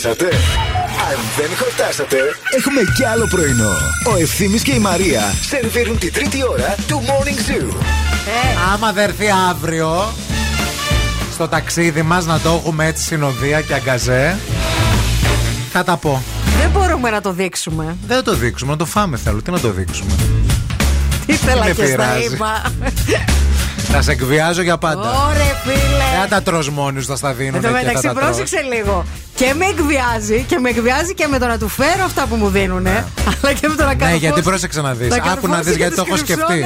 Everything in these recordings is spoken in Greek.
χορτάσατε. Αν δεν χορτάσατε, έχουμε κι άλλο πρωινό. Ο Ευθύνη και η Μαρία σερβίρουν τη τρίτη ώρα του Morning Zoo. Ε. Άμα δεν έρθει αύριο στο ταξίδι μας να το έχουμε έτσι συνοδεία και αγκαζέ, θα τα πω. Δεν μπορούμε να το δείξουμε. Δεν το δείξουμε, να το φάμε θέλω. Τι να το δείξουμε; Τι θέλω και στα είπα. Θα σε εκβιάζω για πάντα. Ωραία, φίλε. Δεν τα τρως μόνοι θα στα δίνω. Εν τω μεταξύ, πρόσεξε λίγο. Και με εκβιάζει και με εκβιάζει και με το να του φέρω αυτά που μου δίνουν. Ναι. Αλλά και με το να κάνω. Ναι, γιατί πρόσεξε να δεις. Άκου να δεις γιατί το έχω σκεφτεί.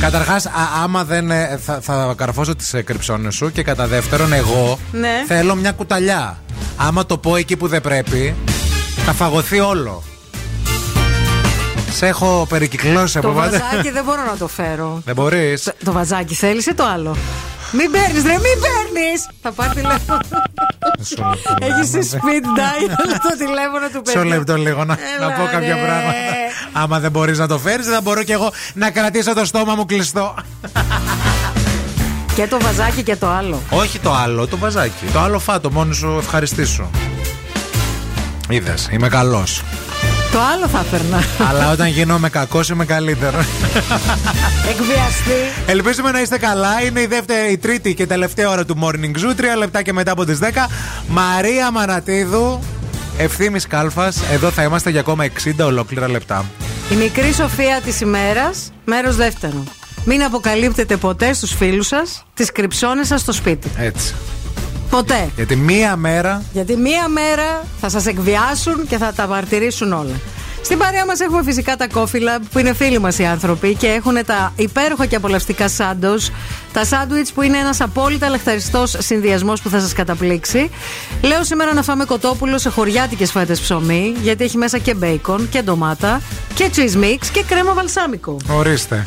Καταρχάς, άμα δεν. Ε, θα, θα καρφώσω τις ε, κρυψώνες σου και κατά δεύτερον, εγώ ναι. θέλω μια κουταλιά. Άμα το πω εκεί που δεν πρέπει, θα φαγωθεί όλο. Σε έχω περικυκλώσει από πάντα. Το βαζάκι δεν μπορώ να το φέρω. Δεν μπορείς. Το, το βαζάκι θέλεις ή το άλλο; Μην παίρνεις, ρε, μην παίρνεις! Θα πάρει τηλέφωνο. Έχεις speed dial το τηλέφωνο του παιδιού. Μισό λεπτό λίγο να, να πω κάποια πράγματα. Άμα δεν μπορείς να το φέρεις, δεν μπορώ κι εγώ να κρατήσω το στόμα μου κλειστό. Και το βαζάκι και το άλλο. Όχι το άλλο, το βαζάκι. Το άλλο φάτο, μόνος σου ευχαριστήσω. Είδες, είμαι καλός. Το άλλο θα έφερνα. Αλλά όταν γίνομαι κακός είμαι καλύτερο. Εκβιαστή. Ελπίζουμε να είστε καλά. Είναι η, δεύτερη, η τρίτη και τελευταία ώρα του Morning Zoo. Τρία λεπτά και μετά από τις 10. Μαρία Μανατίδου. Ευθύνη Κάλφας. Εδώ θα είμαστε για ακόμα 60 ολόκληρα λεπτά. Η μικρή σοφία της ημέρας, μέρος δεύτερο. Μην αποκαλύπτετε ποτέ στους φίλους σας τις κρυψώνες σας στο σπίτι. Έτσι. Ποτέ. Γιατί μία μέρα. Γιατί μία μέρα θα σας εκβιάσουν και θα τα μαρτυρήσουν όλα. Στην παρέα μας έχουμε φυσικά τα κόφυλα που είναι φίλοι μας οι άνθρωποι και έχουν τα υπέροχα και απολαυστικά σάντος. Τα σάντουιτς που είναι ένας απόλυτα λεχταριστός συνδυασμός που θα σας καταπλήξει. Λέω σήμερα να φάμε κοτόπουλο σε χωριάτικες φέτες ψωμί, γιατί έχει μέσα και μπέικον και ντομάτα και cheese mix και κρέμα βαλσάμικο. Ορίστε.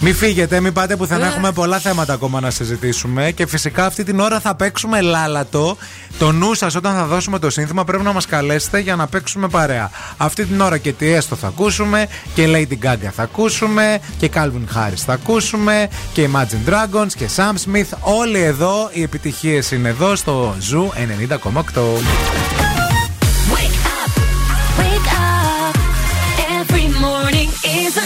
Μην φύγετε, μην πάτε που θα ε. έχουμε πολλά θέματα ακόμα να συζητήσουμε και φυσικά αυτή την ώρα θα παίξουμε λάλατο. Το νου σας όταν θα δώσουμε το σύνθημα πρέπει να μας καλέσετε για να παίξουμε παρέα. Αυτή την ώρα και τι έστω θα ακούσουμε και Lady Gaga θα ακούσουμε και Calvin Harris θα ακούσουμε και Imagine Dragons και Sam Smith. Όλοι εδώ, οι επιτυχίες είναι εδώ στο Zoo 90,8. choke you,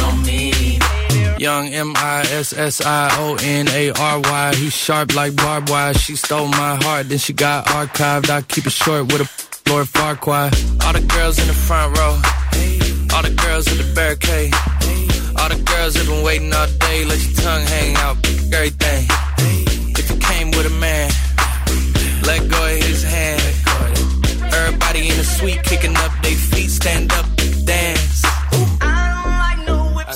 Young M I S S I O N A R Y. He's sharp like barbed wire. She stole my heart, then she got archived. I keep it short with a Lord Farquhar. All the girls in the front row. All the girls at the barricade. All the girls have been waiting all day. Let your tongue hang out. Everything. If you came with a man, let go of his hand. Everybody in the suite kicking up their feet. Stand up,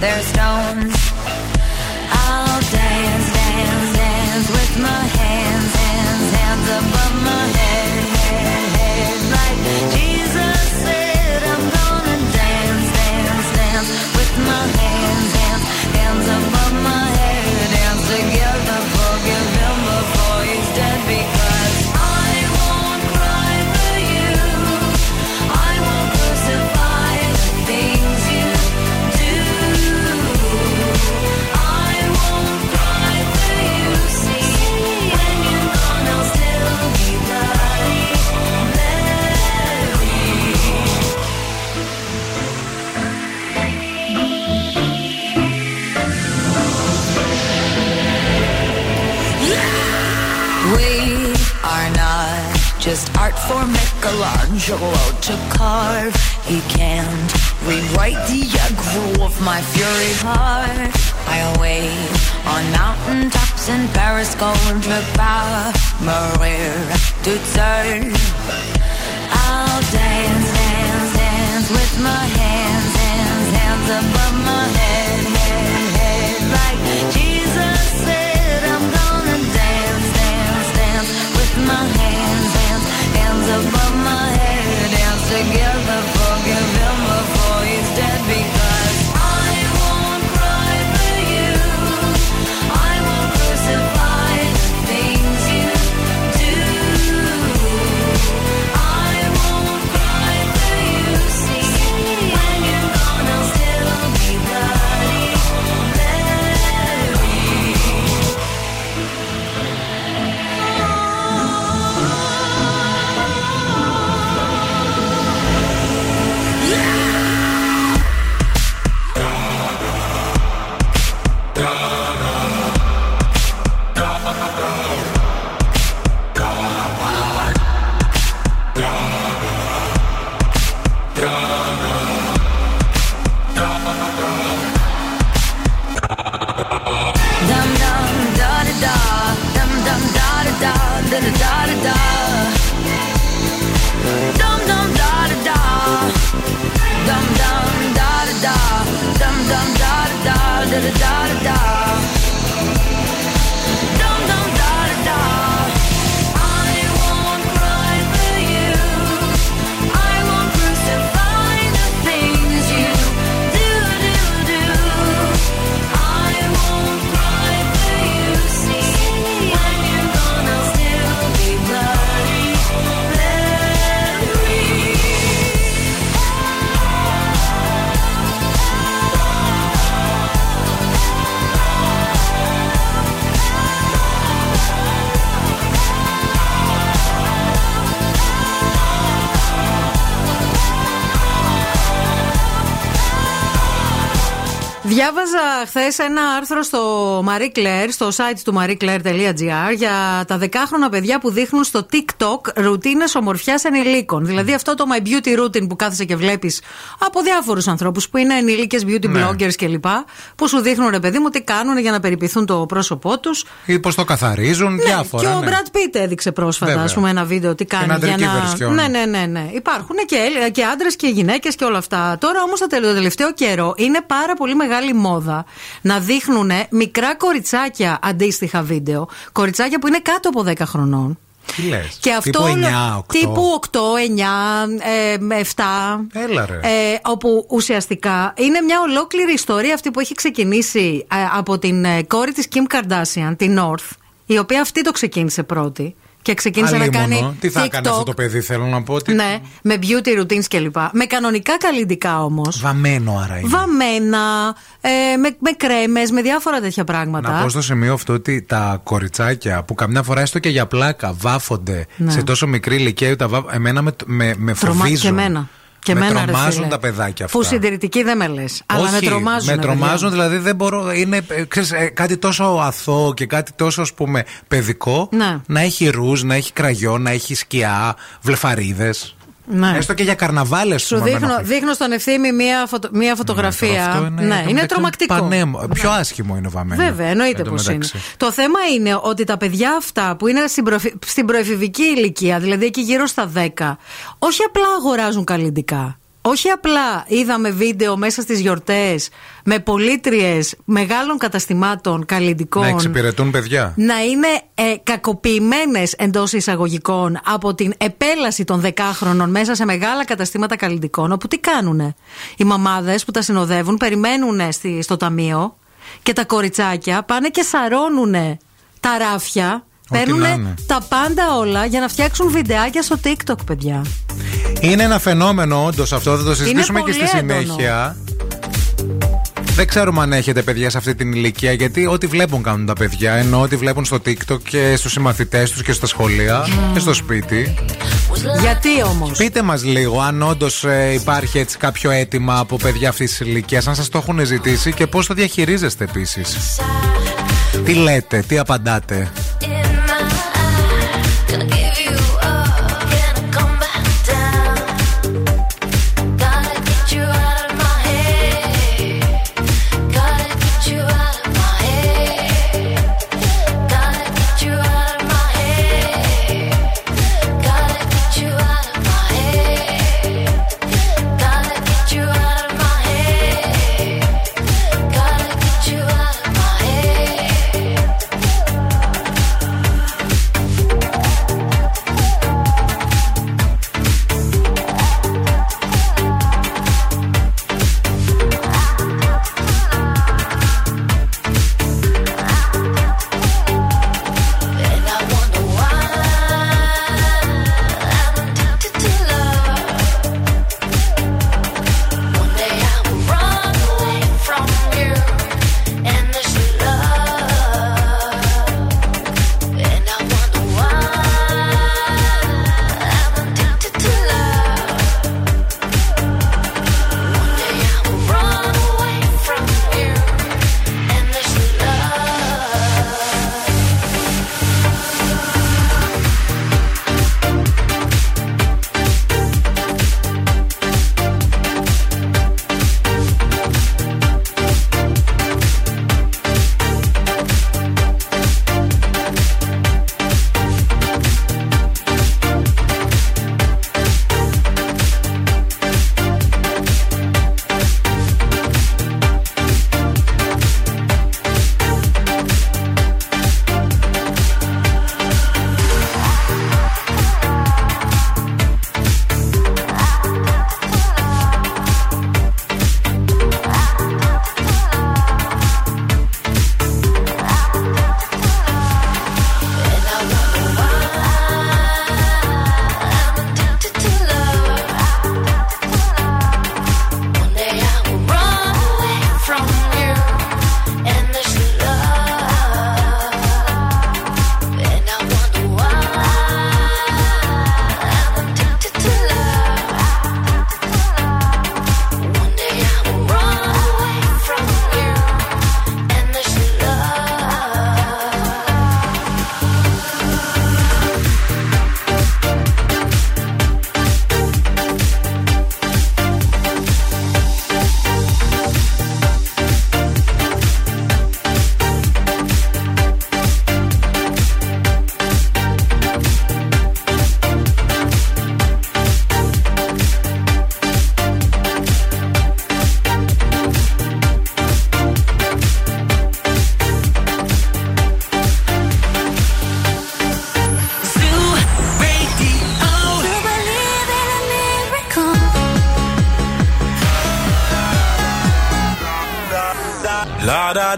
There's no Michelangelo to carve. He can't rewrite the aggro of my fury heart. I wait on mountain tops in Paris, going to power, Maria to turn. I'll dance, dance, dance with my hands, hands, hands above χθες ένα άρθρο στο Marie Claire, στο site του marieclaire.gr για τα δεκάχρονα παιδιά που δείχνουν στο TikTok ρουτίνες ομορφιάς ενηλίκων. Δηλαδή αυτό το My Beauty Routine που κάθεσαι και βλέπεις από διάφορους ανθρώπους που είναι ενήλικε beauty Ναι. bloggers κλπ. Που σου δείχνουν ρε παιδί μου τι κάνουν για να περιποιηθούν το πρόσωπό τους. Ή πώ το καθαρίζουν, διάφορα. Και ο ναι. Brad Pitt έδειξε πρόσφατα, Βέβαια. ας πούμε, ένα βίντεο τι κάνει Την για αντρική να. version. Ναι, ναι, ναι, ναι. Υπάρχουν και, και άντρες και γυναίκες και όλα αυτά. Τώρα όμως το τελευταίο καιρό είναι πάρα πολύ μεγάλη μόδα να δείχνουν μικρά κοριτσάκια αντίστοιχα βίντεο. Κοριτσάκια που είναι κάτω από 10 χρονών. Τι λες, Και αυτό τύπου όλο- 9, 8. τύπου 8, 9, ε, 7. Έλα ρε. Ε, όπου ουσιαστικά είναι μια ολόκληρη ιστορία αυτή που έχει ξεκινήσει ε, από την ε, κόρη της Kim Kardashian, την North, η οποία αυτή το ξεκίνησε πρώτη. Και ξεκίνησε να κάνει. Τι θα έκανε αυτό το παιδί, θέλω να πω. Τι... Ναι, με beauty routines κλπ. Με κανονικά καλλιντικά όμως. Βαμμένο άρα είναι. Βαμμένα, ε, με, με κρέμες, με διάφορα τέτοια πράγματα. Να πω στο σημείο αυτό ότι τα κοριτσάκια που καμιά φορά έστω και για πλάκα βάφονται ναι. σε τόσο μικρή ηλικία, τα βά... εμένα με, με, με φοβίζουν. Και εμένα. Και με μένα, τρομάζουν ρε, τα παιδάκια αυτά. Που συντηρητικοί δεν με λες. Αλλά με τρομάζουν. Με τρομάζουν, δηλαδή δεν μπορώ. Είναι ε, ξέρεις, ε, κάτι τόσο αθώο και κάτι τόσο ας πούμε παιδικό. Ναι. Να έχει ρούζ, να έχει κραγιό, να έχει σκιά, βλεφαρίδες. Ναι. Έστω και για καρναβάλες Σου δείχνω, δείχνω στον ευθύμη μία, φωτο, μία φωτογραφία. Ναι, είναι, ναι, είναι τρομακτικό. Πανέμο. Πιο άσχημο είναι ο βαμμένο. Βέβαια, εννοείται πως είναι. Το θέμα είναι ότι τα παιδιά αυτά που είναι στην, προφη... στην προεφηβική ηλικία, δηλαδή εκεί γύρω στα 10, όχι απλά αγοράζουν καλλιντικά. Όχι απλά είδαμε βίντεο μέσα στις γιορτές με πολίτριες μεγάλων καταστημάτων καλλιντικών. Να εξυπηρετούν παιδιά. Να είναι ε, κακοποιημένες εντός εισαγωγικών από την επέλαση των δεκάχρονων μέσα σε μεγάλα καταστήματα καλλιντικών. Όπου τι κάνουνε; Οι μαμάδες που τα συνοδεύουν περιμένουν στο ταμείο και τα κοριτσάκια πάνε και σαρώνουν τα ράφια Παίρνουν τα πάντα όλα για να φτιάξουν βιντεάκια στο TikTok, παιδιά. Είναι ένα φαινόμενο, όντως αυτό. Θα το συζητήσουμε και στη συνέχεια. Δεν ξέρουμε αν έχετε παιδιά σε αυτή την ηλικία, γιατί ό,τι βλέπουν κάνουν τα παιδιά. Ενώ ό,τι βλέπουν στο TikTok και στους συμμαθητές τους και στα σχολεία και στο σπίτι. Γιατί όμως; Πείτε μας λίγο αν όντως ε, υπάρχει έτσι κάποιο αίτημα από παιδιά αυτής της ηλικίας, αν σας το έχουν ζητήσει και πώς το διαχειρίζεστε επίσης. Τι λέτε, τι απαντάτε; gonna get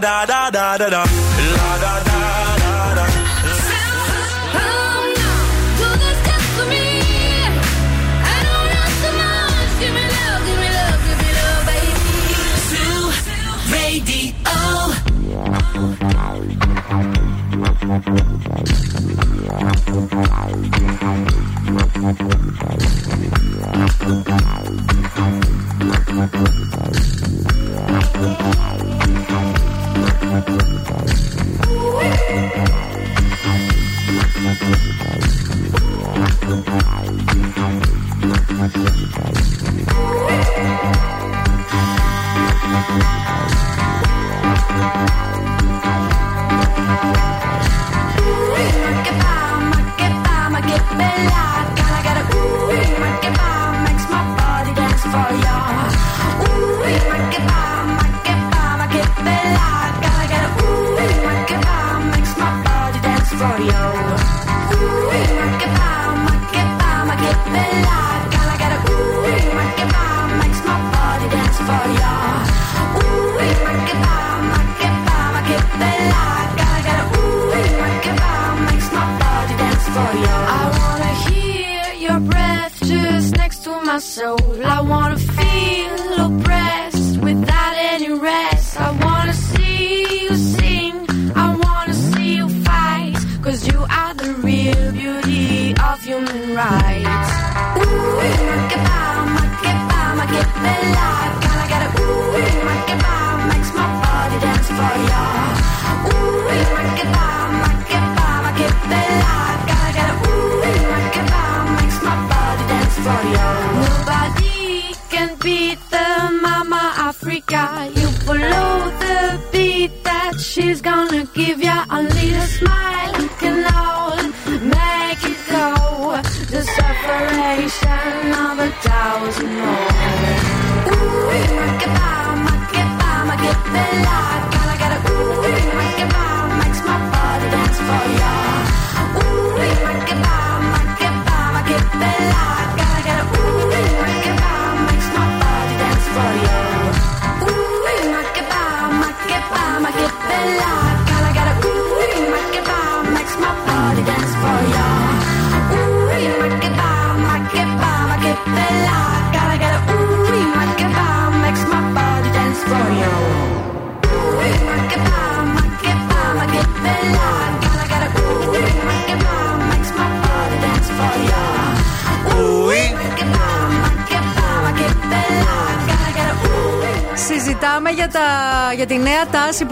da da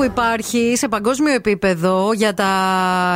υπάρχει σε παγκόσμιο επίπεδο για, τα,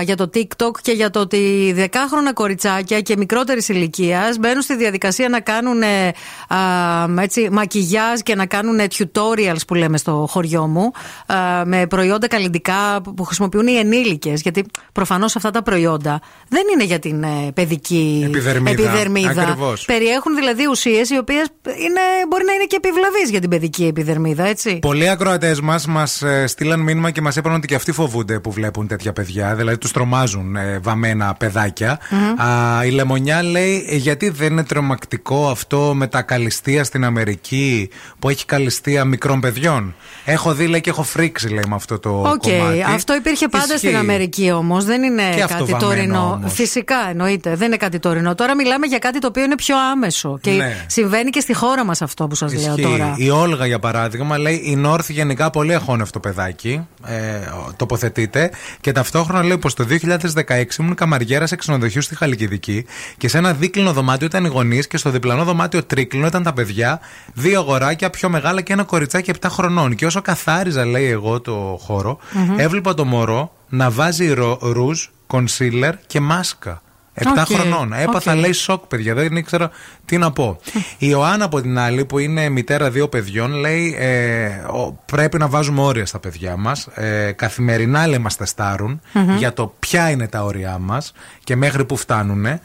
για το TikTok και για το ότι δεκάχρονα κοριτσάκια και μικρότερης ηλικίας μπαίνουν στη διαδικασία να κάνουν ε, α, έτσι, μακιγιάζ και να κάνουν tutorials που λέμε στο χωριό μου. Α, με προϊόντα καλλιντικά που χρησιμοποιούν οι ενήλικες γιατί προφανώς αυτά τα προϊόντα δεν είναι για την ε, παιδική Επιδερμίδα. Ακριβώς. Περιέχουν δηλαδή ουσίες οι οποίες είναι, μπορεί να είναι και επιβλαβείς για την παιδική επιδερμίδα, έτσι. Πολλοί ακροατές μας μας ε, στείλαν μήνυμα και μας είπαν ότι και αυτοί φοβούνται που βλέπουν τέτοια παιδιά. Δηλαδή τους τρομάζουν ε, βαμμένα παιδάκια. Α, η Λεμονιά λέει: «Ε, Γιατί δεν είναι τρομακτικό αυτό με τα καλλιστεία στην Αμερική που έχει καλλιστεία μικρών παιδιών; Έχω δει, λέει, και έχω φρίξει, λέει, με αυτό το Οκ, κομμάτι. αυτό υπήρχε πάντα Ισχύει. στην Αμερική όμως. Δεν είναι Και αυτό κάτι βαμμένο τωρινό. όμως. Φυσικά εννοείται. Δεν είναι κάτι τωρινό. Τώρα μιλάμε για κάτι το οποίο είναι πιο άμεσο. Και Ναι. συμβαίνει και στη χώρα μας αυτό που σας λέω Ισχύει. τώρα. Η Όλγα, για παράδειγμα, λέει: Η Νόρθ γενικά πολύ αχώνευτο παιδάκι. Ε, τοποθετείται. Και ταυτόχρονα λέει πως το 2016 ήμουν καμαριέρα σε ξενοδοχείο στη Χαλκιδική και σε ένα δίκλινο δωμάτιο ήταν οι γονείς και στο διπλανό δωμάτιο τρίκλινο ήταν τα παιδιά, δύο αγοράκια πιο μεγάλα και ένα κοριτσάκι 7 χρονών. Και όσο καθάριζα, λέει εγώ, το χωρο έβλεπα το μωρό να βάζει ρο, ρουζ, concealer και μάσκα. 7 Οκ, χρονών. Έπαθα, οκ. λέει, σοκ, παιδιά. Δεν ήξερα τι να πω. Η Ιωάννα από την άλλη, που είναι μητέρα δύο παιδιών, λέει: ε, ο- Πρέπει να βάζουμε όρια στα παιδιά μας. Ε, καθημερινά, λέει, μας τεσταρουν για το ποια είναι τα όρια μας και μέχρι που φτάνουν. Ε,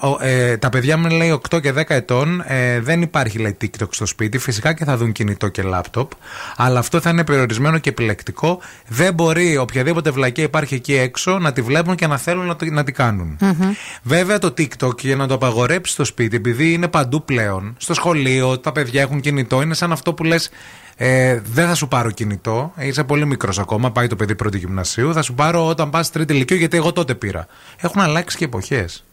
ο- ε, τα παιδιά μου, λέει, 8 και 10 ετών. Ε, δεν υπάρχει, λέει, TikTok στο σπίτι. Φυσικά και θα δουν κινητό και λάπτοπ. Αλλά αυτό θα είναι περιορισμένο και επιλεκτικό. Δεν μπορεί οποιαδήποτε βλακία υπάρχει εκεί έξω να τη βλέπουν και να θέλουν να, το- να τη κάνουν. Βέβαια το TikTok για να το απαγορέψεις στο σπίτι, επειδή είναι παντού πλέον, στο σχολείο, τα παιδιά έχουν κινητό, είναι σαν αυτό που λες. Ε, δεν θα σου πάρω κινητό, είσαι πολύ μικρός ακόμα, πάει το παιδί πρώτη γυμνασίου. Θα σου πάρω όταν πας τρίτη ηλικίου, γιατί εγώ τότε πήρα. Έχουν αλλάξει και εποχές.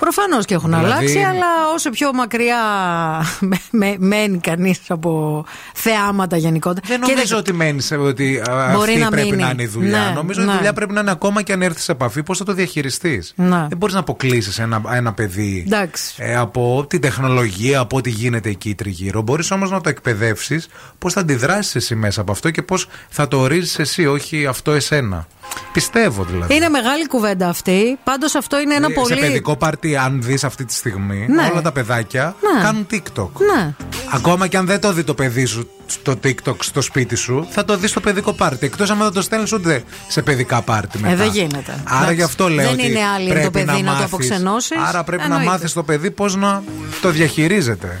Προφανώς και έχουν Δηλαδή- αλλάξει, αλλά όσο πιο μακριά με- με- μένει κανείς από θεάματα γενικότερα. Δεν Κοίταξε, νομίζω ότι μένεις ότι α, Μπορεί αυτή να πρέπει μείνει. να είναι η δουλειά. Ναι, νομίζω ότι ναι. η δουλειά πρέπει να είναι ακόμα και αν έρθεις σε επαφή, πώς θα το διαχειριστείς. Ναι. Δεν μπορείς να αποκλείσεις ένα, ένα παιδί Εντάξει. ε, από την τεχνολογία, από ό,τι γίνεται εκεί τριγύρω. Μπορείς όμως να το εκπαιδεύσεις πώς θα αντιδράσεις εσύ μέσα από αυτό και πώς θα το ορίζεις εσύ, όχι αυτό εσένα. Πιστεύω δηλαδή. Είναι μεγάλη κουβέντα αυτή. Πάντως αυτό είναι ένα Ε, πολύ. Σε παιδικό πάρτι, αν δεις αυτή τη στιγμή, Ναι. όλα τα παιδάκια Ναι. κάνουν TikTok. Ναι. Ακόμα και αν δεν το δει το παιδί σου στο TikTok στο σπίτι σου, θα το δεις στο παιδικό πάρτι. Εκτός αν δεν το στέλνεις ούτε σε παιδικά πάρτι μετά. Ε, δεν γίνεται. Άρα Εντάξει. γι' αυτό λέω Δεν ότι είναι άλλη το πρέπει παιδί να το μάθεις- αποξενώσεις. Άρα πρέπει Εννοείται. να μάθεις το παιδί πώς να το διαχειρίζεται.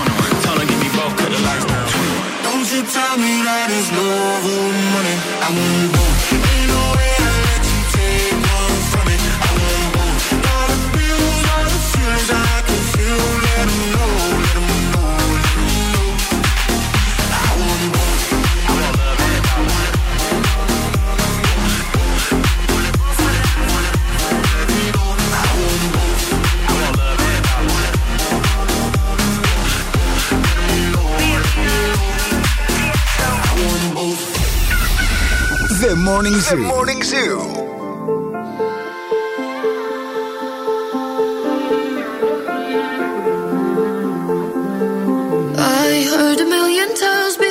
Tell me that it's love or money. I want both. Ain't no way The Morning Zoo. The Morning Zoo. I heard a million times before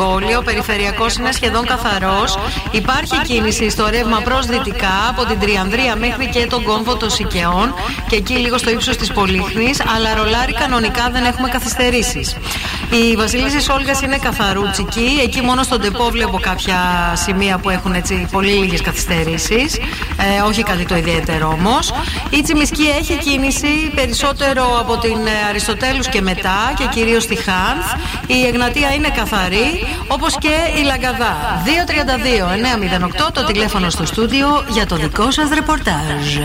πόλη. Ο περιφερειακός είναι σχεδόν καθαρός. Υπάρχει κίνηση στο ρεύμα προς δυτικά από την Τριανδρία μέχρι και τον κόμβο των Σικαιών και εκεί λίγο στο ύψος της Πολύχνης. Αλλά ρολάρι κανονικά δεν έχουμε καθυστερήσεις. Η Βασίλισσα Όλγα είναι καθαρούτσικη. Εκεί μόνο στον Τεπό βλέπω κάποια σημεία που έχουν έτσι πολύ λίγες καθυστερήσεις. Ε, όχι κάτι το ιδιαίτερο όμως. Η Τσιμισκή έχει κίνηση περισσότερο από την ε, Αριστοτέλους και μετά και κυρίως στη Χάνθ. Η Εγνατία είναι καθαρή, όπως και η Λαγκαδά. 232-908 το τηλέφωνο στο στούντιο για το δικό σας ρεπορτάζ.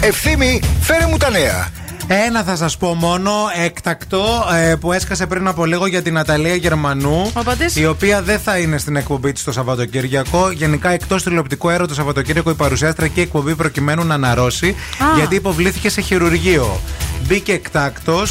Ευθύμη, φέρε μου τα νέα. Ένα θα σας πω μόνο έκτακτο ε, που έσκασε πριν από λίγο για την Αταλία Γερμανού. Ο πατής. Η οποία δεν θα είναι στην εκπομπή της το Σαββατοκύριακο. Γενικά εκτός τηλεοπτικού αέρα το Σαββατοκύριακο η παρουσιάστρια και η εκπομπή προκειμένου να αναρρώσει. Α. Γιατί υποβλήθηκε σε χειρουργείο. Μπήκε εκτάκτο.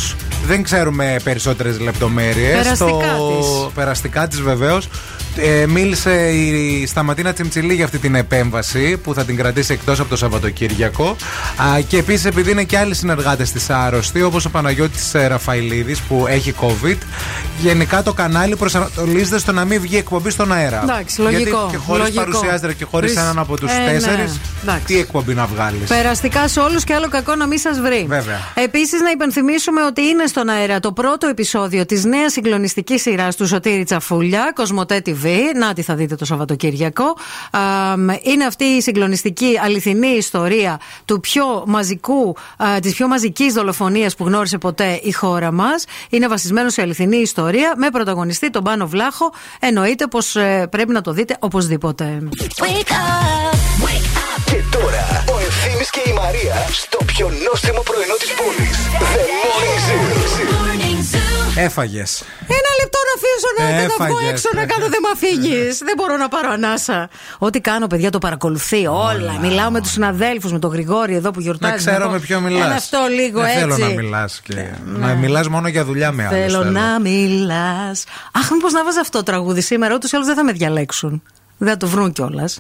Δεν ξέρουμε περισσότερες λεπτομέρειες. Περαστικά της. Περαστικά της βεβαίως. Ε, μίλησε η Σταματίνα Τσιμτσιλή για αυτή την επέμβαση που θα την κρατήσει εκτός από το Σαββατοκύριακο. Α, και επίσης επειδή είναι και άλλοι συνεργάτες της άρρωστοι, όπως ο Παναγιώτης Ραφαηλίδης που έχει COVID, γενικά το κανάλι προσανατολίζεται στο να μην βγει εκπομπή στον αέρα. Εντάξει, λογικό, Γιατί και χωρίς λογικό. παρουσιάστρια και χωρίς Βρεις- έναν από τους Ε, ναι, τέσσερις, εντάξει. τι εκπομπή να βγάλεις. Περαστικά σε όλους και άλλο κακό να μην σας βρει. Βέβαια. Επίσης, να υπενθυμίσουμε ότι είναι στον αέρα το πρώτο επεισόδιο της νέας συγκλονιστικής σειράς του Σωτήρη Τσαφούλια, Κοσμοτέ TV. Να τη θα δείτε το Σαββατοκύριακο. Αμ, Είναι αυτή η συγκλονιστική αληθινή ιστορία του πιο μαζικού, της πιο μαζικής δολοφονίας που γνώρισε ποτέ η χώρα μας. Είναι βασισμένο σε αληθινή ιστορία με πρωταγωνιστή τον Πάνο Βλάχο. Εννοείται πως πρέπει να το δείτε οπωσδήποτε. Και τώρα ο Ευθύμης και η Μαρία στο πιο νόστιμο πρωινό της πόλης. The Morning Zoo. Έφαγες. Ένα λεπτό να αφήσω να, να βγω Έφαγες. έξω να κάνω δεν με αφήγει. δεν μπορώ να πάρω ανάσα. Ό,τι κάνω, παιδιά, το παρακολουθεί όλα. Μιλάω με τους συναδέλφους, με τον Γρηγόρη εδώ που γιορτάζει. Να ξέρω πω, με ποιο μιλάς. «Έλα αυτό λίγο Δεν έτσι. θέλω να μιλάς. Να μιλάς μόνο για δουλειά με άλλους. Θέλω να μιλάς. Αχ, μήπως να βάζω αυτό το τραγούδι σήμερα, ούτως ή άλλως δεν θα με διαλέξουν. Δεν θα το βρουν κιόλας.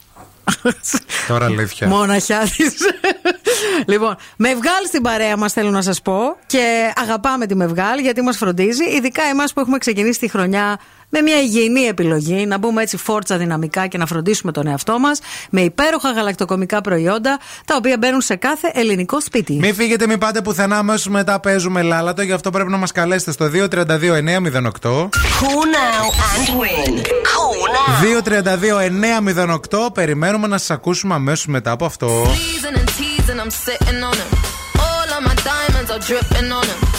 Τώρα αλήθεια. Μοναχιά τη. Λοιπόν, Μευγάλ στην παρέα μας θέλω να σας πω και αγαπάμε τη Μευγάλ γιατί μας φροντίζει, ειδικά εμάς που έχουμε ξεκινήσει τη χρονιά με μια υγιεινή επιλογή, να μπούμε έτσι φόρτσα δυναμικά και να φροντίσουμε τον εαυτό μας με υπέροχα γαλακτοκομικά προϊόντα τα οποία μπαίνουν σε κάθε ελληνικό σπίτι. Μην φύγετε, μην πάτε πουθενά. Αμέσως μετά παίζουμε λάλατο. Γι' αυτό πρέπει να μας καλέσετε στο 232-908. Call now and win. Call now. 232-908. Περιμένουμε να σας ακούσουμε αμέσως μετά από αυτό. I'm sitting on him. All of my diamonds are dripping on him.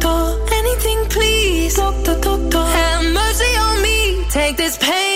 anything please. Doctor, doctor, have mercy on me. Take this pain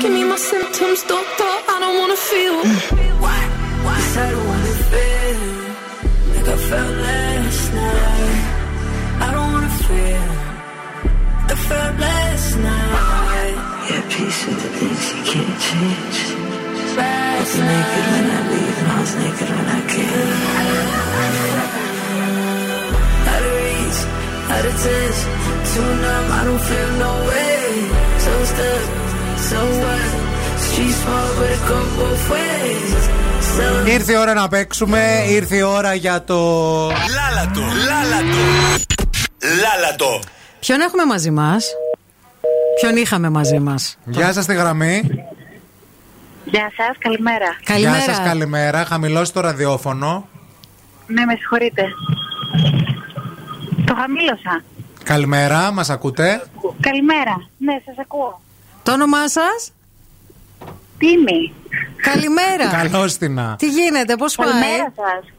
give me my symptoms, doctor. I don't wanna feel. Cause I don't wanna feel like I felt last night. I don't wanna feel like I felt last night. Yeah, peace with the things you can't change. Last I was naked when I leave, and I was naked when I came. Out of reach, out of touch, too numb, I don't feel no way. So stuck, so what? Street smart, but it go both ways. So Ήρθε η ώρα να παίξουμε, ήρθε η ώρα για το. Λάλατο, λάλατο. Λάλατο. Ποιον έχουμε μαζί μας, Ποιον είχαμε μαζί μας; Γεια σας στη γραμμή. Γεια σας, καλημέρα. Καλημέρα. Γεια σας, καλημέρα. Χαμηλώστε το ραδιόφωνο. Ναι, με συγχωρείτε. Το χαμήλωσα. Καλημέρα, μας ακούτε; Καλημέρα. Ναι, σας ακούω. Το όνομά σας; Τίμη. Καλημέρα. Καλώ την. Τι γίνεται, πώς πάει; Καλημέρα σας.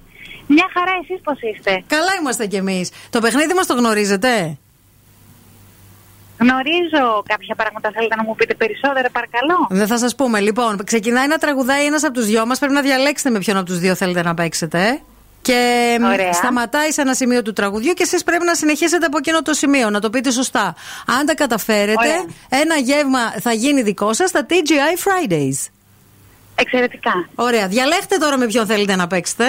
Μια χαρά, εσείς πώς είστε; Καλά είμαστε κι εμείς. Το παιχνίδι μας το γνωρίζετε; Γνωρίζω κάποια πράγματα. Θέλετε να μου πείτε περισσότερα, παρακαλώ. Δεν θα σας πούμε. Λοιπόν, ξεκινάει να τραγουδάει ένας από τους δυο μας. Πρέπει να διαλέξετε με ποιον από τους δύο θέλετε να παίξετε. Και μ, Ωραία. σταματάει σε ένα σημείο του τραγουδιού και εσείς πρέπει να συνεχίσετε από εκείνο το σημείο, να το πείτε σωστά. Αν τα καταφέρετε, Ωραία. ένα γεύμα θα γίνει δικό σας στα TGI Fridays. Εξαιρετικά. Ωραία. Διαλέχτε τώρα με ποιον θέλετε να παίξετε.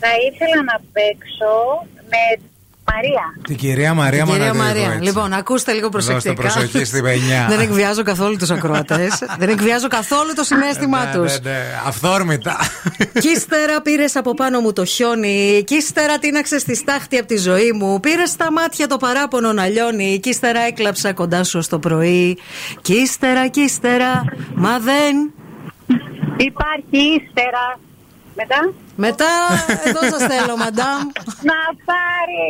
Θα ήθελα να παίξω με Μαρία. Την κυρία Μαρία Κυρία Μαναδίδου, Μαρία. έτσι. Λοιπόν, ακούστε λίγο προσεκτικά. Δώστε προσοχή στην πενιά. Δεν εκβιάζω καθόλου τους ακροατές. Δεν εκβιάζω καθόλου το συνέστημά Ναι, τους. ναι, ναι. Αυθόρμητα. Κι ύστερα πήρες από πάνω μου το χιόνι. Κι ύστερα τίναξες στη στάχτη από τη ζωή μου. Πήρες στα μάτια το παράπονο να λιώνει. Κι ύστερα έκλαψα κοντά σου στο πρωί. Κι ύστερα, κι ύστερα, μα δεν. Υπάρχει ύστερα. Μετά; Μετά, εδώ σας θέλω, μαντάμ. Να πάρει.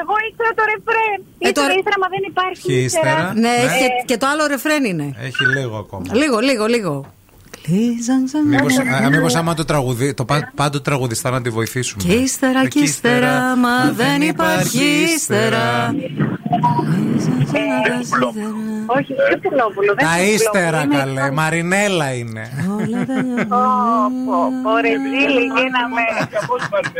Εγώ ήξερα το ρεφρέν. Ε, το Ύστερα, ρε- ύστερα, μα δεν υπάρχει Και ύστερα; Ναι, Ναι. έχει και, και το άλλο ρεφρέν είναι. Έχει λίγο ακόμα. Λίγο, λίγο, λίγο. Κλείζαν σαν Μήπως, να- α, μήπως άμα το τραγουδί, το πά- πάντο τραγουδιστά να τη βοηθήσουμε. Κι ύστερα, κι ύστερα, μα δεν υπάρχει ύστερα. Όχι, δεν πουλόπουλο. δεν Τα είναι ύστερα πουλόπουλο, καλέ, είναι- Μαρινέλα είναι. Ω, πω, πω, ρε, ζήλι, γίναμε.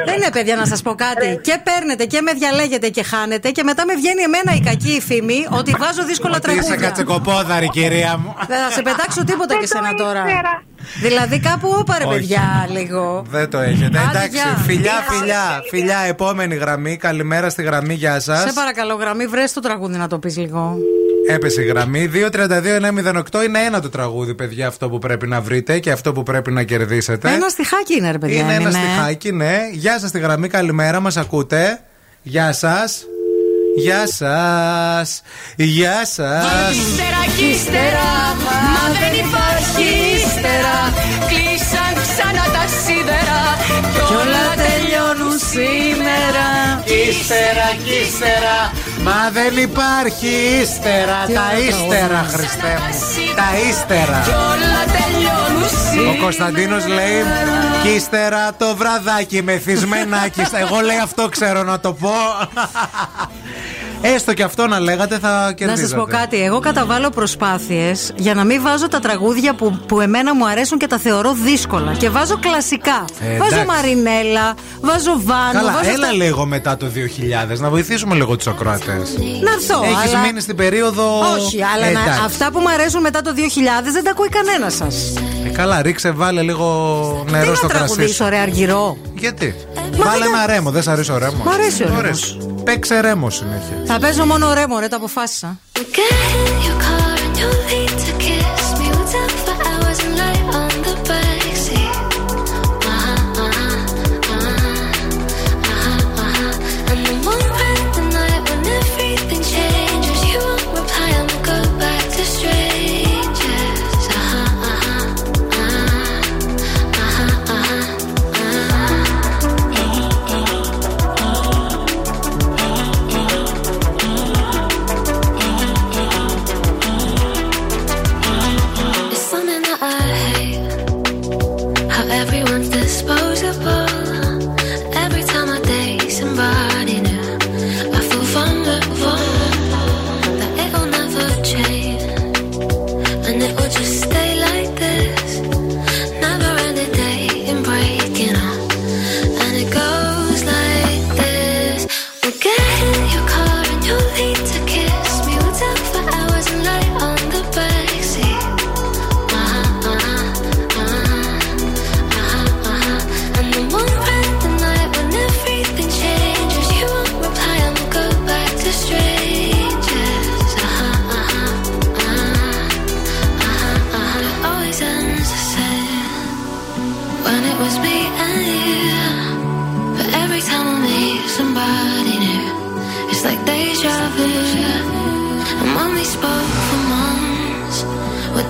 Δεν είναι παιδιά να σας πω κάτι. Και παίρνετε και με διαλέγετε και χάνετε και μετά με βγαίνει εμένα η κακή η φήμη ότι βάζω δύσκολα Ότι είσαι τραγούδια. κατσεκοπόδαρη κυρία μου. Δεν θα σε πετάξω τίποτα και Δεν το σένα τώρα. Ήξερα. Δηλαδή κάπου όπαρε Όχι. παιδιά λίγο. Δεν το έχετε. Άντε, Εντάξει, γεια. φιλιά, φιλιά, φιλιά, επόμενη γραμμή. Καλημέρα στη γραμμή, γεια Σε σα. παρακαλώ γραμμή βρες το τραγούδι να το πεις λίγο. Έπεσε η γραμμή. 232-908 είναι ένα το τραγούδι, παιδιά, αυτό που πρέπει να βρείτε και αυτό που πρέπει να κερδίσετε. Ένα στιχάκι είναι ρε παιδιά. Είναι ένα ναι. στιχάκι, ναι. Γεια σας στη γραμμή, καλημέρα, μας ακούτε. Γεια σας. Γεια σας. Γεια σας. Ύστερα κι ύστερα, μα δεν υπάρχει ύστερα. Ύστερα κι ύστερα, μα δεν υπάρχει ύστερα. Τα ύστερα, Χριστέ μου. Τα ύστερα. Κι όλα τελειώνουν σήμερα. Ο Κωνσταντίνος λέει Κι ύστερα το βραδάκι με θυσμενάκι. Εγώ λέει αυτό ξέρω να το πω. Έστω και αυτό να λέγατε θα Να κερδίζατε. σας πω κάτι. Εγώ καταβάλω προσπάθειες για να μην βάζω τα τραγούδια που, που εμένα μου αρέσουν και τα θεωρώ δύσκολα. Και βάζω κλασικά. Ε, βάζω εντάξει. Μαρινέλα, βάζω Βάνο. Καλά, βάζω έλα αυτά- λίγο μετά το 2000 να βοηθήσουμε λίγο τους ακροατές. Να έρθω. Έχεις αλλά- μείνει στην περίοδο. Όχι, αλλά Ε, να- εντάξει. αυτά που μου αρέσουν μετά το 2000 δεν τα ακούει κανένας σας. Ε, καλά, ρίξε, βάλε λίγο νερό Τι στο να κρασί. σου. τραγουδήσω, ρε Αργυρό. Γιατί; Μα Βάλε δεν- ένα ρέμο, δεν σ' αρέσει ο ρέμος. Μ' αρέσει ο ρέμος. Παίξε ρέμο συνέχεια. Θα παίζω μόνο ρέμο, ρε, το αποφάσισα. Get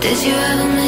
did you ever mean?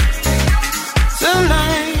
tonight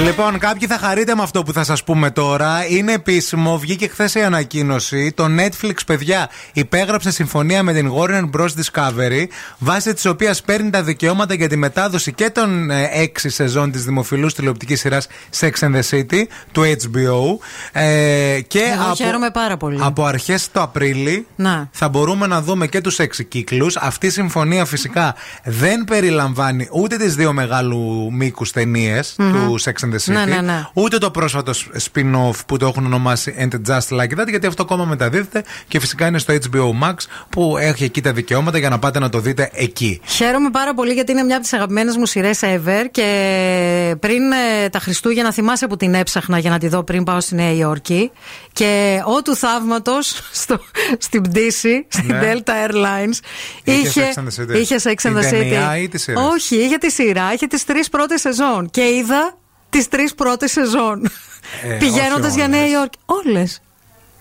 Λοιπόν, κάποιοι θα χαρείτε με αυτό που θα σας πούμε τώρα. Είναι επίσημο, βγήκε χθες η ανακοίνωση. Το Netflix, παιδιά, υπέγραψε συμφωνία με την Warner Bros. Discovery, βάσει της οποίας παίρνει τα δικαιώματα για τη μετάδοση και των ε, έξι σεζόν της δημοφιλούς τηλεοπτικής σειράς Sex and the City του HBO. Ε, και Εγώ από, χαίρομαι πάρα πολύ. από αρχές του Απρίλη Να. θα μπορούμε να δούμε και τους έξι κύκλους. Αυτή η συμφωνία φυσικά δεν περιλαμβάνει ούτε τις δύο μεγάλου μήκους ταινίες Μμμ. του Sex and the City, Ναι, ναι, ναι. ούτε το πρόσφατο spin-off που το έχουν ονομάσει And Just Like That, γιατί αυτό ακόμα μεταδίδεται και φυσικά είναι στο HBO Max που έχει εκεί τα δικαιώματα για να πάτε να το δείτε εκεί. Χαίρομαι πάρα πολύ γιατί είναι μια από τις αγαπημένες μου σειρές ever και πριν ε, τα Χριστούγεννα θυμάσαι που την έψαχνα για να τη δω πριν πάω στη Νέα Υόρκη. Και ό του θαύματο στην πτήση, στην Ναι. Delta Airlines, Είχε Sex and the City. είχε Sex and Την the ταινία City. ή τη σειρά; Όχι, είχε τη σειρά, είχε τις τρεις πρώτες σεζόν. Και είδα τις τρεις πρώτες σεζόν. Ε, Πηγαίνοντας όχι για Νέα όλες. Υόρκη. Όλες.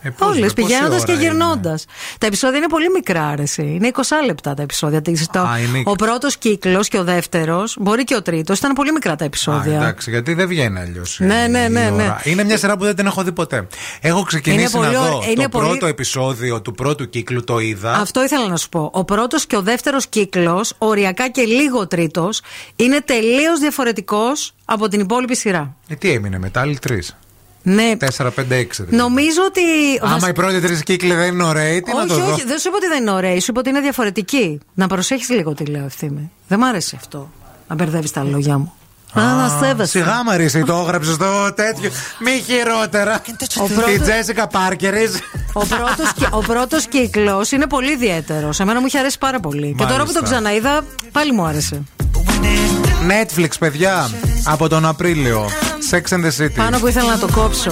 Ε, πώς, Όλε, με, πόση πηγαίνοντα ώρα και είναι; γυρνώντας. Τα επεισόδια είναι πολύ μικρά, αρέσει. Είναι 20 λεπτά τα επεισόδια. Τι- το- Α, είναι- Ο πρώτος κύκλος και ο δεύτερος, μπορεί και ο τρίτος, ήταν πολύ μικρά τα Α, επεισόδια. εντάξει, γιατί δεν βγαίνει αλλιώς. Ναι, ναι, ναι, ναι. Είναι μια σειρά που δεν την έχω δει ποτέ. Έχω ξεκινήσει Είναι να πολύ δω ωραία- είναι το πολύ- πρώτο επεισόδιο του πρώτου κύκλου, το είδα. Αυτό ήθελα να σου πω. Ο πρώτος και ο δεύτερος κύκλος, οριακά και λίγο τρίτος, είναι τελείως διαφορετικός από την υπόλοιπη σειρά. Ε, τι έμεινε μετά, άλλοι τρεις; Ναι. 4, 5, 6. Νομίζω ότι. Άμα οι πρώτοι τρεις κύκλοι δεν είναι ωραίοι, τι να το όχι, δω. όχι, δεν σου είπα ότι δεν είναι ωραία, σου είπα ότι είναι διαφορετική. Να προσέχεις λίγο τι λέω ευθύμη. Δεν μ' άρεσε αυτό. Να μπερδεύεις τα λόγια μου. Α, να σέβεσαι. Σιγά Μαρίση, το έγραψες στο τέτοιο. Μη χειρότερα. Ο πρώτος- Η Τζέσικα Πάρκερ. Ο πρώτος, κυ- ο πρώτος κύκλος είναι πολύ ιδιαίτερος Εμένα μου είχε αρέσει πάρα πολύ Και τώρα που Μάλιστα. το ξαναείδα πάλι μου άρεσε Netflix, παιδιά, από τον Απρίλιο. Sex and the City. Πάνω που ήθελα να το κόψω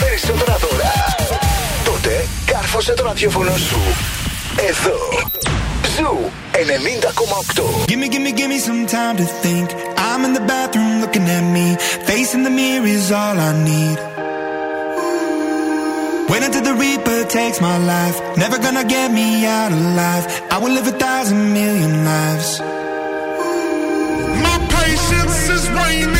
περισσότερα δώρα. Τότε κάρφωσε το ραδιόφωνο σου. Εδώ. Ζου 90,8. Gimme, gimme, gimme some time to think. I'm in the bathroom looking at me. Facing the mirror is all I need. Wait until the Reaper takes my life. Never gonna get me out alive. I will live a thousand million lives. My patience is waning.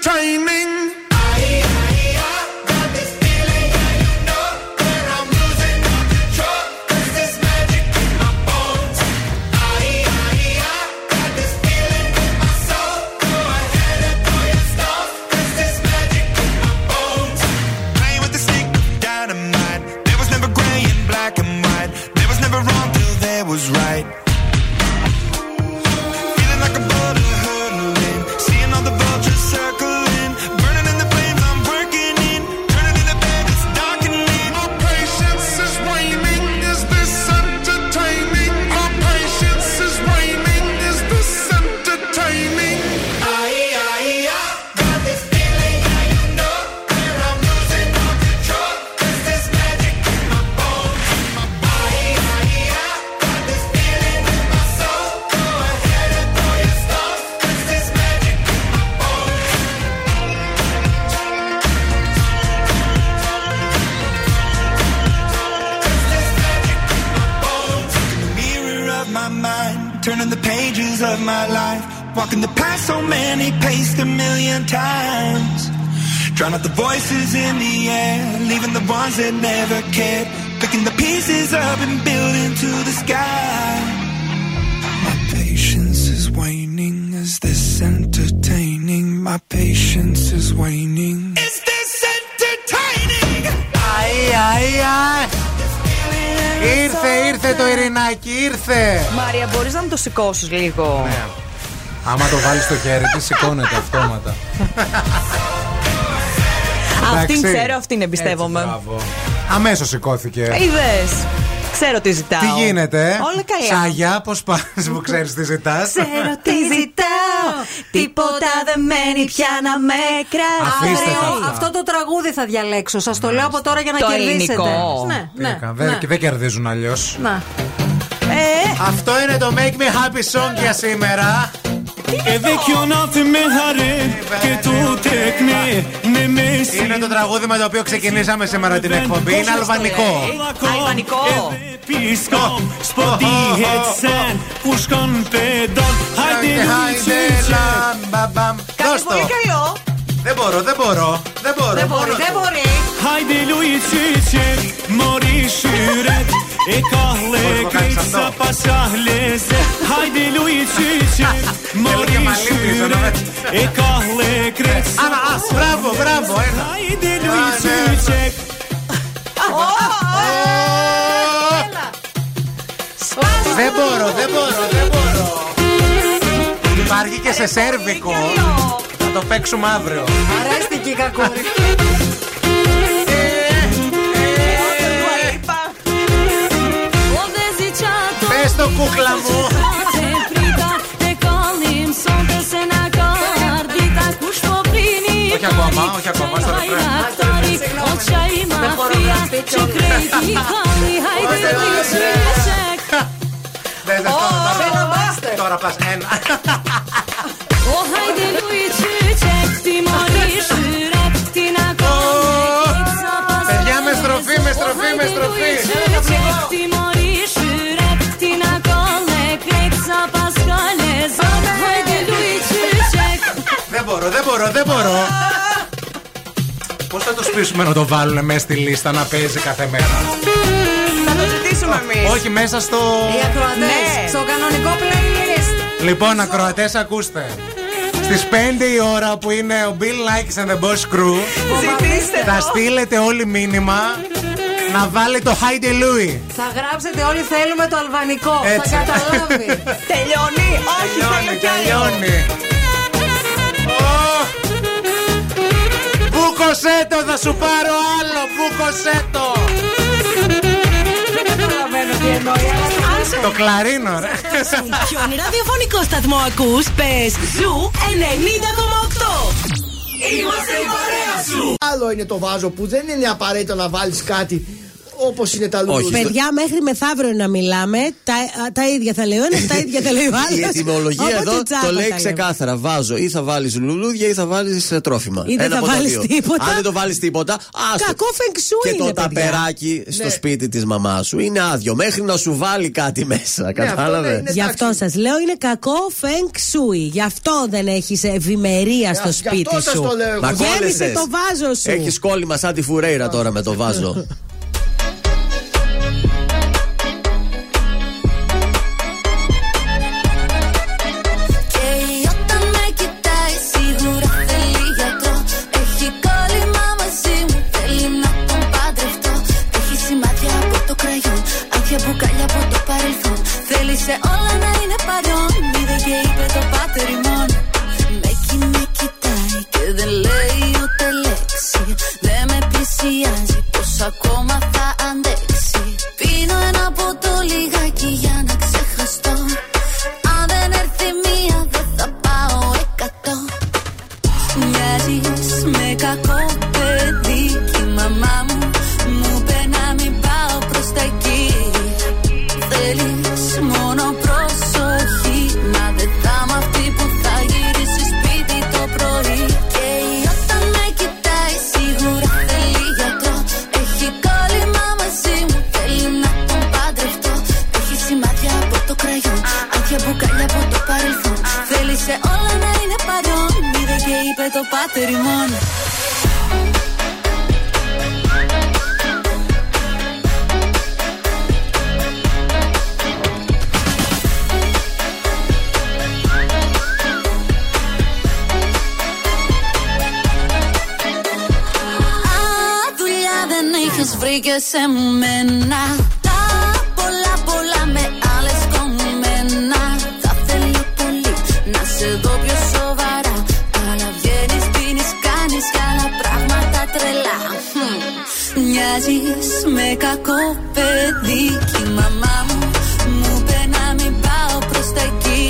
train me path so many paced a million times. Drown out the voices in the air, leaving the ones that never cared. Picking the pieces up and building to the sky. My patience is waning. Is this entertaining? My patience is waning. Is this entertaining? Αϊ, αϊ, αϊ. Ήρθε, ήρθε το Ειρηνάκι, ήρθε. Μάρια, μπορεί να μου το σηκώσει λίγο. Ναι. Άμα το βάλεις στο χέρι της, σηκώνεται αυτόματα. Αυτήν Εντάξει. ξέρω, αυτήν εμπιστεύομαι. Αμέσως σηκώθηκε. Είδες. Ξέρω τι ζητάω. Τι γίνεται, ε; Όλα καλά. Σάγια, πώς πας που ξέρεις τι ζητάς; Ξέρω τι ζητάω. Τίποτα δεν μένει πια να με κρατάει. Αφήστε τα Αύριο αυτά. αυτό το τραγούδι θα διαλέξω. Σας το λέω από τώρα για να Το κερδίσετε. ελληνικό. Ναι, Τι ναι. έκανα, δεν, ναι. δεν κερδίζουν αλλιώς. Να. Αυτό είναι το Make Me Happy Song για σήμερα. Edhe kjo natë me harem Këtu tek ne Në mesin Είναι το τραγούδι με το οποίο ξεκινήσαμε σήμερα την εκπομπή. Είναι αλβανικό. Αλβανικό. Pisko, s'po dihet sen Ku shkon pedon Hajde Χάιντε, lujë λαμ, μπαμ, μπαμ. Δώσ' το. Πολύ καλό. Δεν μπορώ, δεν μπορώ. Δεν μπορώ. Δεν μπορεί, μόνο δεν του. μπορεί. Hajde lujë qyqet Mori shyret E ka lekrejt αυτό. sa pasah leze Hajde lujë qyqet Mori και μαλλί πίσω, ναι. shyret E ka lekrejt sa Άνα, ας, μπράβο, μπράβο. Ένα. Hajde lujë Α, ναι. qyqet Δεν μπορώ, δεν μπορώ, δεν μπορώ. Υπάρχει και σε σέρβικο. Θα το παίξουμε αύριο. Αρέστηκε η κακούρη. Πες το κούκλα μου. Όχι ακόμα, όχι ακόμα, στο ρεφρέν. Δες, δες, τώρα, τώρα, Τώρα πας ένα. Παιδιά με στροφή, με στροφή, με στροφή. Μπορώ, δεν μπορώ, δεν μπορώ. Πώς θα το σπίσουμε να το βάλουν μέσα στη λίστα να παίζει κάθε μέρα; Θα το ζητήσουμε εμείς. Όχι μέσα στο. Οι ακροατές. Ναι. Στο κανονικό playlist. Λοιπόν, ακροατές, ακούστε. Στις 5 η ώρα που είναι ο Bill Likes and the Boss Crew, Ζητήστε θα το. στείλετε όλοι μήνυμα να βάλει το Heidi Louie. Θα γράψετε όλοι θέλουμε το αλβανικό. Έτσι. Θα καταλάβει. Τελειώνει. Όχι, θέλω κι άλλο. τελειώνει. Ω! Μπούκωσέ το, θα σου πάρω άλλο. Μπούκωσέ το. Δεν καταλαβαίνω τι εννοεί. αλλά Το κλαρίνο, ρε. Ποιον ραδιοφωνικό σταθμό ακούς, πες Zoo 90,8. Είμαστε η παρέα σου! Άλλο είναι το βάζο που δεν είναι απαραίτητο να βάλεις κάτι όπως είναι τα λουλούδια. Παιδιά, μέχρι μεθαύριο να μιλάμε, τα, τα ίδια θα λέει ο ένα, τα ίδια θα λέει ο άλλο. Η ετοιμολογία εδώ το λέει ξεκάθαρα. Βάζω ή θα βάλεις λουλούδια ή θα βάλεις τρόφιμα. Ή δεν Ένα θα από τα βάλεις δύο. τίποτα. Αν δεν το βάλεις τίποτα, άστο. Κακό φεγγσού Και είναι, το παιδιά. ταπεράκι στο Ναι. σπίτι της μαμάς σου είναι άδειο. Μέχρι να σου βάλει κάτι μέσα. Κατάλαβες; Γι' αυτό σας λέω είναι κακό feng shui. Γι' αυτό δεν έχεις ευημερία στο σπίτι αυτό σας σου. το λέω εγώ. Μα Γέμισε κόλλησες. το βάζο σου. Έχεις κόλλημα σαν τη φουρέιρα τώρα με το βάζο. σε όλα να είναι παρόν, είδε και είπε το πάτερ μόνο Με κι με κοιτάει και δεν λέει ούτε λέξη. Δεν με πλησιάζει, πως ακόμα θα αντέξει. Πίνω ένα ποτό λιγάκι πάτερ ημών. Α, δουλειά δεν είχες βρει και σε μένα Μοιάζεις με κακό παιδί Κι η μαμά μου μου είπε να μην πάω προς τα εκεί.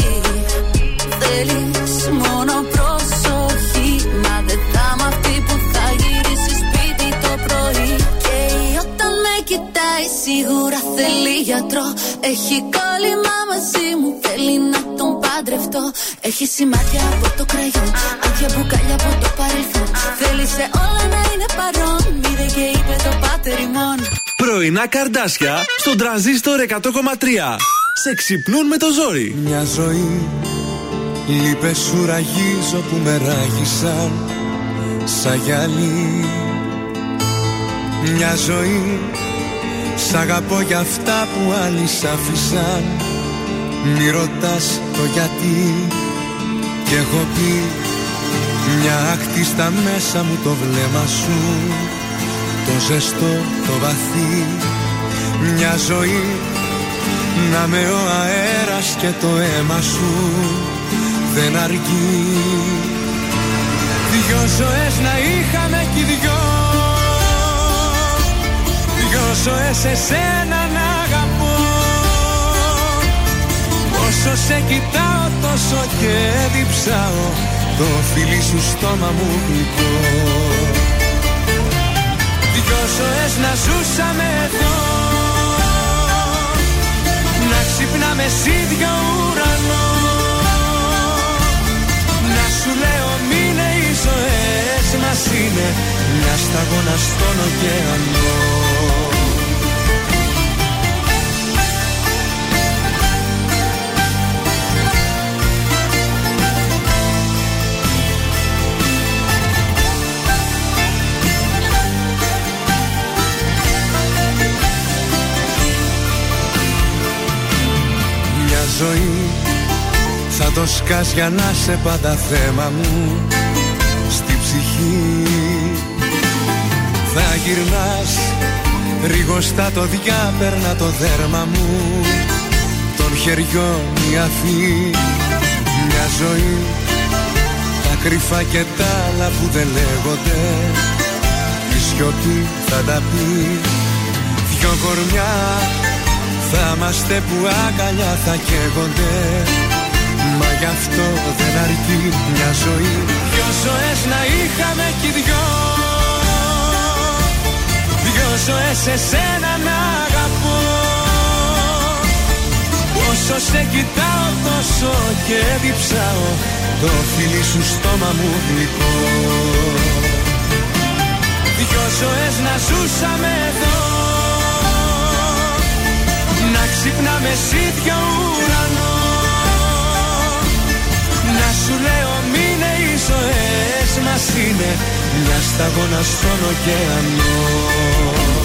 Θέλεις μόνο προσοχή Μα δεν θα είμαι αυτή που θα γυρίσει σπίτι το πρωί. Και όταν με κοιτάει σίγουρα θέλει γιατρό. Έχει κόλλημα μαζί μου θέλει να τον παντρευτώ. Έχει σημάδια από το κραγιόν Άδεια μπουκάλια από το παρελθόν. Θέλεις σε όλα να είναι παρόν Είδε και είπε το πάτερ ημών. Πρωινά καρδάσια στον τραζίστορ 100,3. Σε ξυπνούν με το ζόρι. Μια ζωή Λείπες σου ραγίζω που με ράγισαν Σαν γυαλί. Μια ζωή Σ' αγαπώ για αυτά που άλλοι σ' άφησαν Μη ρωτάς το γιατί. Κι έχω πει Μια άκτη στα μέσα μου το βλέμμα σου. Το ζεστό, το βαθύ. Μια ζωή να με ο αέρας και το αίμα σου. Δεν αρκεί. Δυο ζωές να είχαμε κι οι δυο. Δυο ζωές εσένα Όσο σε κοιτάω τόσο και διψάω. Το φιλί σου στόμα μου γλυκό. Δυο ζωές να ζούσαμε εδώ. Να ξυπνάμε σίδιο ουρανό. Να σου λέω μείνε οι ζωές μας είναι Μια σταγόνα στον ωκεανό ζωή. Θα το σκάς για να σε πάντα θέμα μου. Στη ψυχή Θα γυρνάς. Ρίγοστα το διάπερνα το δέρμα μου. Των χεριών η αφή. Μια ζωή. Τα κρυφά και τα άλλα που δεν λέγονται. Η σιωπή θα τα πει. Δυο κορμιά θα είμαστε που αγκαλιά θα καίγονται. Μα γι' αυτό δεν αρκεί μια ζωή. Δυο ζωές να είχαμε κι οι δυο. Δυο ζωές εσένα να αγαπώ. Όσο σε κοιτάω τόσο και διψάω. Το φίλι σου στόμα μου γλυκό. Δυο ζωές να ζούσαμε εδώ να ξυπνάμε σίδιο ουρανό. Να σου λέω μείνε οι ζωές μας είναι Μια σταγόνα στον ωκεανό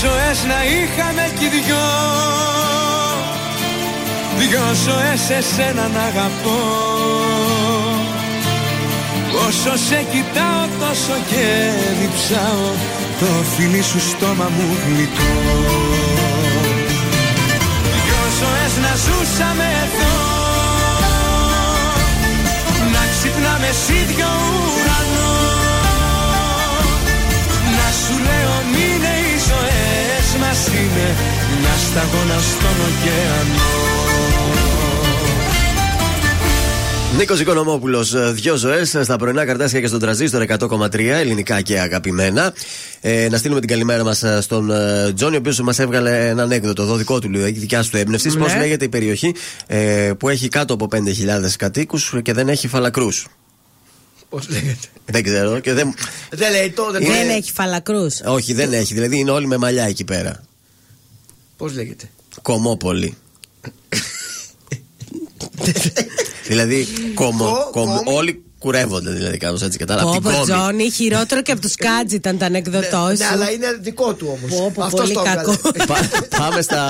ζωές να είχαμε κι οι δυο. Δυο ζωές εσένα να αγαπώ. Όσο σε κοιτάω τόσο και διψάω. Το φιλί σου στόμα μου γλυκό Δυο ζωές να ζούσαμε εδώ. Να ξυπνάμε σίδιο ουρανό ζωές μας είναι Μια σταγόνα στον ωκεανό Νίκος Οικονομόπουλος, δύο ζωές στα πρωινά καρτάσια και στον τραζίστρο 100,3 ελληνικά και αγαπημένα. Ε, να στείλουμε την καλημέρα μας στον ε, Τζόνι, ο οποίος μας έβγαλε ένα ανέκδοτο εδώ δικό του, έχει δικιά του έμπνευση. Ναι. Πώ λέγεται η περιοχή ε, που έχει κάτω από 5.000 κατοίκους και δεν έχει φαλακρούς. Πώς λέγεται. Δεν ξέρω. Και δεν... Δεν λέει το, δεν, Δεν έχει φαλακρούς. Όχι, δεν έχει. Δηλαδή είναι όλοι με μαλλιά εκεί πέρα. Πώς λέγεται. Κομόπολη. δηλαδή, κομο, Κο- κομ- κόμι. όλοι κουρεύονται δηλαδή κάπως έτσι κατάλαβα. Πω Απ' την πω κόμη. Τζόνι, χειρότερο και από τους Κάτζ ήταν τα ανεκδοτός Ναι, σου. αλλά είναι δικό του όμως. Πω, πω, πολύ κακό. Πά- Πάμε στα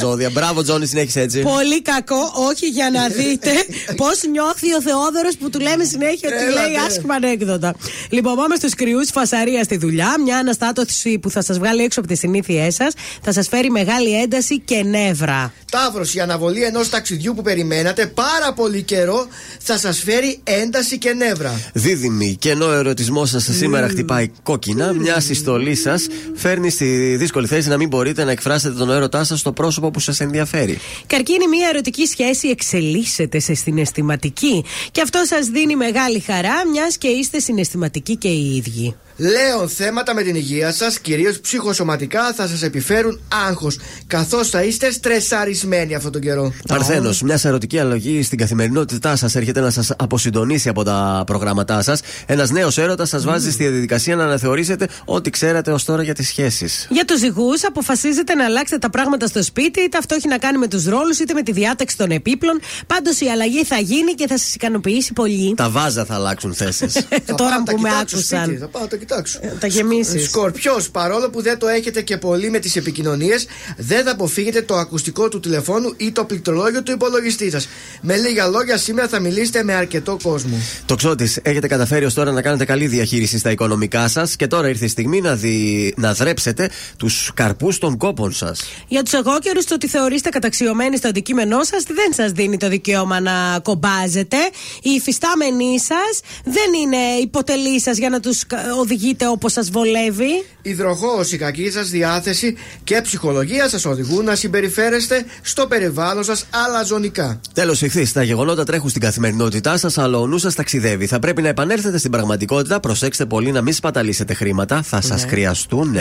ζώδια. Μπράβο, Τζόνι, συνέχισε έτσι. Πολύ κακό, όχι για να δείτε πώς νιώθει ο Θεόδωρος που του λέμε συνέχεια ότι Έλατε. λέει άσχημα ανέκδοτα. Λοιπόν, πάμε στους κρυούς, φασαρία στη δουλειά. Μια αναστάτωση που θα σας βγάλει έξω από τις συνήθειές σας. Θα σας φέρει μεγάλη ένταση και νεύρα. Ταύρος, η αναβολή ενός ταξιδιού που περιμένατε πάρα πολύ καιρό θα σας φέρει ένταση και νεύρα. Δίδυμη, και ενώ ο ερωτισμό σας σήμερα χτυπάει κόκκινα, μια συστολή σας φέρνει στη δύσκολη θέση να μην μπορείτε να εκφράσετε τον έρωτά σας στο πρόσωπο που σας ενδιαφέρει. Καρκίνη, μια ερωτική σχέση εξελίσσεται σε συναισθηματική. Και αυτό σας δίνει μεγάλη χαρά, μιας και είστε συναισθηματικοί και οι ίδιοι. Λέων, θέματα με την υγεία σας, κυρίως ψυχοσωματικά, θα σας επιφέρουν άγχος, καθώς θα είστε στρεσαρισμένοι αυτόν τον καιρό. Παρθένος, μιας ερωτική αλλαγή στην καθημερινότητά σας έρχεται να σας αποσυντονίσει από τα προγράμματά σας. Ένας νέος έρωτας σας βάζει στη διαδικασία να αναθεωρήσετε ό,τι ξέρατε ως τώρα για τις σχέσεις. Για τους ζυγού, αποφασίζετε να αλλάξετε τα πράγματα στο σπίτι, είτε αυτό έχει να κάνει με τους ρόλους, είτε με τη διάταξη των επίπλων. Πάντως η αλλαγή θα γίνει και θα σας ικανοποιήσει πολύ. Τα βάζα θα αλλάξουν θέσεις. Τώρα τα που με κοιτάξω σπίτι, άκουσαν. Θα πάω να το κοιτάξω. τα γεμίσεις. Σκορπιός, παρόλο που δεν το έχετε και πολύ με τις επικοινωνίες, δεν θα αποφύγετε το ακουστικό του τηλεφώνου ή το πληκτρολόγιο του υπολογιστή σας. Με λίγα λόγια, σήμερα θα μιλήσετε με αρκετό κόσμο. Το ξώτης, έχετε καταφέρει ως τώρα να κάνετε καλή διαχείριση στα οικονομικά σας και τώρα ήρθε η στιγμή να, δι... να δρέψετε τους καρπούς των κόπων σας. Για τους εγώκερους, το ότι θεωρείστε καταξιωμένοι στο αντικείμενό σας δεν σας δίνει το δικαίωμα να κομπάζετε. Οι υφιστάμενοι σας δεν είναι υποτελεί σας για να τους οδηγείτε όπως σας βολεύει. Υδροχός, η κακή σας διάθεση και ψυχολογία σας οδηγούν να συμπεριφέρεστε στο περιβάλλον σας αλαζονικά. Τέλος, ηχθείς. Τα γεγονότα τρέχουν στην καθημερινότητά σας, αλλά ο νους σας ταξιδεύει. Θα πρέπει να επανέλθετε στην πραγματικότητα. Προσέξτε πολύ να μην σπαταλήσετε χρήματα. Θα σας χρειαστούν.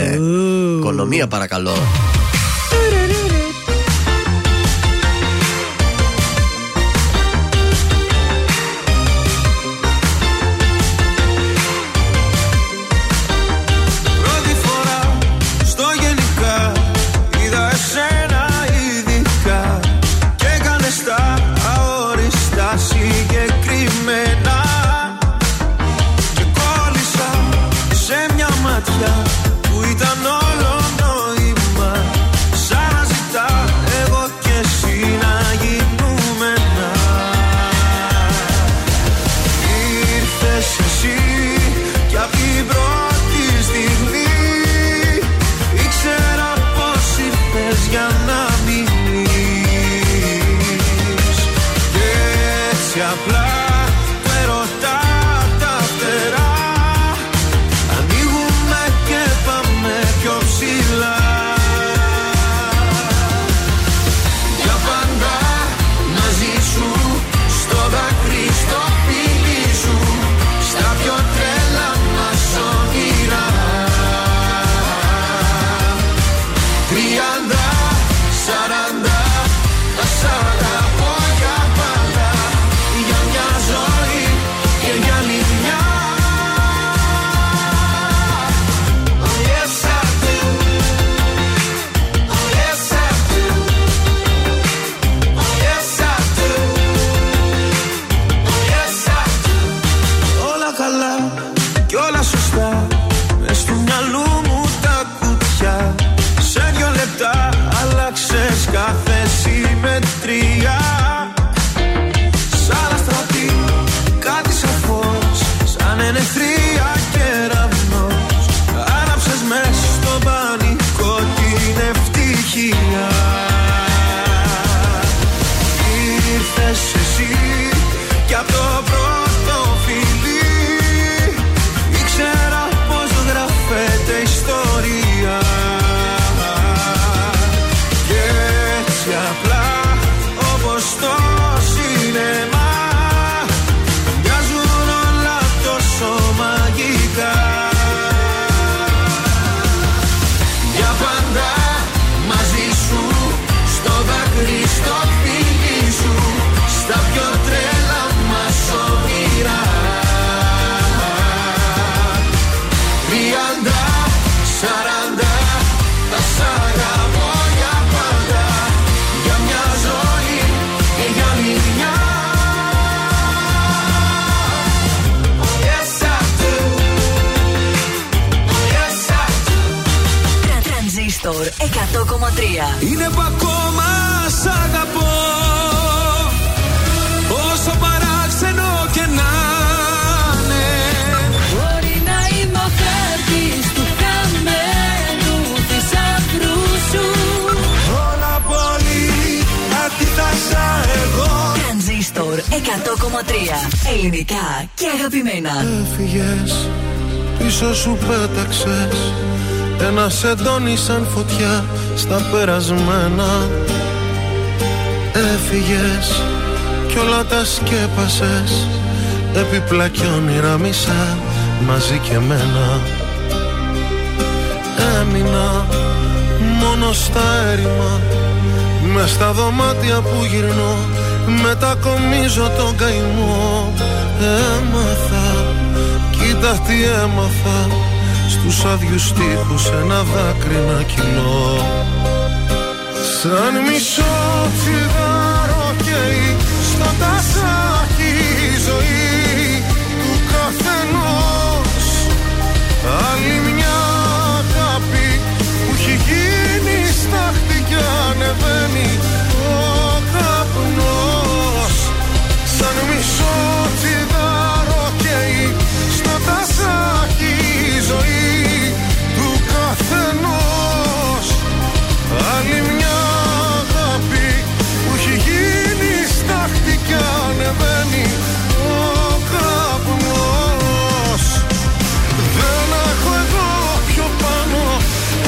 Οικονομία, παρακαλώ. Είναι που ακόμα σ' αγαπώ. Όσο παράξενο και να είναι. Μπορεί να είμαι ο χάρτης του χαμένου θησαυρού σου. Όλα πολύ αντίθασα εγώ Τρανζίστορ 100,3. Ελληνικά και αγαπημένα. Έφυγες, πίσω σου πέταξες. Ένα σεντόνι σαν φωτιά στα περασμένα. Έφυγες κι όλα τα σκέπασες. Επιπλά κι όνειρα μισά μαζί και μένα Έμεινα μόνο στα έρημα. Μες στα δωμάτια που γυρνώ. Μετακομίζω τον καημό. Έμαθα Κοίτα τι έμαθα Στους άδειους τείχους ένα δάκρυ να κυλώ. Σαν μισό τσιγάρο καίει Στο τασάκι η ζωή του καθενός. Άλλη μια αγάπη που έχει γίνει στάχτη κι ανεβαίνει ο καπνός. Σαν μισό τσιγάρο καίει στο τασάκι η ζωή Άλλη μια αγάπη που έχει γίνει στάχτη κι ανεβαίνει ο καπνός. Δεν έχω εδώ πιο πάνω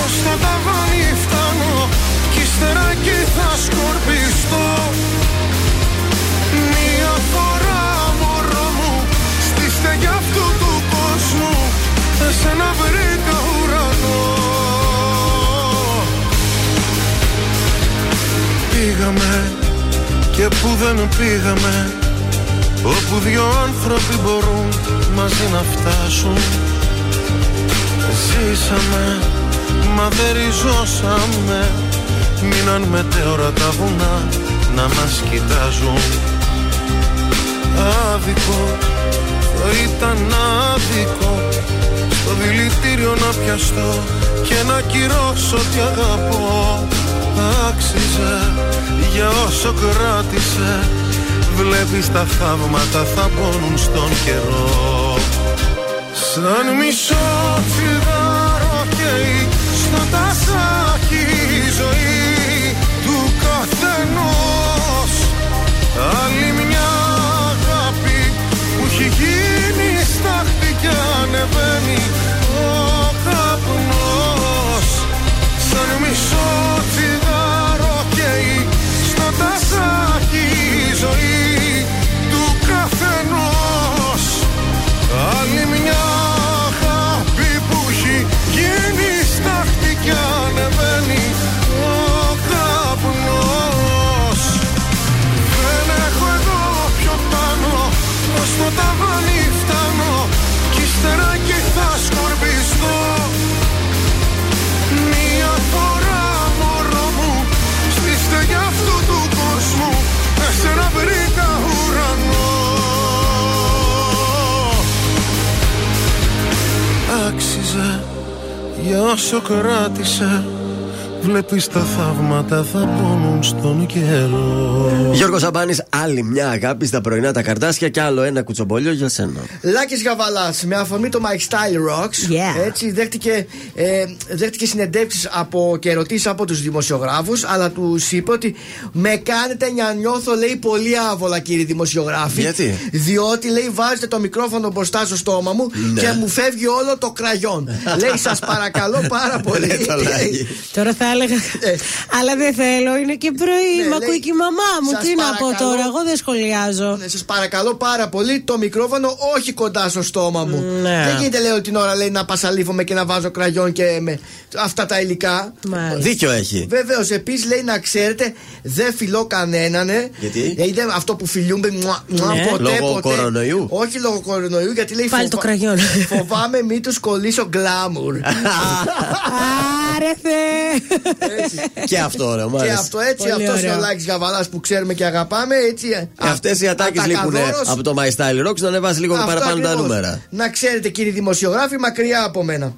Ως το ταβάνι φτάνω Κι ύστερα εκεί θα σκορπιστώ. Μια φορά μωρό μου Στη στεγιά αυτού του κόσμου Εσένα βρήκα ουρανό Πήγαμε και που δεν πήγαμε Όπου δυο άνθρωποι μπορούν μαζί να φτάσουν. Ζήσαμε, μα δεν ριζώσαμε. Μείναν μετέωρα τα βουνά να μας κοιτάζουν. Άδικο, το ήταν άδικο Στο δηλητήριο να πιαστώ και να κυρώσω τι αγαπώ. Άξιζε για όσο κράτησε Βλέπεις τα θαύματα θα πόνουν στον καιρό. Σαν μισό τσιγάρο καίει στο τασάκι η ζωή του καθενός. Άλλη μια αγάπη που έχει γίνει στάχτη κι ανεβαίνει ο καπνός. Σαν μισό τσιγάρο καίει στο τασάκι η ζωή του καθενός. Άλλη μια αγάπη που έχει γίνει στάχτη κι για όσο κράτησε Βλέπεις τα θαύματα θα πόνουν στον καιρό Γιώργος Σαμπάνης, άλλη μια αγάπη στα πρωινά τα καρτάσια και άλλο ένα κουτσομπολιό για σένα. Λάκης Γαβαλάς, με αφορμή το My Style Rocks, Yeah. έτσι δέχτηκε, ε, δέχτηκε συνεντεύξεις από και ερωτήσεις από τους δημοσιογράφους, αλλά τους είπε ότι με κάνετε να νιώθω, λέει, πολύ άβολα, κύριοι δημοσιογράφοι. Γιατί; Διότι, λέει, βάζετε το μικρόφωνο μπροστά στο στόμα μου Ναι. και μου φεύγει όλο το κραγιόν. λέει, σας παρακαλώ πάρα πολύ. Ε, το λάγι. Τώρα θα έλεγα. Αλλά δεν θέλω, είναι και πρωί. Ναι, Μ' ακούει λέει, και η μαμά μου. «Σας Τι να πω παρακαλώ». τώρα, εγώ δεν σχολιάζω. Ναι, σας παρακαλώ πάρα πολύ το μικρόφωνο όχι κοντά στο στόμα μου. Ναι. Δεν γίνεται, λέω την ώρα λέει, να πασαλίφομαι και να βάζω κραγιόν και με αυτά τα υλικά. Δίκιο έχει. Βεβαίως, επίσης λέει να ξέρετε, δεν φιλώ κανέναν. ε. Γιατί; Ε, δεν- αυτό που φιλιούνται μουα, μουα, Ναι. ποτέ, Λόγω ποτέ. κορονοϊού; Όχι λόγω κορονοϊού, γιατί λέει Πάλι το κραγιόν. Φοβάμαι μην τους κολλήσω γκλάμουρ. Άρε Θεέ. Και αυτό ωραίο, μου και άρεσε. αυτό έτσι, Πολύ αυτός ωραίο. ο Λάκης Γαβαλάς που ξέρουμε και αγαπάμε, έτσι. ε, Αυτές οι ατάκες λείπουν ατακαδόρος. από το My Style Rocks να ανεβάσει λίγο Αυτό παραπάνω τα ακριβώς. νούμερα. Να ξέρετε, κύριοι δημοσιογράφοι, μακριά από μένα.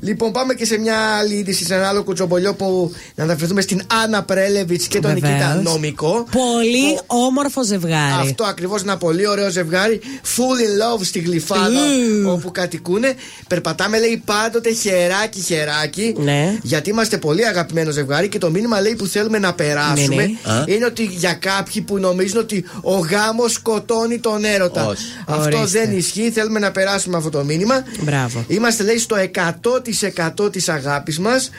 Λοιπόν, πάμε και σε μια άλλη είδηση, σε ένα άλλο κουτσομπολιό που να αναφερθούμε στην Άννα Πρέλεβιτς και τον Βεβαίως. Νικήτα Νομικό. Πολύ όμορφο ζευγάρι. Αυτό ακριβώς ένα πολύ ωραίο ζευγάρι. Full in love στη γλυφάδα Ου. όπου κατοικούν. Περπατάμε, λέει πάντοτε χεράκι χεράκι. Ναι. Γιατί είμαστε πολύ αγαπημένο ζευγάρι και το μήνυμα λέει που θέλουμε να περάσουμε Ναι, ναι. Α. είναι ότι για κάποιοι που νομίζουν ότι ο γάμος σκοτώνει τον έρωτα. Όχι. Αυτό Ορίστε. δεν ισχύει. Θέλουμε να περάσουμε αυτό το μήνυμα. Μπράβο. Είμαστε, λέει, στο 100% της αγάπης μας.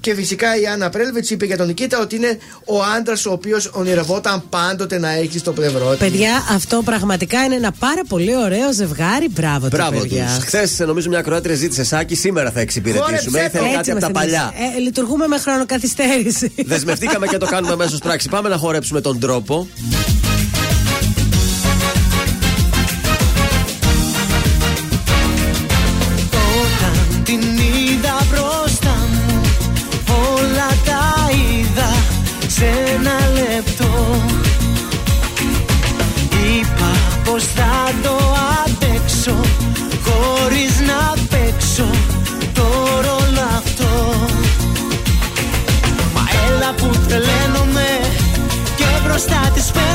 Και φυσικά η Άννα Πρέλβιτ είπε για τον Νικήτα ότι είναι ο άντρας ο οποίος ονειρευόταν πάντοτε να έχει στο πλευρό του. Παιδιά, αυτό πραγματικά είναι ένα πάρα πολύ ωραίο ζευγάρι. Μπράβο, του, Μπράβο τους. παιδιά. Χθες, νομίζω, μια Κροάτρια ζήτησε σάκι, σήμερα θα εξυπηρετήσουμε. Χόρεψε το. Ήθελε κάτι από τα είμαστε εμείς. παλιά. Ε, λειτουργούμε με χρονοκαθυστέρηση. Δεσμευτήκαμε και το κάνουμε αμέσως πράξη. Πάμε να χορέψουμε τον τρόπο. Και μπροστά της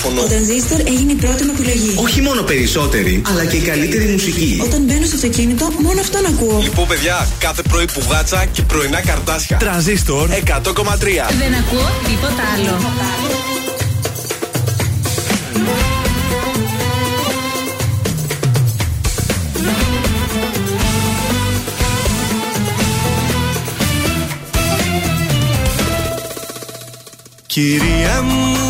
ραδιόφωνο. Ο τρανζίστορ έγινε η πρώτη μου επιλογή. Όχι μόνο περισσότερη, αλλά και η καλύτερη μουσική. Όταν μπαίνω στο αυτοκίνητο, μόνο αυτόν ακούω. Λοιπόν, παιδιά, κάθε πρωί που γάτσα και πρωινά καρτάσια. Τρανζίστορ 100,3. Δεν ακούω τίποτα άλλο. Κυρία μου, να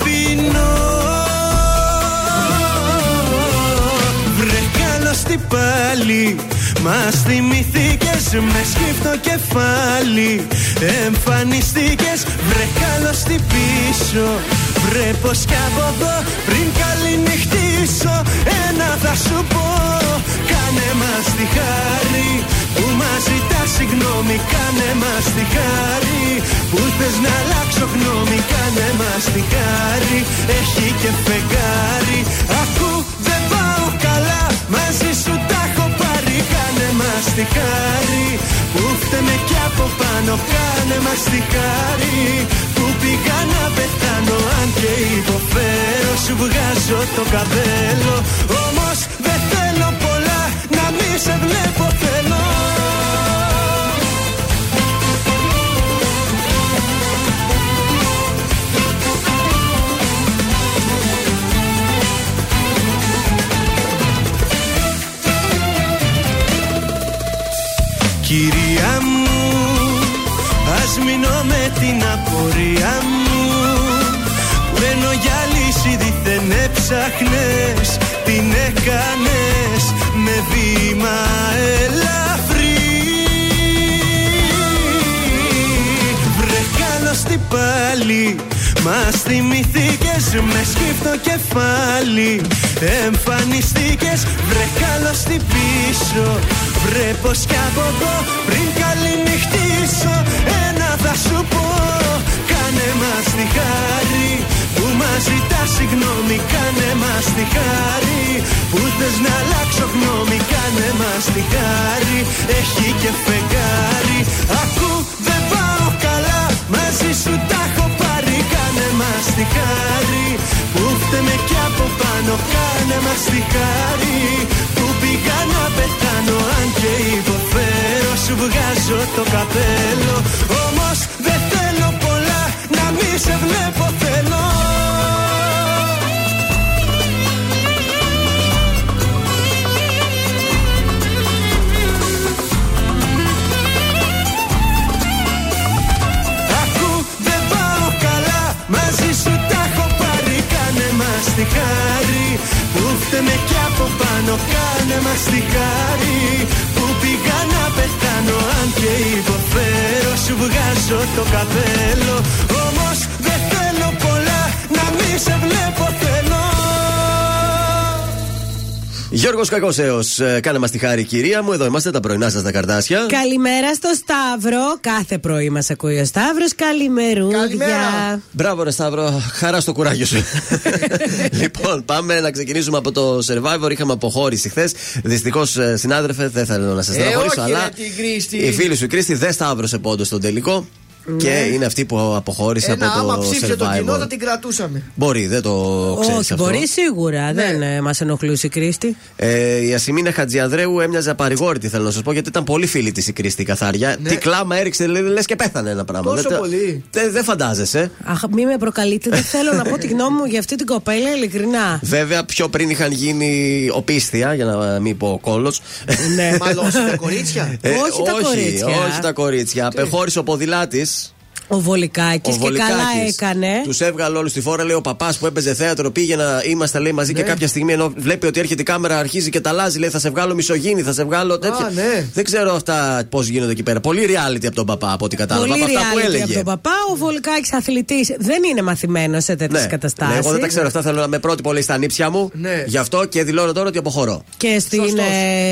καλώς τι πάλι. Μας θυμηθήκες με σκύφτο κεφάλι. Εμφανιστήκες βρε καλώς τι πίσω. Βρε πως κι από εδώ πριν καληνυχτήσω. Ένα θα σου πω Κάνε μας τη χάρη. Που μας ζητάς συγγνώμη Κάνε μας τη χάρη. Που θες να αλλάξω γνώμη Κάνε μας τη χάρη. Έχει και φεγγάρι Ακού δεν πάω καλά μαζί σου τα έχω πάρει Κάνε μας τη χάρη. Που φταίμε κι από πάνω Κάνε μας τη χάρη. Που πήγα να πεθάνω Αν και υποφέρω σου βγάζω το καπέλο. Όμως δεν θέλω πολλά να μη σε βλέπω μείνω με την απορία μου. Μένω για λύση δίθεν έψαχνες Την έκανες με βήμα ελαφρύ. Βρε καλώς τι πάλι Μας θυμηθήκες μες σκύφτο κεφάλι Εμφανιστήκες. Βρε καλώς τι πίσω Βρε πως κι από εδώ πριν καληνυχτήσω μας τη χάρη που μας ζητάς συγγνώμη Κάνε μας τη χάρη. Που θες να αλλάξω γνώμη Κάνε μας τη χάρη. Έχει και φεγγάρι. Ακού δεν πάω καλά μαζί σου τα έχω πάρει. Κάνε μας τη χάρη. Που φταίμε κι από πάνω Κάνε μας τη χάρη. Που πήγα να πεθάνω Αν και υποφέρω σου βγάζω το καπέλο. Όμως μη σε βλέπω θέλω. Ακού δεν πάω καλά μαζί σου τα έχω πάρει Κάνε μας τη χάρη που φταίμε κι από πάνω Κάνε μας τη χάρη. Που πήγα να πεθάνω Αν και υποφέρω σου βγάζω το καπέλο. Όμως δεν θέλω πολλά να μη σε βλέπω θέλω Γιώργος Κακοσέο, κάνε μας τη χάρη, κυρία μου. Εδώ είμαστε τα πρωινά σας τα καρτάσια. Καλημέρα στο Σταύρο. Κάθε πρωί μας ακούει ο Σταύρος. Καλημερούδια. Μπράβο, ρε Σταύρο, χαρά στο κουράγιο σου. λοιπόν, πάμε να ξεκινήσουμε από το survivor. Είχαμε αποχώρηση χθες. Δυστυχώς, συνάδελφε, δεν θέλω να σας Ε, στεναχωρήσω, όχι, αλλά ρε, την Κρίστη. η φίλη σου η Κρίστη δεν σταύρωσε πόντο στον τελικό. Και είναι αυτή που αποχώρησε Ένα, από άμα το ψήφισε το κοινό survivor. θα την κρατούσαμε. Μπορεί, δεν το ξέρεις Όχι, αυτό. μπορεί σίγουρα. Δεν ε, μας ενοχλούσε η Κρίστη. Ε, η Ασημίνα Χατζιανδρέου έμοιαζε απαρηγόρητη, θέλω να σας πω, γιατί ήταν πολύ φίλη της η Κρίστη καθάρια. Τι κλάμα έριξε, λες και πέθανε ένα πράγμα. Τόσο Δεν- πολύ. Δεν δεν φαντάζεσαι. Αχ, μη με προκαλείτε. Δεν θέλω να πω τη γνώμη μου για αυτή την κοπέλα, ειλικρινά. Βέβαια, πιο πριν είχαν γίνει οπίστια, για να μην πω κόλος. Ναι. Μάλλον όχι τα κορίτσια. Όχι τα κορίτσια. Όχι τα κορίτσια. Απεχώρησε ο ποδηλάτης. Ο Βολικάκης Ο και καλά Βολικάκης. έκανε. Τους έβγαλε όλους στη φόρα, λέει ο παπάς που έπαιζε θέατρο. Πήγε να είμαστε λέει, μαζί και Ναι. κάποια στιγμή ενώ βλέπει ότι έρχεται η κάμερα, αρχίζει και τα αλλάζει. Λέει θα σε βγάλω μισογίνη, θα σε βγάλω τέτοια. ναι. Δεν ξέρω αυτά πώς γίνονται εκεί πέρα. Πολύ reality από τον παπά από ό,τι κατάλαβα. Πολύ από αυτά που reality έλεγε. από τον παπά. Ο Βολικάκης αθλητής δεν είναι μαθημένος σε τέτοιες Ναι. καταστάσεις. Ναι, εγώ δεν τα ξέρω αυτά. Θέλω να με πρότυπο λέει στα νύψια μου. Ναι. Γι' αυτό και δηλώνω τώρα ότι αποχωρώ. Και, στην,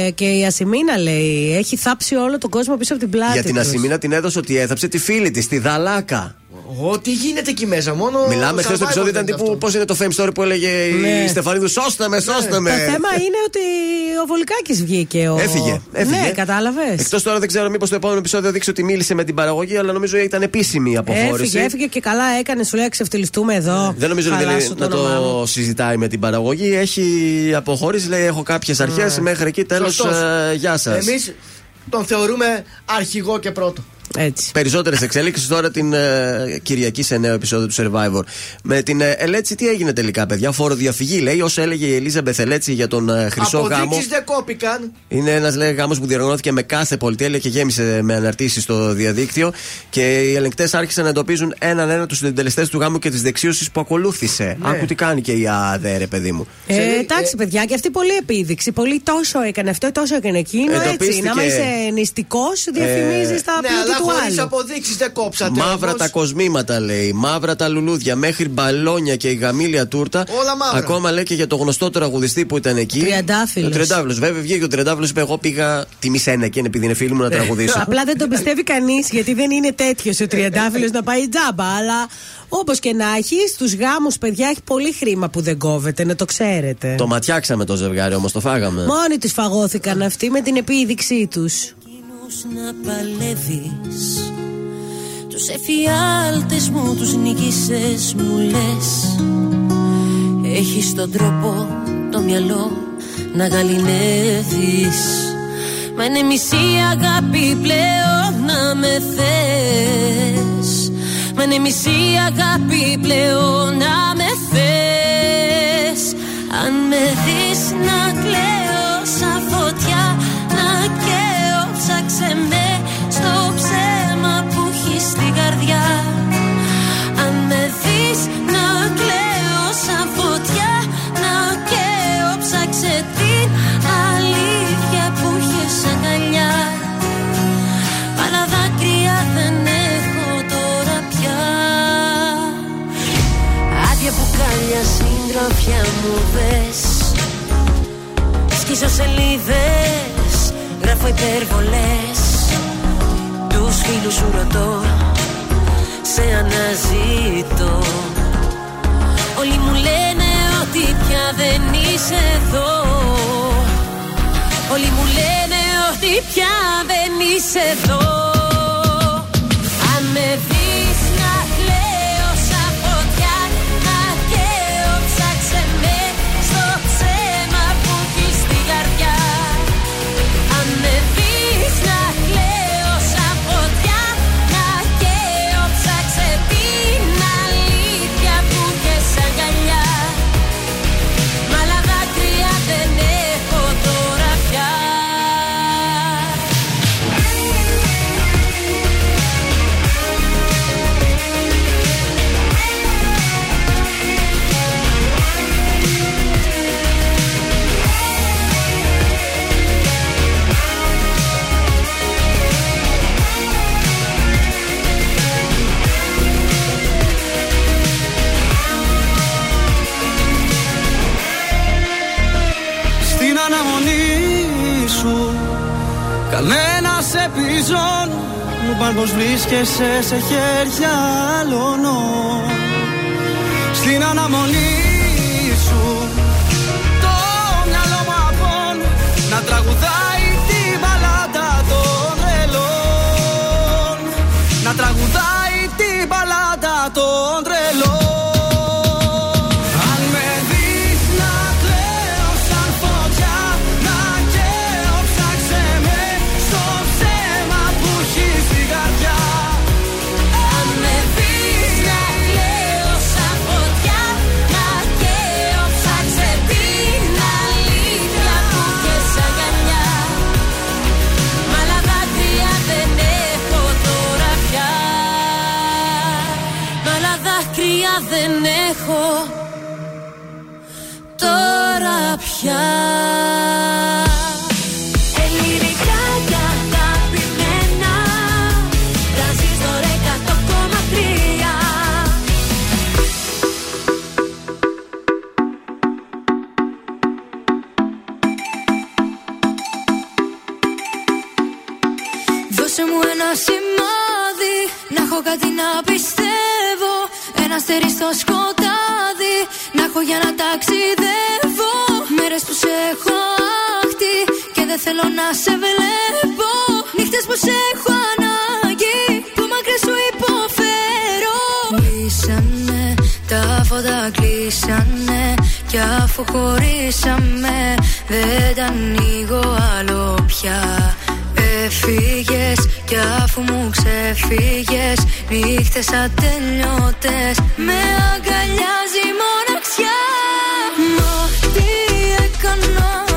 ε, και η Ασημίνα λέει: Έχει θάψει όλο τον κόσμο πίσω από την πλάτη. Για την τους. Ασημίνα την έδωσε ότι έθαψε τη φίλη της, τη Δαλάκα. Ω, τι γίνεται εκεί μέσα, μόνο. Μιλάμε χθε στο Survivor επεισόδιο ήταν δεν τύπου. Πώς είναι το fame story που έλεγε Ναι. η Στεφανίδου. Σώστε με, σώστε με. Το θέμα είναι ότι ο Βολικάκης βγήκε. Ο... Έφυγε. έφυγε. Ναι, κατάλαβες. Εκτός τώρα δεν ξέρω μήπως το επόμενο επεισόδιο δείξει ότι μίλησε με την παραγωγή, αλλά νομίζω ήταν επίσημη η αποχώρηση. Έφυγε, έφυγε και καλά έκανε. Σου λέει ξεφτυλιστούμε εδώ. Δεν νομίζω ότι Χαλάσου λέει να όνομά μου. το συζητάει με την παραγωγή. Έχει αποχωρήσει, λέει: Έχω κάποιες αρχές. Μέχρι εκεί τέλος. Σωστός. Γεια σας. Εμείς τον θεωρούμε αρχηγό και πρώτο. Έτσι. Περισσότερες εξέλιξει τώρα την ε, Κυριακή σε νέο επεισόδιο του Survivor. Με την ε, Ελέτσι, τι έγινε τελικά, παιδιά; Φοροδιαφυγή, λέει, όσο έλεγε η Ελίζα Μπεθελέτσι για τον ε, χρυσό γάμο. Αποδείξει δεν κόπηκαν. Είναι ένας λέει γάμος που διοργανώθηκε με κάθε πολυτέλεια και γέμισε με αναρτήσεις στο διαδίκτυο. Και οι ελεγκτές άρχισαν να εντοπίζουν έναν ένα τους συντελεστές του γάμου και της δεξίωσης που ακολούθησε. Ναι. Άκου τι κάνει και η ΑΔΕ, ρε παιδί μου. Ε, εντάξει, παιδιά, και αυτή πολύ επίδειξη. Πολύ τόσο έκανε αυτό, τόσο έκανε εκείνο. Έτσι. Εντοπίστηκε- Να είσαι νηστικός, διαφημίζεις τα Ναι, πλούτη αλλά του χωρίς άλλου. αποδείξεις δεν κόψατε. Μαύρα όμως. τα κοσμήματα λέει, μαύρα τα λουλούδια, μέχρι μπαλόνια και η γαμήλια τούρτα. Όλα μαύρα. Ακόμα λέει και για το γνωστό τραγουδιστή που ήταν εκεί. Τριαντάφυλλος. Ο Τριαντάφυλλος. Βέβαια βγήκε ο Τριαντάφυλλος, είπε: Εγώ πήγα τιμή ένα και επειδή είναι φίλη μου να τραγουδήσω. Απλά δεν τον πιστεύει κανείς γιατί δεν είναι τέτοιος ο τριαντάφυλλος να πάει τζάμπα. Αλλά όπως και να έχει, στους γάμους, παιδιά, έχει πολύ χρήμα που δεν κόβεται, να το ξέρετε. το ματιάξαμε το ζευγάρι, όμως το φάγαμε. Μόνοι τους φαγώθηκαν αυτοί με την επίδειξή τους. Να παλεύεις. Τους εφιάλτες μου τους νικήσες μου λες. Έχεις τον τρόπο το μυαλό να γαλινεύεις. Μα είναι μισή αγάπη πλέον να με θες. Μα είναι μισή αγάπη πλέον να με θες. Αν με δεις να κλαίω Σκίζω σελίδες, γράφω υπερβολές. Τους φίλους σου ρωτώ, σε αναζητώ. Όλοι μου λένε ότι πια δεν είσαι εδώ. Όλοι μου λένε ότι πια δεν είσαι εδώ Μου παν πως βρίσκεσαι σε χέρια άλλων. Στην αναμονή πια Ελληνικά και αγαπημένα Τρανζίστορ 100,3 Δώσε μου ένα σημάδι Να έχω κάτι να πιστεύω. Ένα αστέρι στο σκοτάδι Να έχω για να ταξιδεύω θέλω να σε βλέπω. Νύχτες που σε έχω ανάγκη Που μακριά σου υποφέρω. Κλείσανε τα φώτα κλείσανε Κι αφού χωρίσαμε Δεν τα ανοίγω άλλο πια. Έφυγες κι αφού μου ξεφύγες Νύχτες ατελειώτες Με αγκαλιάζει η μοναξιά. Μα τι έκανα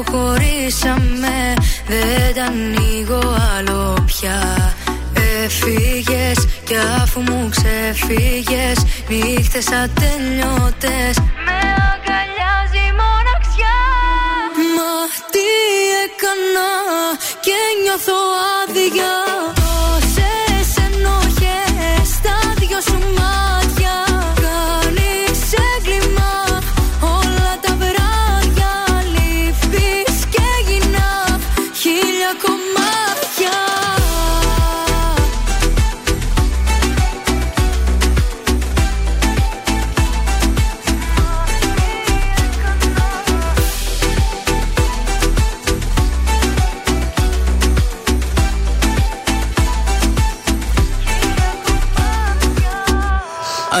αφού χωρίσαμε Δεν τα ανοίγω άλλο πια. Έφυγες κι αφού μου ξεφύγες Νύχτες ατελειώτες. Με αγκαλιάζει η μοναξιά. Μα τι έκανα και νιώθω άδεια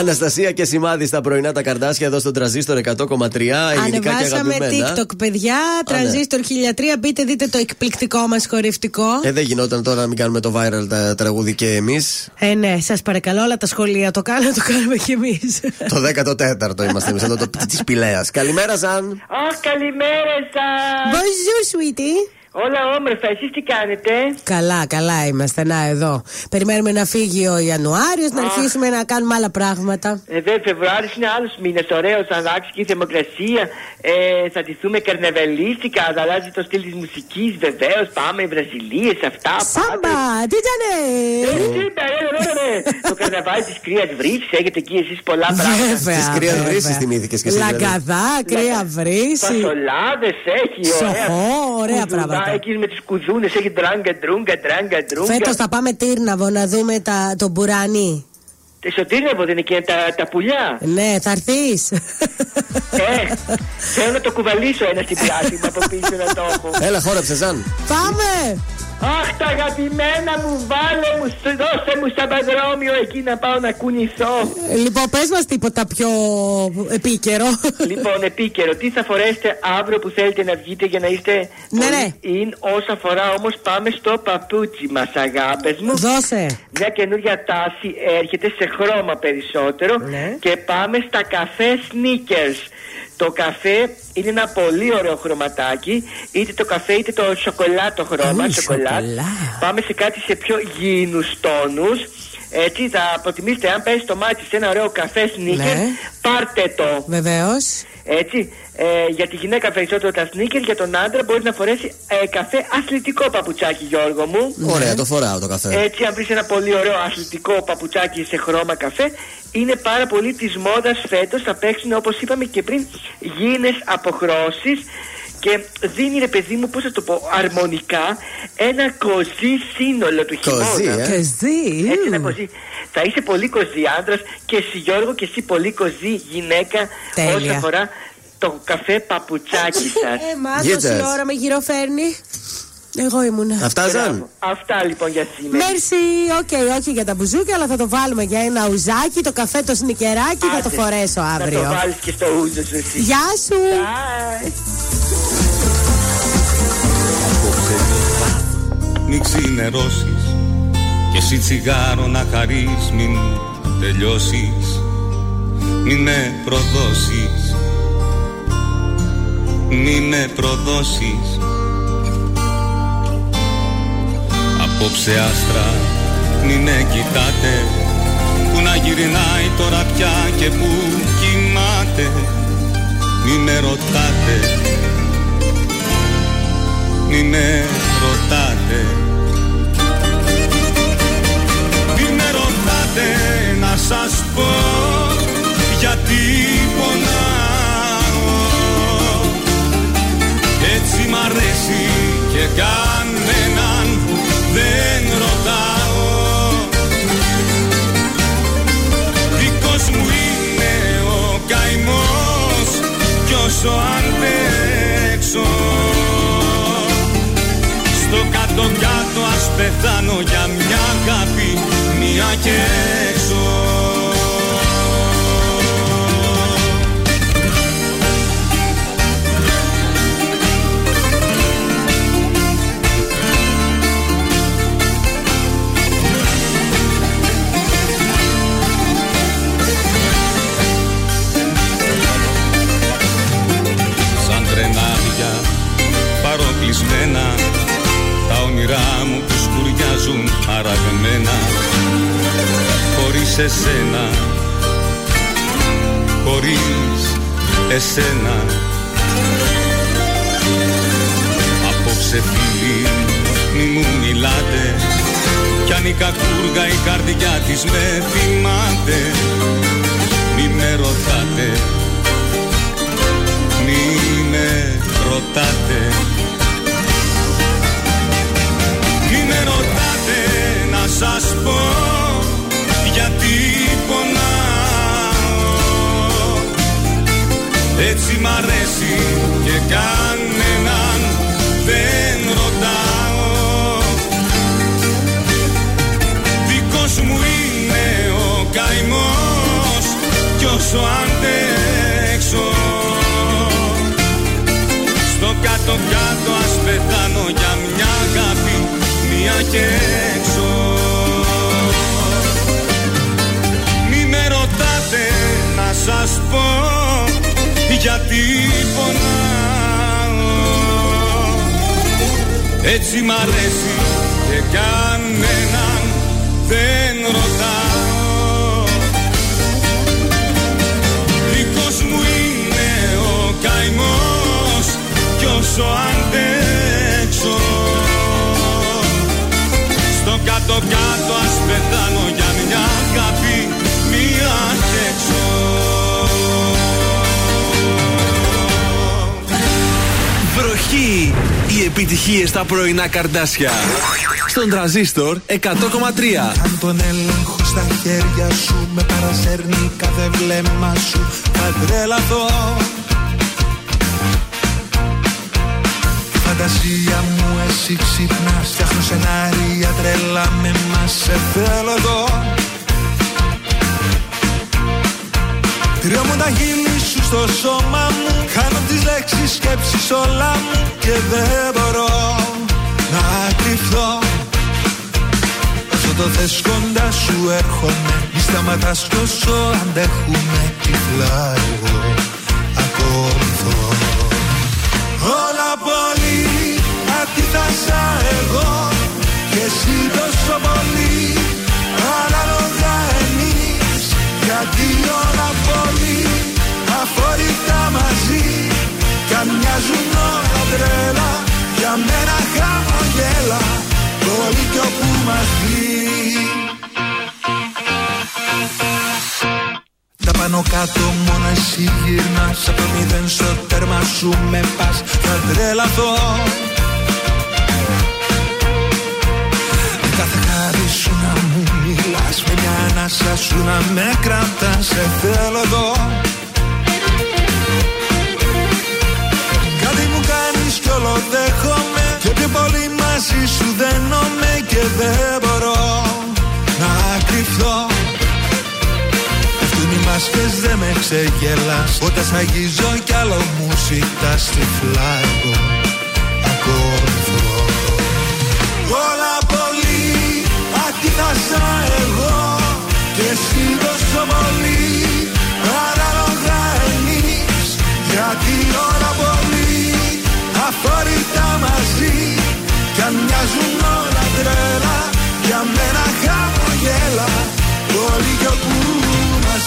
Αναστασία και σημάδι στα πρωινά τα καρδάσια εδώ στον τραζίστορ 100,3 ελληνικά και Ανεβάσαμε αγαπημένα. TikTok, παιδιά. Τρανζίστορ 1003. Μπείτε, δείτε το εκπληκτικό μας χορευτικό. Ε, δεν γινόταν τώρα να μην κάνουμε το viral τα τραγούδι και εμείς. Ε, ναι, σας παρακαλώ, όλα τα σχολεία το κάνουν, το κάνουμε κι εμείς. το 14ο είμαστε εμείς εδώ της Πηλαίας. Καλημέρα, Ζαν. Αχ, καλημέρα σα. Bonjour, sweetie. Όλα όμορφα, εσείς τι κάνετε; Καλά, καλά είμαστε. Να, εδώ. Περιμένουμε να φύγει ο Ιανουάριος, να Αχ. αρχίσουμε να κάνουμε άλλα πράγματα. Ε, Βέβαια, Φεβρουάριος είναι άλλος μήνας. Ωραίος, θα αλλάξει και η θερμοκρασία. Ε, θα ντυθούμε καρναβαλίστικα. Θα αλλάζει το στυλ της μουσικής. Βεβαίως, πάμε Βραζιλίες, αυτά. Σάμπα, τι ήταν. Ε, τι είπα, ε, ρε, ρε, ρε. Το καρναβάλι της κρύας βρύσης. Έχετε εκεί εσείς πολλά πράγματα. Βέβαια, Της κρύας βέβαια. βρύση θυμήθηκες και εσύ. δηλαδή. Λαγκαδά, κρύα βρύση. Φασολάδες έχει, ωραία. Σοχό, ωραία Κουδουνά, πράγματα. Εκεί με του κουδούνες έχει τράγκα, τρούγκα, τράγκα, τρούγκα. Φέτος θα πάμε Τύρναβο να δούμε τα, τον Μπουρανί. Στο Τύρναβο δεν είναι και τα, τα πουλιά. Ναι, θα έρθεις. Ε, θέλω να το κουβαλήσω ένα στην πλάτη μου από πίσω να το έχω. Έλα, χόρεψε, Ζαν. Πάμε! Αχ, τα αγαπημένα μου, βάλε μου, σ- δώσε μου στα παδρόμιο εκεί να πάω να κουνηθώ. Λοιπόν, πες μας τίποτα πιο επίκαιρο. λοιπόν, επίκαιρο, τι θα φορέσετε αύριο που θέλετε να βγείτε για να είστε Ναι, πολύ ναι. in. Όσα αφορά όμως, πάμε στο παπούτσι μας, αγάπες μου. Δώσε. Μια καινούργια τάση έρχεται σε χρώμα περισσότερο Ναι. και πάμε στα καφέ sneakers. Το καφέ είναι ένα πολύ ωραίο χρωματάκι, είτε το καφέ είτε το σοκολάτο χρώμα. Ου, σοκολάτ. σοκολά. Πάμε σε κάτι σε πιο γήινους τόνους. Έτσι, θα προτιμήσετε αν πέσει το μάτι σε ένα ωραίο καφέ σνίκερ, Ναι. πάρτε το. Βεβαίως. Έτσι, ε, για τη γυναίκα περισσότερο τα σνίκερ, για τον άντρα μπορεί να φορέσει ε, καφέ αθλητικό παπουτσάκι, Γιώργο μου. Ωραία, το φοράω το καφέ. Έτσι, αν βρεις ένα πολύ ωραίο αθλητικό παπουτσάκι σε χρώμα καφέ, είναι πάρα πολύ της μόδας φέτος. Θα παίξουν όπως είπαμε και πριν γίνε αποχρώσεις και δίνει ρε παιδί μου, πώς θα το πω, αρμονικά ένα κοζί σύνολο του Κοζί, χειμώνα. ε; Κοζί. Έτσι, ένα κοζί. Θα είσαι πολύ κοζί άντρας και εσύ Γιώργο και εσύ πολύ κοζί γυναίκα Τέλεια. όσον αφορά το καφέ παπουτσάκι σας. Ε, μα Γίτες. τόση ώρα με γυροφέρνει. Εγώ ήμουνα. Αυτάζαν. Αυτά λοιπόν για σήμερα. Μέρσι, οκ, όχι για τα μπουζούκια, αλλά θα το βάλουμε για ένα ουζάκι, το καφέ, το σνικεράκι, θα το Άντε, φορέσω Να αύριο. το βάλεις και στο ούζο σου εσύ. Γεια σου! Bye. Μην ξυνερώσεις Και εσύ τσιγάρο να χαρείς Μην μου τελειώσεις Μην με προδώσεις Μην με προδώσεις Απόψε άστρα. Μην με κοιτάτε Που να γυρνάει τώρα πια Και που κοιμάται. Μην με ρωτάτε. Μη με ρωτάτε. Μη με ρωτάτε να σας πω γιατί πονάω. Έτσι μ' αρέσει και κανέναν δεν ρωτάω. Δικός μου είναι ο καημός κι όσο αντέξω. Στο κάτω κάτω ας πεθάνω για μια αγάπη μια και έξω παροπλισμένα Τα όνειρά μου που σκουριάζουν αραγμένα Χωρίς εσένα. Χωρίς εσένα. Απόψε φίλοι μη μου μιλάτε. Κι αν η κακούργα η καρδιά της με θυμάται Μη με ρωτάτε. Μη με ρωτάτε σας πω γιατί πονάω. Έτσι μ' αρέσει και κανέναν δεν ρωτάω. Δικός μου είναι ο καημός κι όσο αντέξω. Στο κάτω κάτω ας πεθάνω για μια αγάπη μια και έξω σας πω γιατί πονάω. Έτσι μ' αρέσει και κανέναν δεν ρωτάω. Δικός μου είναι ο καημός κι όσο αντέξω. Στο κάτω κάτω ας πεθάνω για επιτυχίες στα πρωινά καρδάσια. Στον τραζίστορ 100,3. Αν τον έλεγχο στα χέρια σου με παρασέρνει κάθε βλέμμα σου θα τρελαθώ Φαντασία μου εσύ ξυπνάς Φτιάχνω σενάρια τρελά με μας Σε θέλω εδώ Κρυό μου τα γίνει σου στο σώμα μου. Χάνω τις λέξεις σκέψεις όλα μου. Και δεν μπορώ να κρυφθώ Όσο το θες κοντά σου έρχομαι. Μη σταματάς τόσο αντέχουμε Τυφλά εγώ. Ακολουθώ. Όλα πολύ αντίθασα εγώ. Και εσύ τόσο πολύ Ανάλογα εμείς. Γιατί όλα αφόρητα μαζί Κι αν μοιάζουν όλα τρέλα Για μένα χαμογέλα Το λύκειο που μας δει. Τα πάνω κάτω μόνο εσύ γυρνάς Από το μηδέν στο τέρμα σου με πας Θα τρελαθώ. Κάθε χάρη σου να μου μιλάς Με μια ανάσα σου να με κρατάς Σε θέλω εδώ. Ξεγελάς. Όταν σ' αγγίζω κι άλλο μου ζητάς τυφλά εγώ ακολουθώ Όλα πολύ αντίθασα εγώ. Και εσύ τόσο πολύ Παράλογα εμείς Γιατί όλα πολύ αφορητά μαζί. Κι αν μοιάζουν όλα τρέλα Για μένα χαμογέλα Όλοι κι όπου μας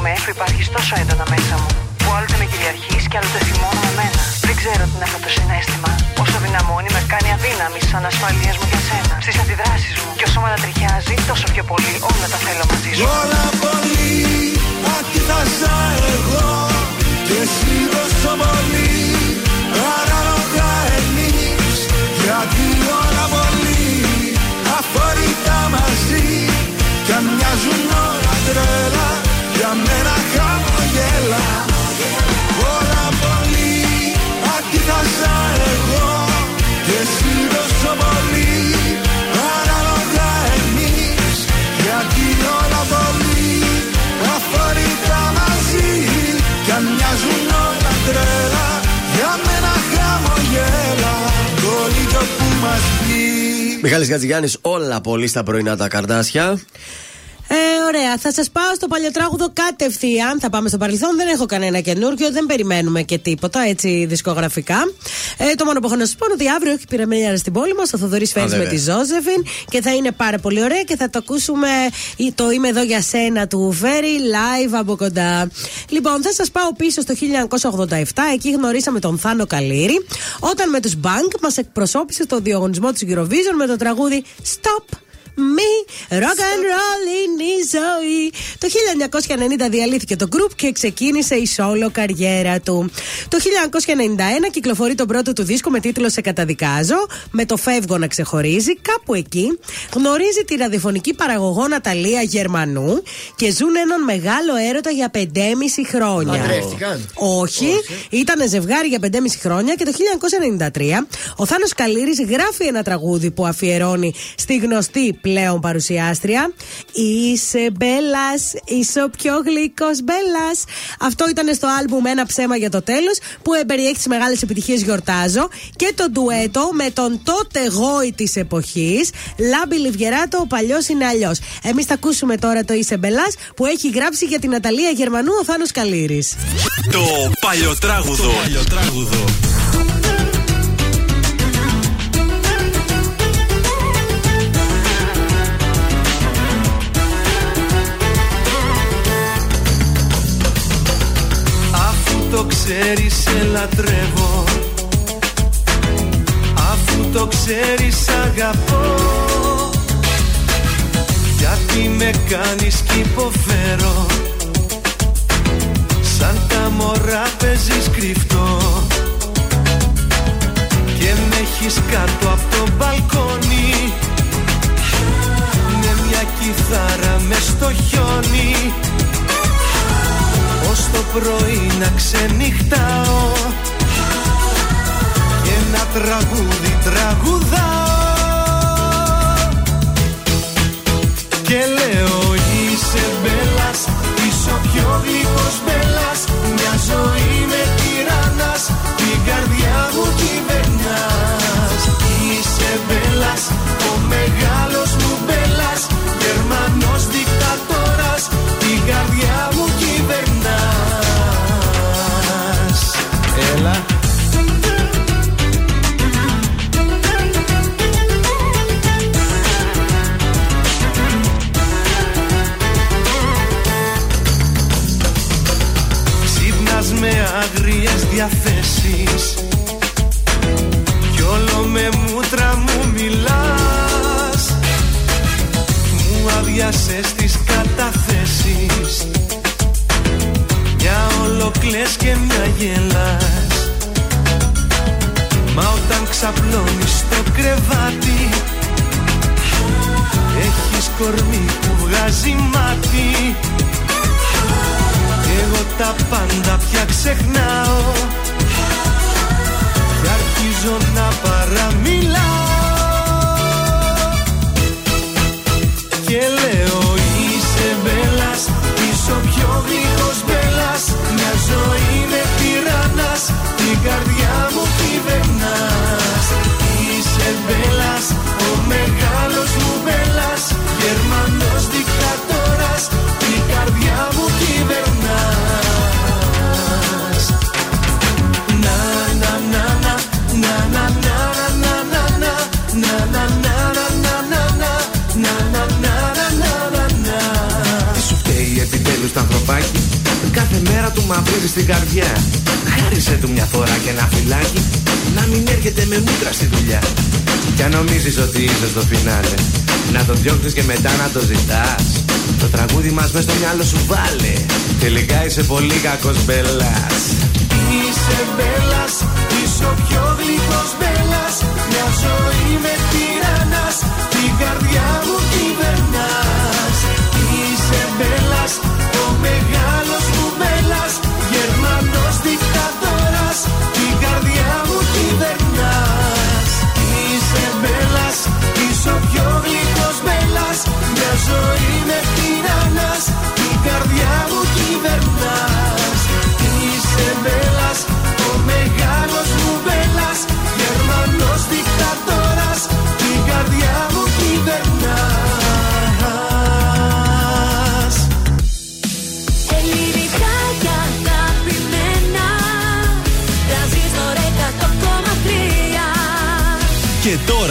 στιγμές που υπάρχεις τόσο έντονα μέσα μου Που άλλοτε με κυριαρχείς και άλλοτε θυμώνω με μένα Δεν ξέρω τι είναι αυτό το συνέστημα. Όσο δυναμώνει με κάνει αδύναμη στις ανασφαλίες μου για σένα. Στις αντιδράσεις μου Και όσο με ανατριχιάζει τόσο πιο πολύ όλα τα θέλω μαζί σου. Όλα πολύ αντίθασα εγώ. Και εσύ τόσο πολύ Παράλογα εμείς. Γιατί όλα πολύ αφορητά μαζί. Κι αν μοιάζουν όλα τρέλα Για μένα χαμογέλα. Όλα πολύ αντίθασα εγώ. Και εσύ τόσο πολύ Παράλογα εμείς. Γιατί όλα πολύ αφορητά μαζί. Κι αν μοιάζουν όλα τρέλα Για μένα χαμογέλα. Όλοι κι όπου μας βγει Μιχάλης Γατζηγιάννης, όλα πολύ στα πρωινά τα καρδάσια. Ε, ωραία. Θα σας πάω στο παλιοτράγουδο κατευθείαν. Θα πάμε στο παρελθόν. Δεν έχω κανένα καινούργιο. Δεν περιμένουμε και τίποτα έτσι δισκογραφικά. Ε, το μόνο που έχω να σας πω είναι ότι αύριο έχει πυραμίδια στην πόλη μας. Ο Θοδωρής Φέρι με βέβαια. τη Ζώζεφιν. Και θα είναι πάρα πολύ ωραία και θα το ακούσουμε ή το είμαι εδώ για σένα του Φέρι live από κοντά. Λοιπόν, θα σας πάω πίσω στο 1987. Εκεί γνωρίσαμε τον Θάνο Καλήρη. Όταν με τους Bank μας εκπροσώπησε στο διαγωνισμό της Eurovision με το τραγούδι Stop me, rock and roll είναι η ζωή. Το 1990 διαλύθηκε το group και ξεκίνησε η solo καριέρα του. Το 1991 κυκλοφορεί τον πρώτο του δίσκο με τίτλο Σε καταδικάζω, με το φεύγω να ξεχωρίζει. Κάπου εκεί γνωρίζει τη ραδιοφωνική παραγωγό Ναταλία Γερμανού και ζουν έναν μεγάλο έρωτα για 5,5 χρόνια. Παντρεύτηκαν; Όχι, ήταν ζευγάρι για 5,5 χρόνια και το 1993 ο Θάνος Καλήρης γράφει ένα τραγούδι που αφιερώνει στη γνωστή πλέον παρουσιάστρια Είσαι μπέλα, είσαι ο πιο γλυκό μπέλας. Αυτό ήταν στο άλμπουμ Ένα ψέμα για το τέλος που εμπεριέχει τις μεγάλες επιτυχίες Γιορτάζω και το ντουέτο με τον τότε γόη της εποχής Λάμπη Λιβιεράτο, ο παλιός είναι αλλιώς. Εμείς θα ακούσουμε τώρα το Είσαι μπελά που έχει γράψει για την Αταλία Γερμανού ο Θάνος Καλήρης Το παλιοτράγουδο. Το παλιοτράγουδο. Ξέρεις σε λατρεύω. Αφού το ξέρεις αγαπώ. Γιατί με κάνεις κι υποφέρω. Σαν τα μωρά παίζεις κρυφτό. Και με έχεις κάτω από το μπαλκόνι. Με μια κιθάρα μες στο χιόνι. Ως το πρωί να ξενυχτάω Και ένα τραγούδι τραγουδάω. Και λέω είσαι μπέλας Είσαι ο πιο γλυκός μπέλας Μια ζωή με τυράννας Την καρδιά μου κυβερνάς Είσαι μπέλας Ο μεγάλος μου μπέλας Γερμανός δικτατόρας Την καρδιά άγριες διαθέσεις. Κι όλο με μούτρα μου μιλάς. Μου άδειασες τις καταθέσεις. Μια ολοκλές και μια γελάς. Μα όταν ξαπλώνεις στο κρεβάτι Έχεις κορμί που βγάζει μάτι. Κι εγώ τα πάντα πια ξεχνάω. Και αρχίζω να παραμιλάω. Και λέω είσαι μπέλας Είσαι ο πιο γλυκός μπέλας Μια ζωή επιτέλους το ανθρωπάκι Κάθε μέρα του μαυρίζει στην καρδιά. Χάρισε του μια φορά και ένα φυλάκι. Να μην έρχεται με μούτρα στη δουλειά. Κι αν νομίζεις ότι είσαι στο φινάλε Να το διώχνεις και μετά να το ζητάς. Το τραγούδι μας μες στο μυαλό σου βάλε. Τελικά είσαι πολύ κακός μπελάς Είσαι μπέλας, είσαι ο πιο γλυκός μπέλας. Μια ζωή με τυράννας, την καρδιά μου κυβερνάς so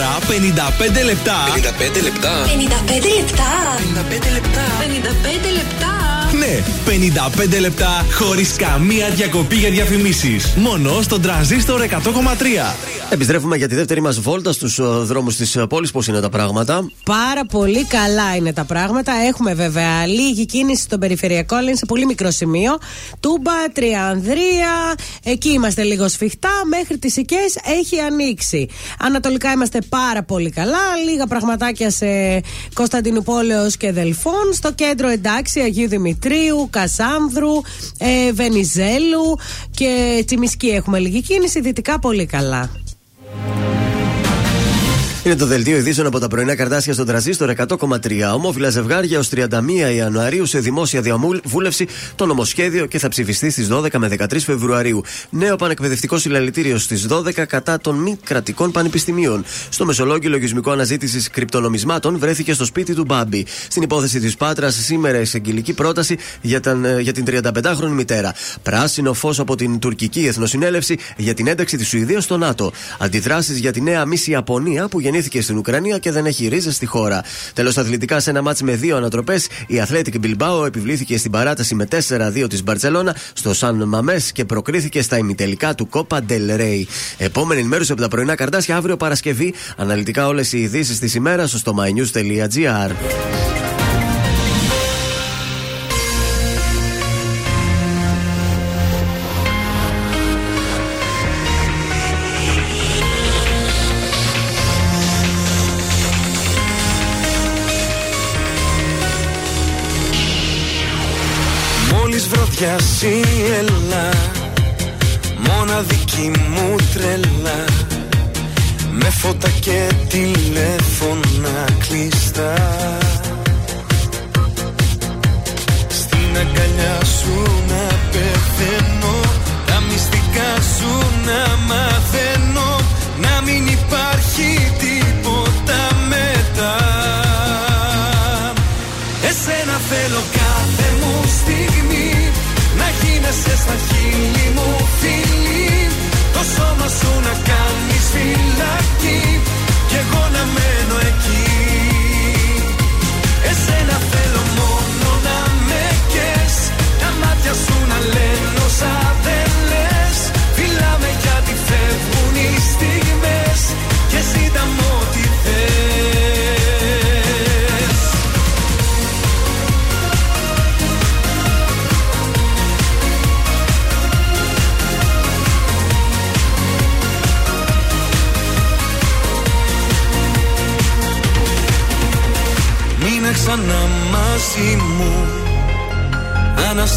100,3 Και τώρα 55 λεπτά. 55 λεπτά. 55 λεπτά 55 λεπτά. 55 λεπτά Ναι, 55 λεπτά χωρίς καμία διακοπή για διαφημίσεις. Μόνο στον τραζίστορ 100,3. Επιστρέφουμε για τη δεύτερη μας βόλτα στους δρόμους της πόλης. Πώς είναι τα πράγματα; Πάρα πολύ καλά είναι τα πράγματα. Έχουμε βέβαια λίγη κίνηση στον περιφερειακό, αλλά είναι σε πολύ μικρό σημείο. Τούμπα, Τριανδρία, εκεί είμαστε λίγο σφιχτά. Μέχρι τις Οικέ έχει ανοίξει. Ανατολικά είμαστε πάρα πολύ καλά. Λίγα πραγματάκια σε Κωνσταντινούπολεως και Δελφών. Στο κέντρο εντάξει, Αγίου Δημητρίου, Κασάνδρου, ε, Βενιζέλου και Τσιμισκή έχουμε λίγη κίνηση. Δυτικά πολύ καλά. Bye. Είναι το δελτίο ειδήσεων από τα πρωινά καρτάσια στον τραζίστορ 100,3. Ομόφυλα ζευγάρια ως 31 Ιανουαρίου σε δημόσια διαβούλευση το νομοσχέδιο και θα ψηφιστεί στις 12 με 13 Φεβρουαρίου. Νέο πανεκπαιδευτικό συλλαλητήριο στις 12 κατά των μη κρατικών πανεπιστημίων. Στο Μεσολόγιο Λογισμικό Αναζήτησης Κρυπτονομισμάτων βρέθηκε στο σπίτι του Μπάμπη. Στην υπόθεση της Πάτρας σήμερα εισαγγελική πρόταση για, την, για την 35χρονη μητέρα. Πράσινο φως από την τουρκική εθνοσυνέλευση για την ένταξη της Σουηδίας στο ΝΑΤΟ. Αντιδράσεις για τη νέα Μίση Ιαπωνία που γεννήθηκε στην Ουκρανία και δεν έχει ρίζες στη χώρα. Τέλος, αθλητικά σε ένα μάτσο με δύο ανατροπές, η Αθλέτικη Μπιλμπάο επιβλήθηκε στην παράταση με 4-2 της Μπαρσελόνα στο Σαν Μαμέ και προκρίθηκε στα ημιτελικά του Κόπα Ντελ Ρέι. Επόμενη ενημέρωση από τα πρωινά καρτάσια αύριο Παρασκευή. Αναλυτικά όλες οι ειδήσεις της ημέρας στο mynews.gr. βρωδιάσει έλα Μοναδική μου τρέλα. Με φώτα και τηλέφωνα κλειστά. Στην αγκαλιά σου να πεθαίνω Τα μυστικά σου να μαθαίνω στα χείλη μου φίλη Το σώμα σου να κάνεις φυλακή. Κι εγώ να μένω εκεί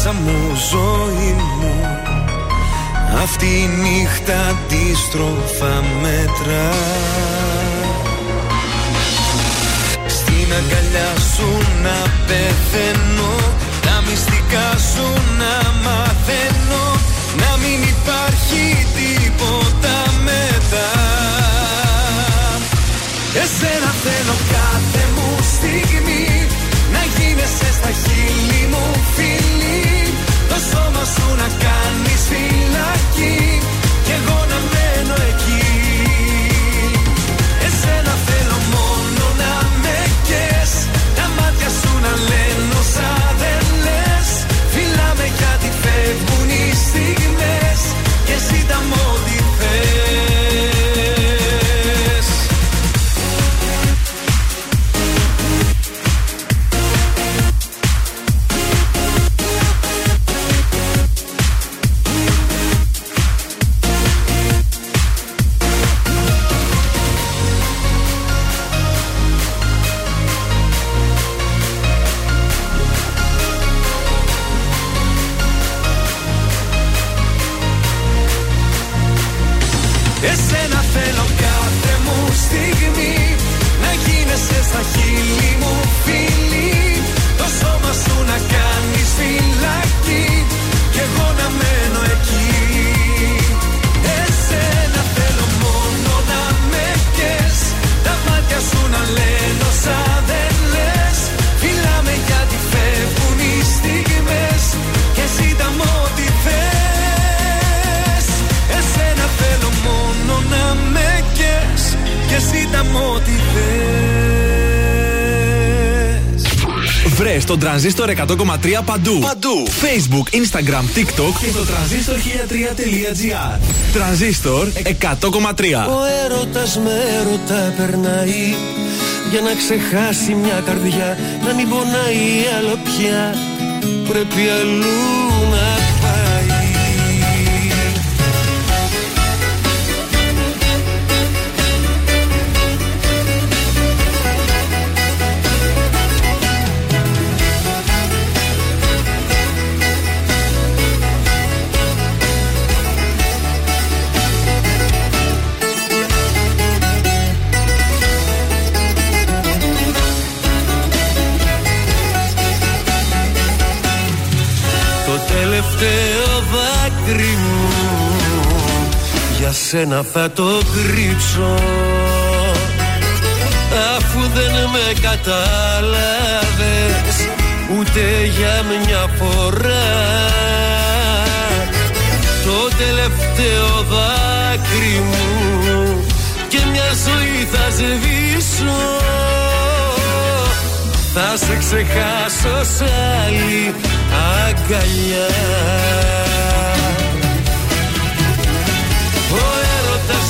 Άνασα μου ζωή μου. Αυτή η νύχτα αντίστροφα μέτρα. Στην αγκαλιά σου να πεθαίνω Τα μυστικά σου να μαθαίνω Να μην υπάρχει τίποτα μετά. Εσένα θέλω κάθε μου στιγμή τρανζίστορ 100,3 παντού. Παντού. Facebook, Instagram, TikTok και το τρανζίστορ 1003.gr. Τρανζίστορ 100,3. Ο έρωτας με έρωτα περνάει Για να ξεχάσει μια καρδιά Να μην πονάει άλλο πια Πρέπει αλλού να δάκρυ μου. Για σένα θα το κρύψω. Αφού δεν με κατάλαβες Ούτε για μια φορά. Το τελευταίο δάκρυ μου Και μια ζωή θα σβήσω θα σε ξεχάσω σ' άλλη αγκαλιά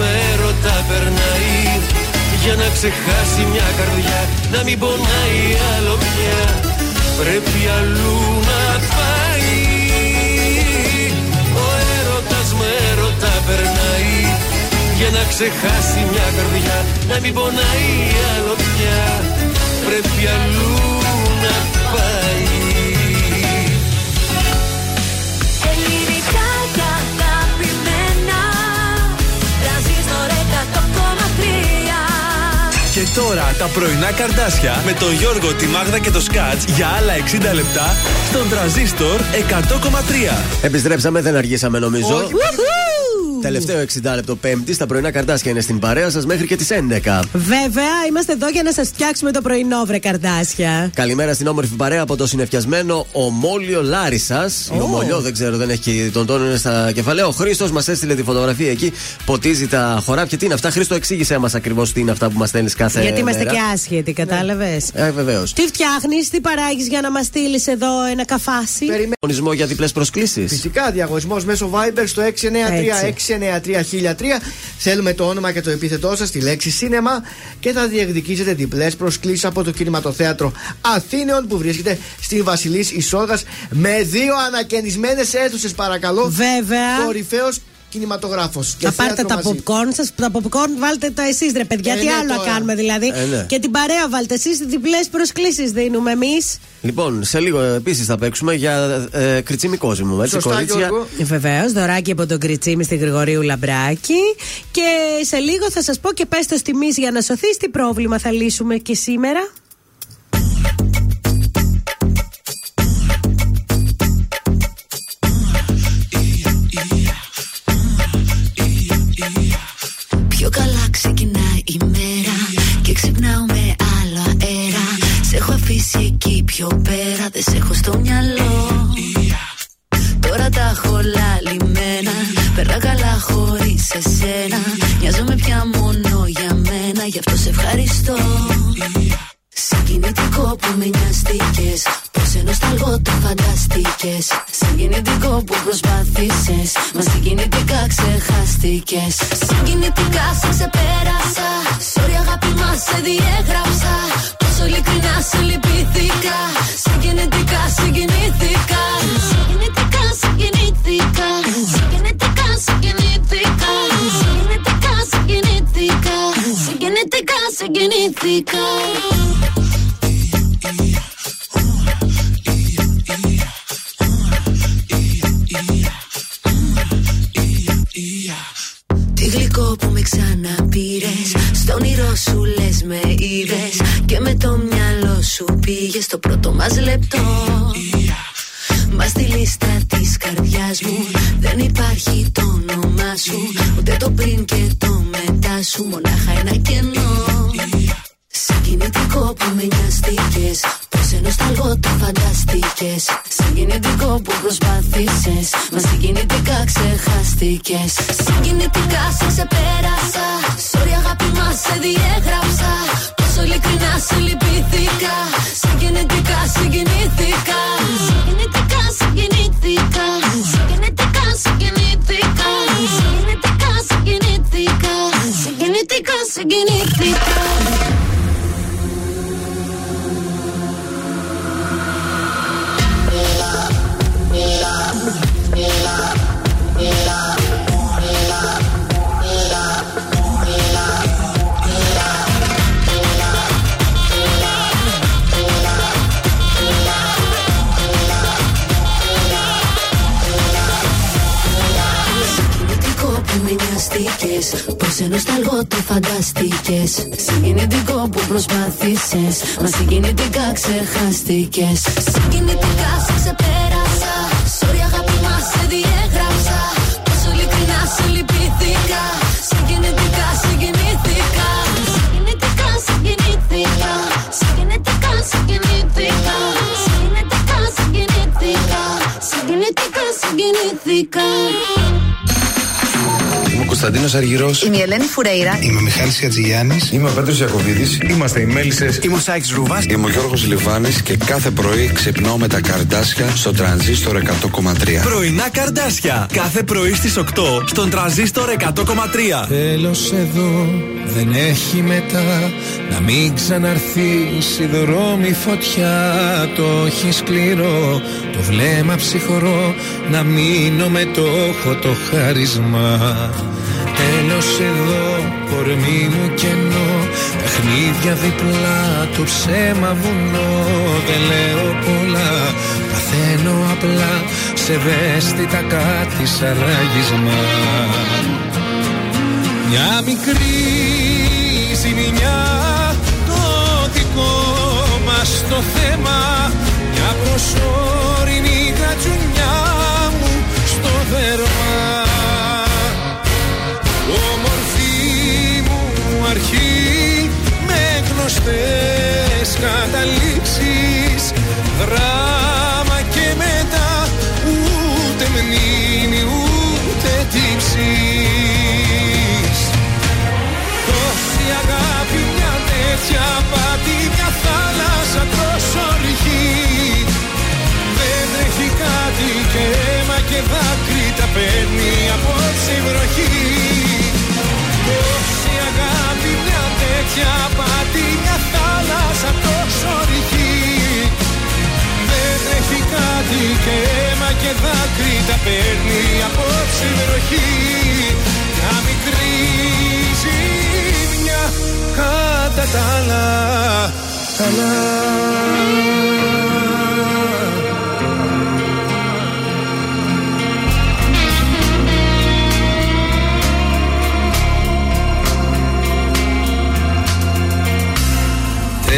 με έρωτα περνάει. Για να ξεχάσει μια καρδιά να μην πονάει άλλο πια Πρέπει αλλού να πάει. Ο έρωτας με έρωτα περνάει. Για να ξεχάσει μια καρδιά να μην πονάει άλλο πια Πρέπει αλλού να πάει. Τώρα τα πρωινά καρδάσια με τον Γιώργο, τη Μάγδα και το Σκάτς για άλλα 60 λεπτά στον τραζίστορ 100,3. Επιστρέψαμε, δεν αργήσαμε νομίζω. Όχι. Τελευταίο 60 λεπτό Πέμπτη. Τα πρωινά καρτάσια είναι στην παρέα σας μέχρι και τις 11. Βέβαια, είμαστε εδώ για να σας φτιάξουμε το πρωινό, βρε καρδάσια. Καλημέρα στην όμορφη παρέα από το συνεφιασμένο Ομόλιο Λάρισα. Ω. Είναι ομολιό, δεν ξέρω, δεν έχει και τον τόνο είναι στα κεφαλαία. Ο Χρήστος μας έστειλε τη φωτογραφία εκεί. Ποτίζει τα χωράφια. Τι είναι αυτά, Χρήστο, εξήγησέ μας ακριβώς τι είναι αυτά που μας στέλνεις κάθε Γιατί είμαστε μέρα. και άσχετοι, κατάλαβες; Ε, βεβαίως. Τι φτιάχνεις, τι παράγεις για να μας στείλεις εδώ ένα καφάσι; Διαγωνισμό για διπλές προσκλήσεις. Φυσικά, διαγωνισμός μέσω Viber στο 693-693-1003. Θέλουμε το όνομα και το επίθετό σα, τη λέξη σίνεμα και θα διεκδικήσετε διπλέ προσκλήσει από το κινηματοθέατρο Αθήνεων που βρίσκεται στη Βασιλή Ισόγα με δύο ανακαινισμένε αίθουσε, παρακαλώ. Βέβαια. Κορυφαίο κινηματογράφος. Θα πάρετε τα popcorn σας, τα popcorn βάλτε τα εσείς ρε παιδιά. Ε, Τι ναι, άλλο να τώρα. κάνουμε δηλαδή; Ε, ναι. Και την παρέα βάλτε εσείς, διπλές προσκλήσεις δίνουμε εμείς. Λοιπόν, σε λίγο επίσης θα παίξουμε για ε, κριτσίμι κόσμου. Έτσι, κορίτσια. Βεβαίως, δωράκι από τον Κριτσίμη στη Γρηγορίου Λαμπράκη. Και σε λίγο θα σας πω και πε το τιμή για να σωθεί. Τι πρόβλημα θα λύσουμε και σήμερα. Πιο πέρα Δεν σε έχω στο μυαλό. Τώρα τα έχω λαλημένα. Περνά καλά χωρίς εσένα. Νοιάζομαι πια μόνο για μένα. Γι' αυτό σε ευχαριστώ. Συγκινητικό που με νοιαστήκες. Πως ενώ σταλγό το φανταστήκες Συγκινητικό που προσπάθησες. Μα συγκινητικά ξεχάστηκες. Συγκινητικά σε ξεπέρασα Sorry αγάπη μας σε διέγραψα Πόσο ειλικρινά σε λυπήθηκα Συγκινητικά συγκινήθηκα. Συγκινητικά συγκινήθηκα. Συγκινητικά συγκινήθηκα. Συγκινητικά συγκινήθηκα. Συγκινητικά συγκινήθηκα γλυκό που με ξαναπήρες. Στον όνειρό σου λες με είδες. Και με το μυαλό σου πήγες στο πρώτο μας λεπτό. Μας στη λίστα της καρδιάς μου δεν υπάρχει το όνομά σου. Ούτε το πριν και το μετά σου. Μονάχα ένα κενό. Συγκινητικό που με νοιαστήκες Πως ενώ σταλγό το φανταστήκες Συγκινητικό που προσπάθησες Μα συγκινητικά ξεχάστηκες Συγκινητικά σε ξεπέρασα Sorry αγάπη μας σε διέγραψα Πόσο ειλικρινά σε λυπήθηκα Συγκινητικά συγκινήθηκα Συγκινητικά συγκινήθηκα Συγκινητικά συγκινήθηκα Συγκινητικά συγκινήθηκα Συγκινητικά συγκινήθηκα Συγκινητικό που με νοιαστήκες Πως ενώ σταλγό το φανταστήκες. Συγκινητικό που προσπάθησες Μα συγκινητικά ξεχάστηκες Συγκινητικά σε ξεπέρασα Sorry συγκινήθηκα Συγκινητικά συγκινήθηκα Συγκινητικά συγκινήθηκα Είμαι ο Κωνσταντίνος Αργυρός. Είμαι η Ελένη Φουρέιρα. Είμαι ο Μιχάλης Ατζηγιάννη. Είμαι ο Πέτρος Ιακοβίδη. Είμαστε οι Μέλισσες. Είμαι ο Σάιξ Ρούβα. Είμαι ο Γιώργος Λιβάνης και κάθε πρωί ξυπνάω με τα καρδάσια στο τρανζίστορ 100,3. Πρωινά καρδάσια. Κάθε πρωί στις 8 στον τραζίστορ 100,3. Τέλος εδώ δεν έχει μετά Να μην ξαναρθείς η δρόμη φωτιά Το έχει σκληρό, το βλέμμα ψυχρό Να μείνω με το έχω το χάρισμα Τέλος εδώ, κορμί μου κενό. Παιχνίδια διπλά, το ψέμα βουνό. Δεν λέω πολλά, παθαίνω απλά. Σε ευαίσθητα κάτι σαν ράγισμα. Μια μικρή ζημιά Το δικό μας το θέμα. Μια προσωρινή γρατζουνιά μου στο δέρμα Όμορφη μου αρχή με γνωστές καταλήξεις. Δράμα και μετά ούτε μνήμη ούτε τύψεις. Τόση αγάπη μια τέτοια πάτη μια θάλασσα τόσο ρηχή Δεν τρέχει κάτι και αίμα και δάκρυ τα παίρνει απόψε η βροχή μια τέτοια πάτη μια θάλασσα τόσο ρηχή. Δεν τρέχει κάτι και αίμα και δάκρυ τα παίρνει απόψε η βροχή Μια μικρή ζημιά κατά τα άλλα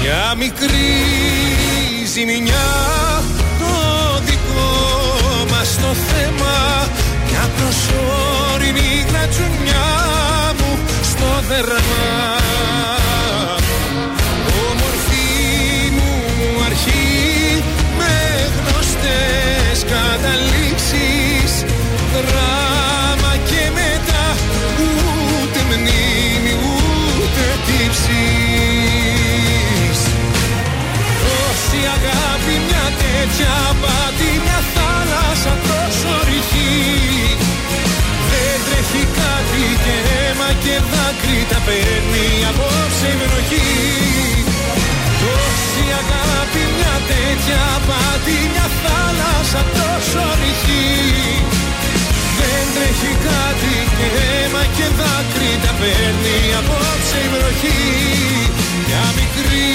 μια μικρή ζημιά το δικό μας το θέμα. Μια προσωρινή γρατζουνιά μου στο δέρμα. Όμορφη μου αρχή με γνωστές καταλήξεις μια τέτοια πάτη μια θάλασσα τόσο ρηχή. Δεν τρέχει κάτι και αίμα και δάκρυ τα παίρνει απόψε η βροχή. Τόση αγάπη μια τέτοια πάτη μια θάλασσα τόσο ρηχή. Δεν τρέχει κάτι και αίμα και δάκρυ τα παίρνει απόψε η βροχή. Μια μικρή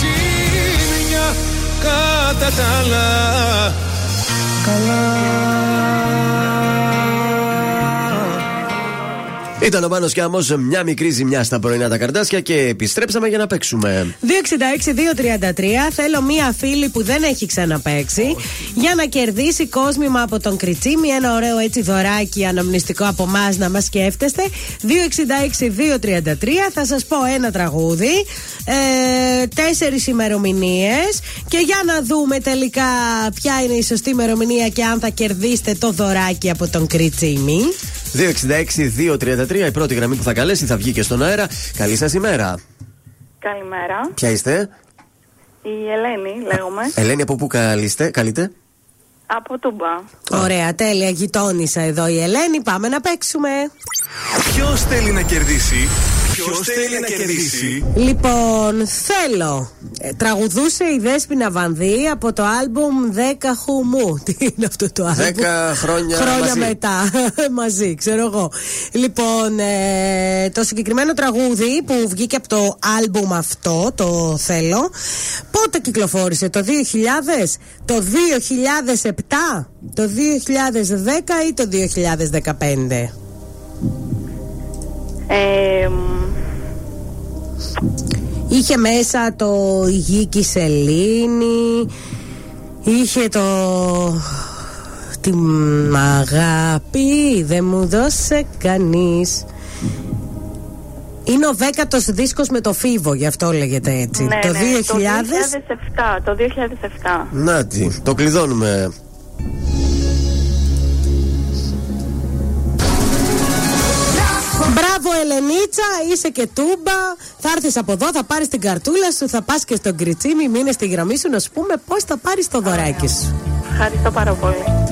ζημιά κατά τα άλλα Ήταν ο Μάνο Κιάμος, μια μικρή ζημιά στα πρωινά τα καρτάσια και επιστρέψαμε για να παίξουμε. 266-233. Θέλω μία φίλη που δεν έχει ξαναπέξει για να κερδίσει κόσμημα από τον Κριτσίμι. Ένα ωραίο έτσι δωράκι αναμνηστικό από εμάς να μας σκέφτεστε. 266-233. Θα σας πω ένα τραγούδι. Ε, Τέσσερις ημερομηνίες. Και για να δούμε τελικά ποια είναι η σωστή ημερομηνία και αν θα κερδίσετε το δωράκι από τον Κριτσίμι. 266-233, η πρώτη γραμμή που θα καλέσει θα βγει και στον αέρα. Καλή σας ημέρα. Καλημέρα. Ποια είστε, Η Ελένη, λέγομαι. Ελένη, από πού καλείστε, καλείτε; Από Τούμπα. Ωραία, τέλεια. Γειτόνισσα εδώ η Ελένη. Πάμε να παίξουμε. Ποιος θέλει να κερδίσει. Ποιο θέλει να κερδίσει. Λοιπόν, θέλω. Ε, τραγουδούσε η Δέσποινα Βανδύ από το άλμπουμ 10 Χουμού. Τι είναι αυτό το άλμπουμ; 10 χρόνια μαζί. μετά. μαζί, ξέρω εγώ. Λοιπόν, ε, το συγκεκριμένο τραγούδι που βγήκε από το άλμπουμ αυτό, το θέλω, πότε κυκλοφόρησε, το 2000, το 2007, το 2010 ή το 2015. Ε, Είχε μέσα το η γη και η σελήνη, είχε το την αγάπη δεν μου δώσε κανείς. Είναι ο δέκατος δίσκος με το φίβο, γι' αυτό λέγεται έτσι. ναι, το ναι, 2000... Το 2007. Το 2007. Να τι, το κλειδώνουμε. Ελενίτσα, είσαι και τούμπα. Θα έρθεις από εδώ, θα πάρεις την καρτούλα σου, θα πας και στον κριτσίμι, μείνε στη γραμμή σου να σου πούμε πώς θα πάρεις το δωράκι σου. Ευχαριστώ πάρα πολύ.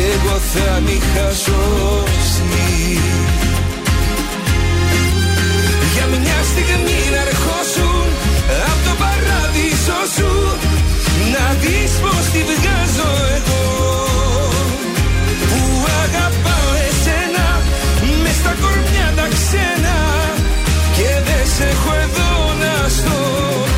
Κι εγώ θα μη χασώσει Για μια στιγμή να ερχόσουν από το παράδεισο σου Να δεις πως τη βγάζω εγώ. Που αγαπάω εσένα Μες στα κορμιά τα ξένα Και δεν σε έχω εδώ να στο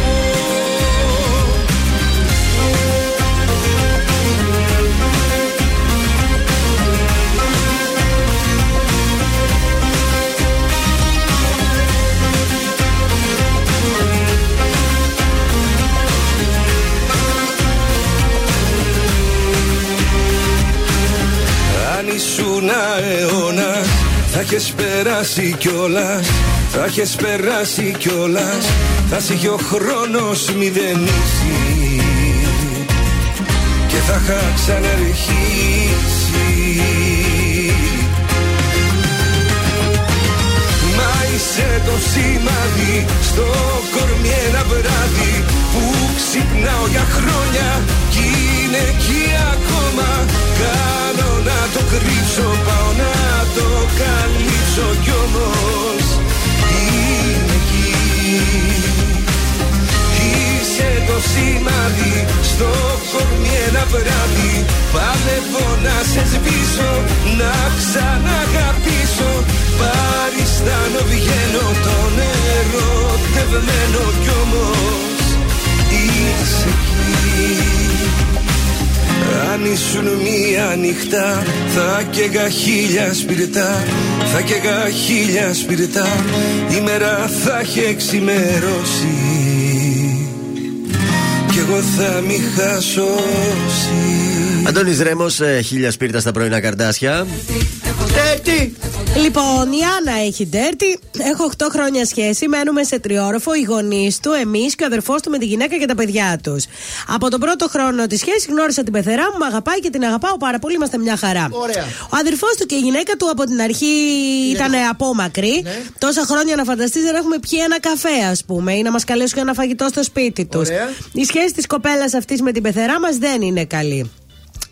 ήσουν αιώνα θα έχεις περάσει κιόλα. Θα έχεις περάσει κιόλα. Θα σε είχε ο χρόνος μηδενίσει. Και θα είχα ξαναρχίσει. Μα είσαι το σημάδι. Στο κορμί ένα βράδυ Που ξυπνάω για χρόνια. Κι είναι εκεί ακόμα. Κάνω να το κρύψω, πάω να το καλύψω κι όμως είναι εκεί. Είσαι το σημάδι στο κορμί ένα βράδυ. Παλεύω να σε σβήσω, να ξαναγαπήσω. Παριστάνω βγαίνω τον ερωτευμένο κι όμως είσαι εκεί αν ήσουν μία νυχτά θα καίγα χίλια σπιρτά Θα καίγα χίλια σπιρτά Η μέρα θα έχει εξημερώσει Κι εγώ θα μη χασώσει Αντώνης Ρέμος, ε, χίλια σπίρτα στα πρωινά καρτάσια. Τέρτη! Λοιπόν, η Άννα έχει ντέρτη. Έχω 8 χρόνια σχέση. Μένουμε σε τριόροφο. Οι γονείς του, εμείς και ο αδερφός του με τη γυναίκα και τα παιδιά τους. Από τον πρώτο χρόνο της σχέσης γνώρισα την πεθερά μου, με αγαπάει και την αγαπάω πάρα πολύ. Είμαστε μια χαρά. Ωραία. Ο αδερφός του και η γυναίκα του από την αρχή ήταν απόμακροι. Τόσα χρόνια να φανταστείς δεν έχουμε πιει ένα καφέ, ας πούμε, ή να μας καλέσουν για ένα φαγητό στο σπίτι τους. Ωραία. Η σχέση της κοπέλας αυτής με την πεθερά μας δεν είναι καλή.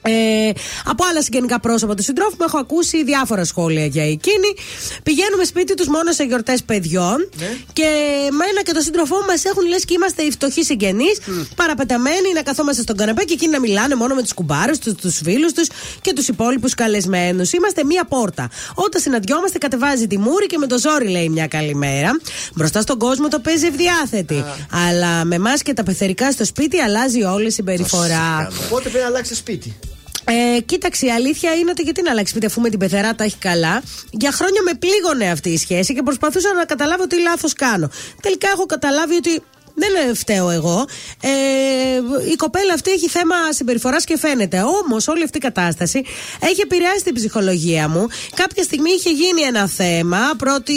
Ε, από άλλα συγγενικά πρόσωπα του συντρόφου μου έχω ακούσει διάφορα σχόλια για εκείνη. Πηγαίνουμε σπίτι τους μόνο σε γιορτές παιδιών και μένα και τον σύντροφό μας έχουν λες και είμαστε οι φτωχοί συγγενείς, παραπεταμένοι να καθόμαστε στον καναπέ και εκείνοι να μιλάνε μόνο με τους κουμπάρους τους, τους φίλους τους και τους υπόλοιπους καλεσμένους. Είμαστε μία πόρτα. Όταν συναντιόμαστε, κατεβάζει τη μούρη και με το ζόρι λέει μια καλημέρα. Μπροστά στον κόσμο το παίζει ευδιάθετη. Αλλά με εμάς και τα πεθερικά στο σπίτι αλλάζει όλη η συμπεριφορά. Οπότε πρέπει να αλλάξει σπίτι. Ε, κοίταξε, η αλήθεια είναι ότι γιατί να αλλάξει σπίτι αφού με την πεθερά τα έχει καλά. Για χρόνια με πλήγωνε αυτή η σχέση και προσπαθούσα να καταλάβω τι λάθος κάνω. Τελικά έχω καταλάβει ότι δεν φταίω εγώ. Ε, η κοπέλα αυτή έχει θέμα συμπεριφοράς και φαίνεται. Όμως όλη αυτή η κατάσταση έχει επηρεάσει την ψυχολογία μου. Κάποια στιγμή είχε γίνει ένα θέμα. Πρώτοι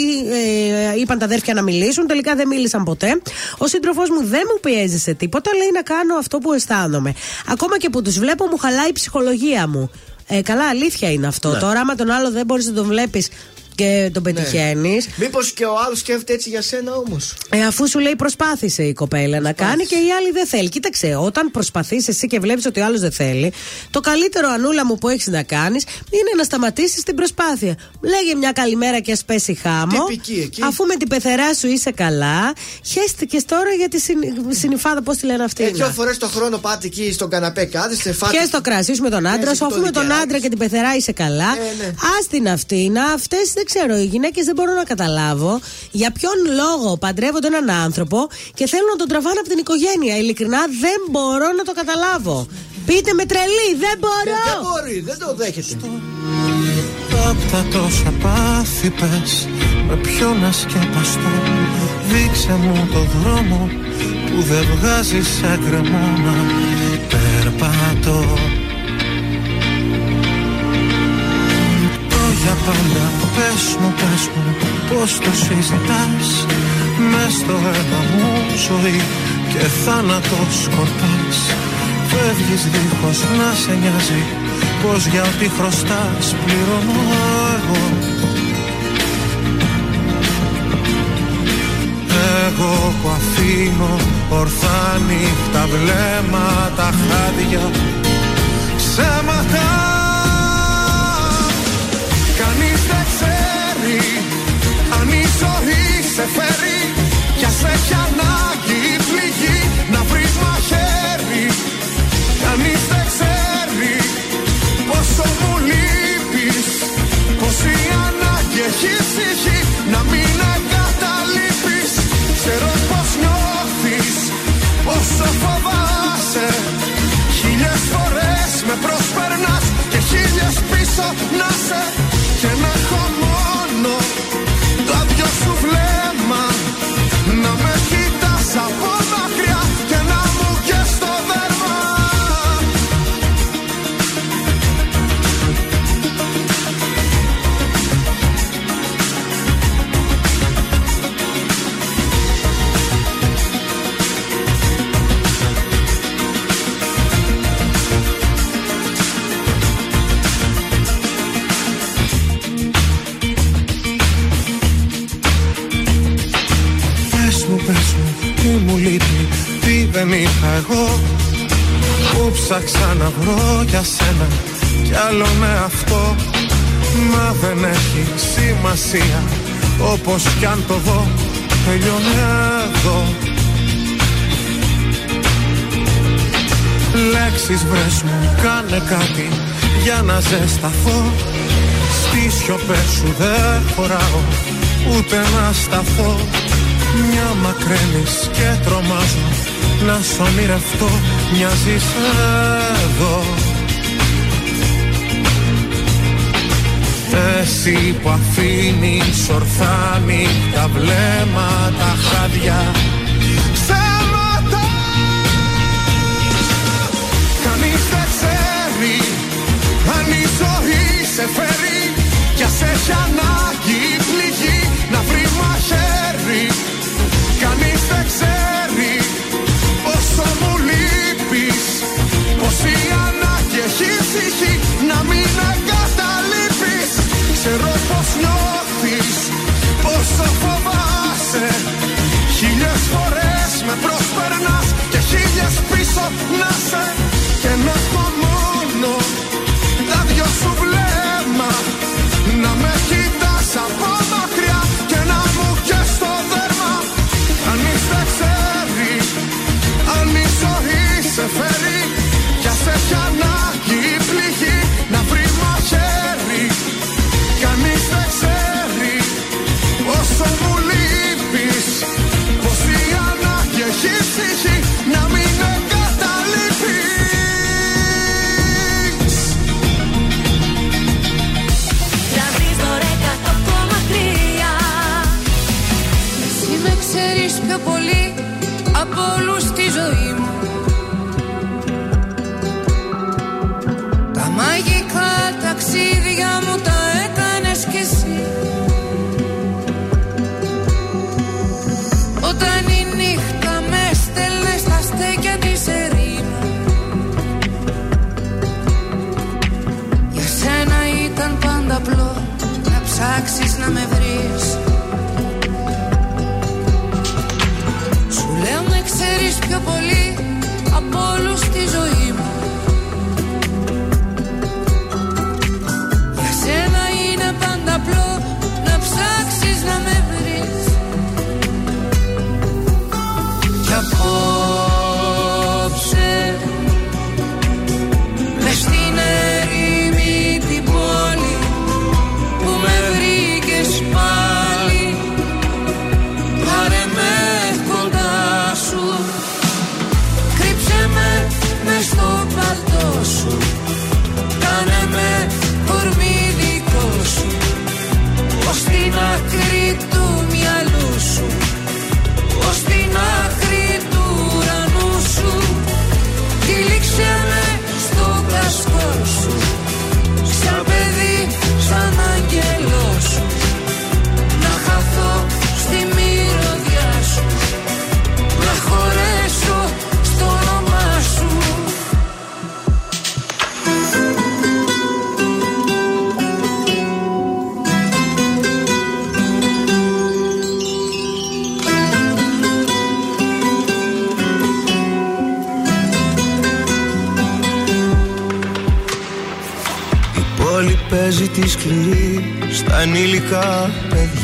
ε, είπαν τα αδέρφια να μιλήσουν, τελικά δεν μίλησαν ποτέ. Ο σύντροφός μου δεν μου πιέζει σε τίποτα, λέει να κάνω αυτό που αισθάνομαι. Ακόμα και που τους βλέπω, μου χαλάει η ψυχολογία μου. Ε, καλά, αλήθεια είναι αυτό. Ναι. Τώρα, άμα τον άλλο δεν μπορείς να τον βλέπεις και τον πετυχαίνεις. Μήπως και ο άλλος σκέφτεται έτσι για σένα όμως; Ε, αφού σου λέει προσπάθησε η κοπέλα να κάνει και η άλλη δεν θέλει. Κοίταξε, όταν προσπαθείς εσύ και βλέπεις ότι ο άλλος δεν θέλει, το καλύτερο ανούλα μου που έχεις να κάνεις είναι να σταματήσεις την προσπάθεια. Λέγε μια καλημέρα και ας πέσει χάμο. Τυπική εκεί. Αφού με την πεθερά σου είσαι καλά, χέστηκε τώρα για τη συν, συνυφάδα, πώς τη λένε αυτή. Ε, δύο φορές το χρόνο πάτε εκεί στον καναπέ, κάθεστε, φάτε. Και στο κρασί σου με τον άντρα Έτσι, σου, το αφού με τον δικαιάκι άντρα και την πεθερά είσαι καλά. Ε, ναι. Α την αυτή. Να αυτέ δεν ξέρω. Οι γυναίκες δεν μπορώ να καταλάβω για ποιον λόγο παντρεύονται έναν άνθρωπο και θέλουν να τον τραβάνε από την οικογένεια. Ειλικρινά δεν μπορώ να το καταλάβω. Πείτε με τρελή, δεν μπορώ. Δεν μπορεί, δεν το δέχεται. Απ' τα τόσα πάθη πες Με ποιο να σκεπαστώ Δείξε μου το δρόμο Που δεν βγάζεις σαν κρεμό να περπατώ Το για πάντα Πες μου, πες μου Πώς το συζητάς Μες στο αίμα μου ζωή Και θάνατος σκορπάς. Φεύγεις δίχως να σε νοιάζει Πως για ό,τι χρωστάς πληρώνω εγώ. Εγώ που αφήνω ορθά νύχτα βλέμματα χάδια Ψέματα σε φέρει Κι ας έχει ανάγκη η πληγή να βρεις μαχαίρι. Κανείς δεν ξέρει πόσο μου λείπεις. Πως η ανάγκη έχει ψυχή να μην εγκαταλείπεις. Ξέρω πως νιώθεις πόσο φοβάσαι. Χίλιες φορές με προσπερνάς και χίλιες πίσω να σε εγώ Που ψάξα να βρω για σένα κι άλλον εαυτό Μα δεν έχει σημασία, όπως κι αν το δω Τελειώνει εδώ. Λέξεις βρες μου, κάνε κάτι για να ζεσταθώ. Στις σιωπές σου δεν χωράω ούτε να σταθώ Μια μακραίνεις και τρομάζω να σ' ονειρευτώ Μοιάζεις εδώ. Εσύ που αφήνεις ορθά τα βλέμματα χάδια Ψέματα. Κανείς δεν ξέρει αν η ζωή σε φέρει Κι ας έχει ανάγκη Κανείς δεν ξέρει πόσο μου λείπεις Πως η ανάγκη έχει ψυχή να μην εγκαταλείπεις. Ξέρω πως νιώθεις πόσο φοβάσαι. Χίλιες φορές με προσπερνάς και χίλιες πίσω να σε. Και να έχω μόνο τα δυο σου βλέμμα Να με κοιτάς από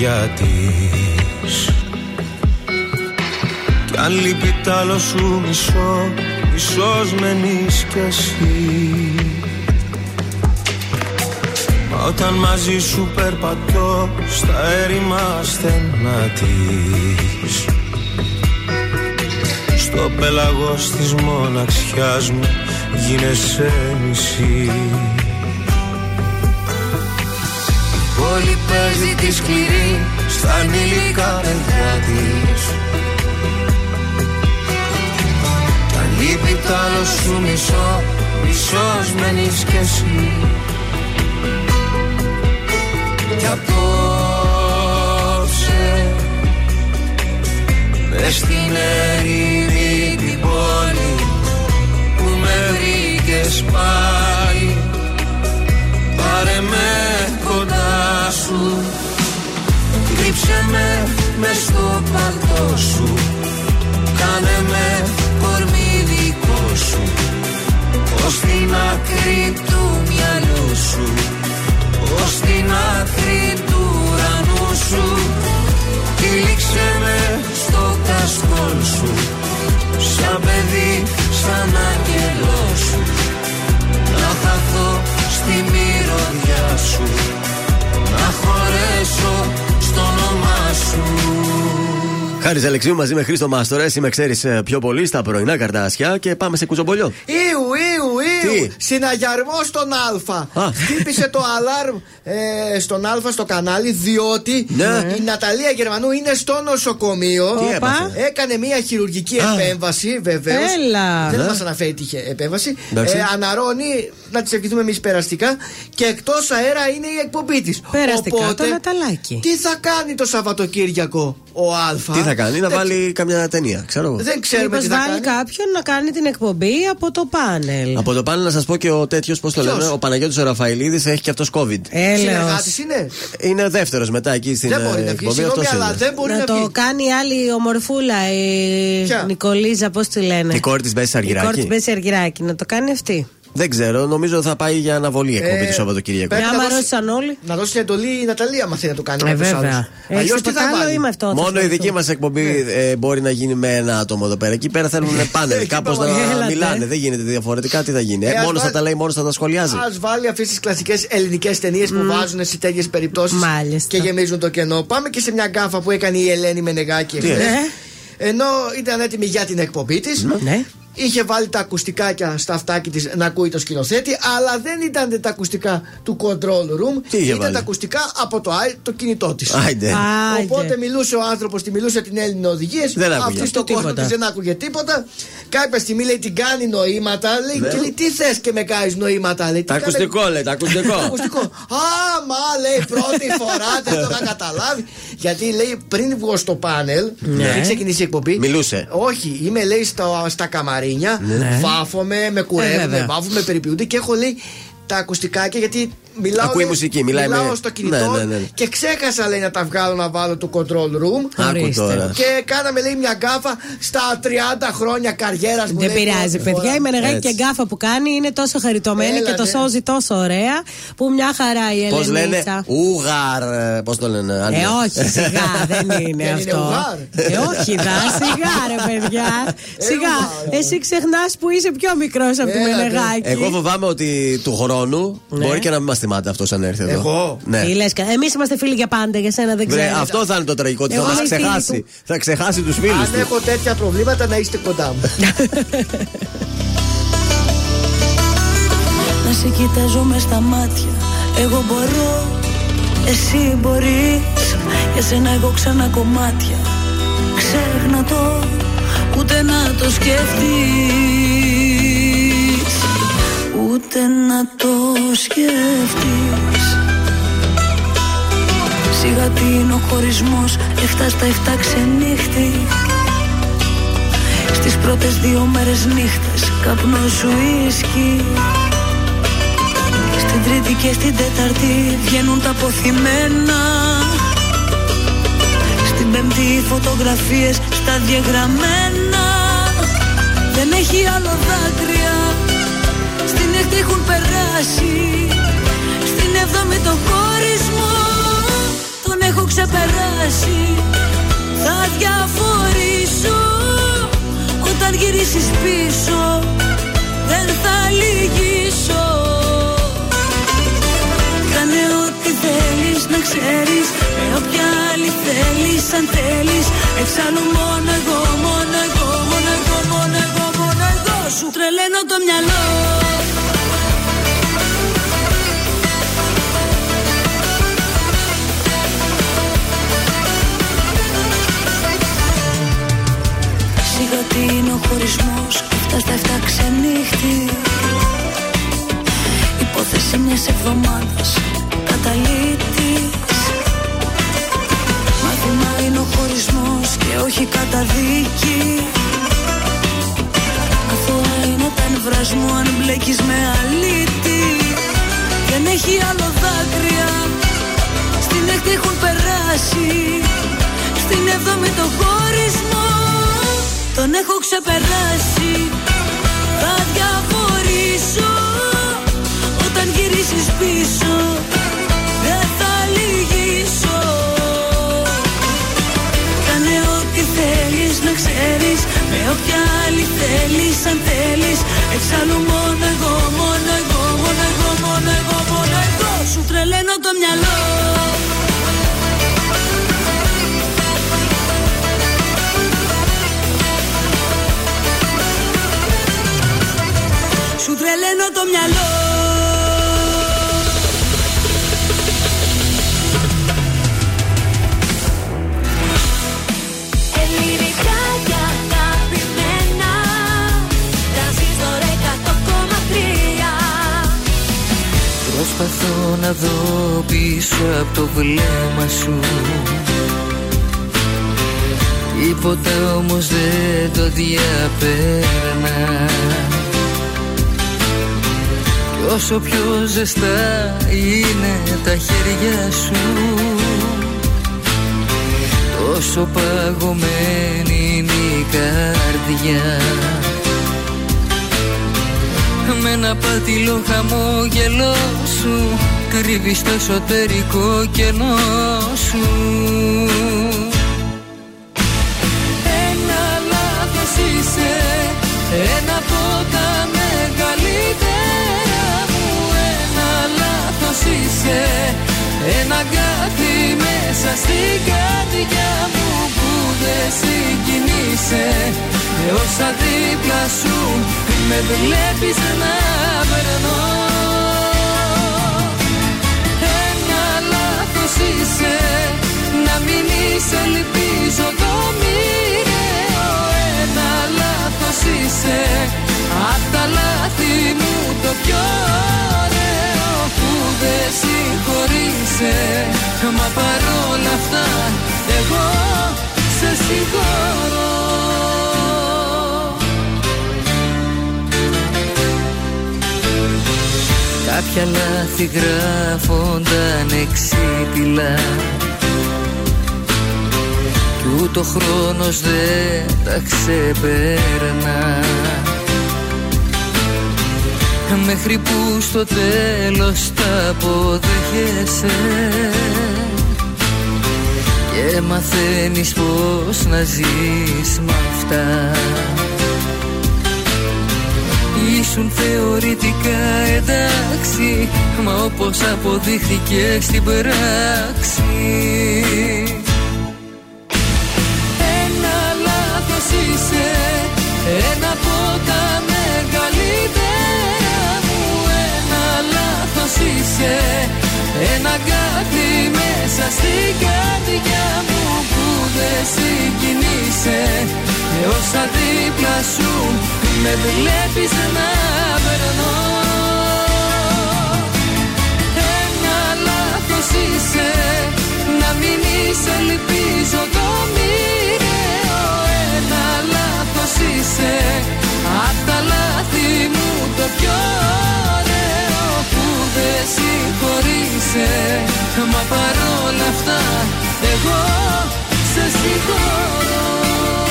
παιδιά της. Κι αν λείπει τ' άλλο σου μισό, μισός μένεις κι εσύ. Μα όταν μαζί σου περπατώ στα έρημα στενά της. Στο πέλαγος της μοναξιάς μου γίνεσαι μισή πόλη παίζει τη σκληρή στα ανήλικα παιδιά της. Κι αν λείπει τ' άλλο σου μισό, μισός μένεις κι εσύ. Κι απόψε Μες στην ερήμη την πόλη Που με βρήκες πάλι. Πάρε με κοντά σου. Κρύψε με μες στο παλτό σου. Κάνε με κορμί δικό σου. Ως την άκρη του μυαλού σου. Ως την άκρη του ουρανού σου. Τυλίξε με στο κασκόλ σου. Σαν παιδί, σαν άγγελό σου. Να χαθώ στη μυρωδιά σου Να χωρέσω στο όνομά σου Χάρης Αλεξίου μαζί με Χρήστο Μάστορα. Εσύ με ξέρει πιο πολύ στα πρωινά καρτάσια και πάμε σε κουτσομπολιό. Ιου, ιου, ιου. Τι; Συναγερμό στον Α. Χτύπησε το αλάρμ ε, στον Α στο κανάλι, διότι Ναι. η Ναταλία Γερμανού είναι στο νοσοκομείο. Τι έπαθε; Έκανε μια χειρουργική επέμβαση, βεβαίως. Έλα. Δεν Ναι. μας αναφέρει τι είχε επέμβαση. Εντάξει. Ε, αναρώνει, να τη ευχηθούμε εμείς περαστικά. Και εκτός αέρα είναι η εκπομπή της. Περαστικά το Ναταλάκι. Τι θα κάνει το Σαββατοκύριακο ο Α; Τι θα κάνει, να βάλει καμιά ταινία, ξέρω εγώ. Δεν ξέρουμε Μήπως τι θα βάλει κάνει. κάποιον να κάνει την εκπομπή από το πάνελ. Από το πάνελ να σας πω και ο τέτοιος, πώς το Ποιος; λένε, ο Παναγιώτης ο Ραφαηλίδης έχει και αυτός COVID. Έλεος. Συνεργάτη είναι. Είναι; Δεύτερος μετά εκεί στην Δεν μπορεί ε, να βγει, εκπομπή. συγγνώμη, αυτός αλλά είναι. δεν μπορεί να να το βγει. κάνει η άλλη ομορφούλα, η Ποια; Νικολίζα, πώς τη λένε; Η κόρη της Μπέση Η κόρη Αργυράκη. της Μπέση Αργυράκη. Να το κάνει αυτή. Δεν ξέρω, νομίζω θα πάει για αναβολή η εκπομπή Ε, του Σαββατοκύριακου. πρέπει Μια να μα δώσει- ρώτησαν όλοι. Να δώσει την εντολή η Ναταλία, μα θέλει να το κάνει. Ε, με τους βέβαια. άλλους. Έχει Αλλιώς τι τίποτα θα άλλο βάλει; ή με αυτό. θα Μόνο η ασχοληθούν. δική μας εκπομπή ε, μπορεί να γίνει με ένα άτομο εδώ πέρα. Εκεί πέρα θέλουν πάνελ. Εκεί Κάπως να πάμε. Έλατε. μιλάνε. Δεν γίνεται διαφορετικά. Τι θα γίνει. Ε, Ε, ας μόνος θα βάλει- τα λέει, μόνος θα τα σχολιάζει. Α βάλει αυτές τις κλασικές ελληνικές ταινίες που βάζουν σε τέτοιες περιπτώσεις Μάλιστα. και γεμίζουν το κενό. Πάμε και σε μια γκάφα που έκανε η Ελένη Μενεγάκη Τι εχθές. έκανε; Ενώ ήταν έτοιμη για την εκπομπή της, Ναι. Είχε βάλει τα ακουστικάκια στα αυτάκι της να ακούει το σκηνοθέτη, αλλά δεν ήταν τα ακουστικά του control room, Τι είχε ήταν βάλει; τα ακουστικά από το, άι- το κινητό της. Άιντε. Άιντε. Οπότε μιλούσε ο άνθρωπος, τη μιλούσε την Έλληνη οδηγίες. Δεν άκουγε. Αυτή στο κόσμο Τίποτα. της δεν άκουγε τίποτα. Κάποια στιγμή λέει την κάνει νοήματα. Λέει, Ναι. και λέει τι θες και με κάνεις νοήματα. Λέει, Τα «Τι κάνε- ακουστικό λέει, τα το ακουστικό. ακουστικό. Α, μα λέει πρώτη φορά δεν το είχα καταλάβει. Γιατί λέει πριν βγω στο πάνελ, Ναι. πριν ξεκινήσει η εκπομπή. Μιλούσε. Όχι, είμαι λέει στα, στα καμαρίνια, Ναι. βάφομαι, με κουρεύουν, Ε, με βέβαια. βάφουν, με περιποιούνται και έχω λέει τα ακουστικάκια γιατί μιλάω, Ακούει λέει, μουσική, μιλάει μιλάω με- στο κινητό Ναι, ναι, ναι. και ξέχασα λέει να τα βγάλω να βάλω το control room. Άκου Ορίστε. τώρα. Και κάναμε λέει μια γκάφα στα 30 χρόνια καριέρας μου. Δεν λέει, πειράζει, πρώτη παιδιά. φορά. Η Μενεγάκη Έτσι. και γκάφα που κάνει είναι τόσο χαριτωμένη Έλα, και το ναι. σώζει τόσο ωραία που μια χαρά η Πώς λένε, Ελενίτσα. Ούγαρ. Πώς το λένε, Ε, Άντρε. όχι, σιγά, δεν είναι Δεν είναι αυτό. ουγάρ. Ε, όχι, δα, σιγά, ρε παιδιά. Σιγά. ουγάρ. Εσύ ξεχνάς που είσαι πιο μικρός από τη Έλα, ναι. Μενεγάκη. Εγώ φοβάμαι ότι του χρόνου Ναι. μπορεί και να μην μας θυμάται αυτός αν έρθει εδώ. Εγώ; Ναι. Τι λες, εμείς είμαστε φίλοι για πάντα, για σένα δεν Βρε, ξέρω. αυτό θα είναι το τραγικό ότι θα Εγώ μα είμαι φίλη ξεχάσει. του. Θα ξεχάσει τους φίλους Αν του. έχω τέτοια προβλήματα να είστε κοντά μου. Να σε κοιτάζω με στα μάτια Εγώ μπορώ, εσύ μπορείς Για σένα εγώ ξανά κομμάτια Ξέχνα το, ούτε να το σκεφτείς Ούτε να το σκεφτείς Σιγά τι είναι ο χωρισμός Εφτά στα εφτά ξενύχτη. Στις πρώτες δύο μέρες νύχτες Καπνό σου ίσκι. Στην τρίτη και στην τέταρτη βγαίνουν τα αποθυμένα. Στην πέμπτη οι φωτογραφίες στα διαγραμμένα. Δεν έχει άλλο δάκρυα έχουν περάσει. Στην έβδομη το χωρισμό Τον έχω ξεπεράσει. Θα διαφορήσω Όταν γυρίσεις πίσω. Δεν θα λυγίσω. Κάνε ό,τι θέλεις να ξέρεις. Με όποια άλλη θέλεις αν θέλεις. Εξάλλου μόνο εγώ, μόνο εγώ, μόνο εγώ, μόνο εγώ, μόνο εγώ Σου τρελαίνω το μυαλό. Σιγά τι είναι ο χωρισμός Αυτά στα εφτά ξενύχτη. Υπόθεση μιας εβδομάδας Καταλήτης. Μάθημα είναι ο χωρισμός Και όχι καταδίκη. Αθώα είναι τα νευράς μου Αν μπλέκεις με αλήτη. Δεν έχει άλλο δάκρυα Στην έκτη έχουν περάσει. Στην έβδομη το χωρισμό Τον έχω ξεπεράσει. Θα διαφορήσω Όταν γυρίσεις πίσω. Δεν θα λυγίσω. Κάνε ό,τι θέλεις να ξέρεις. Με όποια άλλη θέλεις αν θέλεις. Εξάλλου μόνο εγώ, μόνο εγώ, μόνο εγώ, μόνο εγώ, μόνο εγώ. Σου τρελαίνω το μυαλό Σου τρελαίνω το μυαλό. Ελληνικά και αγαπημένα Τρανζίστορ 100,3 Προσπαθώ να δω πίσω από το βλέμμα σου. Τίποτα όμως δεν το διαπέρνα. Κι όσο πιο ζεστά είναι τα χέρια σου Τόσο παγωμένη είναι η καρδιά. Με ένα πάτηλο χαμόγελό σου Κρύβεις το εσωτερικό κενό σου είσαι Ένα κάτι μέσα στην καρδιά μου Που δεν συγκινείσαι. Με όσα δίπλα σου Με βλέπεις να περνώ. Ένα λάθος είσαι Να μην είσαι ελπίζω το μοιραίο. Ένα λάθος είσαι Απ' τα λάθη μου το πιο ωραίο. Που δεν συγχωρείσαι. Μα παρόλα αυτά εγώ σε συγχωρώ. Κάποια λάθη γράφονταν εξίτηλα Κι ούτω χρόνος δεν τα ξεπέρνα Μέχρι που στο τέλος τα αποδέχεσαι. Και μαθαίνεις πως να ζεις με αυτά. Ήσουν θεωρητικά εντάξει Μα όπως αποδείχθηκε στην πράξη είσαι Ένα κάτι μέσα στην καρδιά μου Που δεν συγκινείσαι. Με όσα δίπλα σου Με βλέπεις να περνώ. Ένα λάθος είσαι Να μην είσαι ελπίζω το μοιραίο. Ένα λάθος είσαι Απ' τα λάθη μου το πιο ωραίο. Που δεν συγχωρείσαι Μα παρόλα αυτά εγώ σε συγχωρώ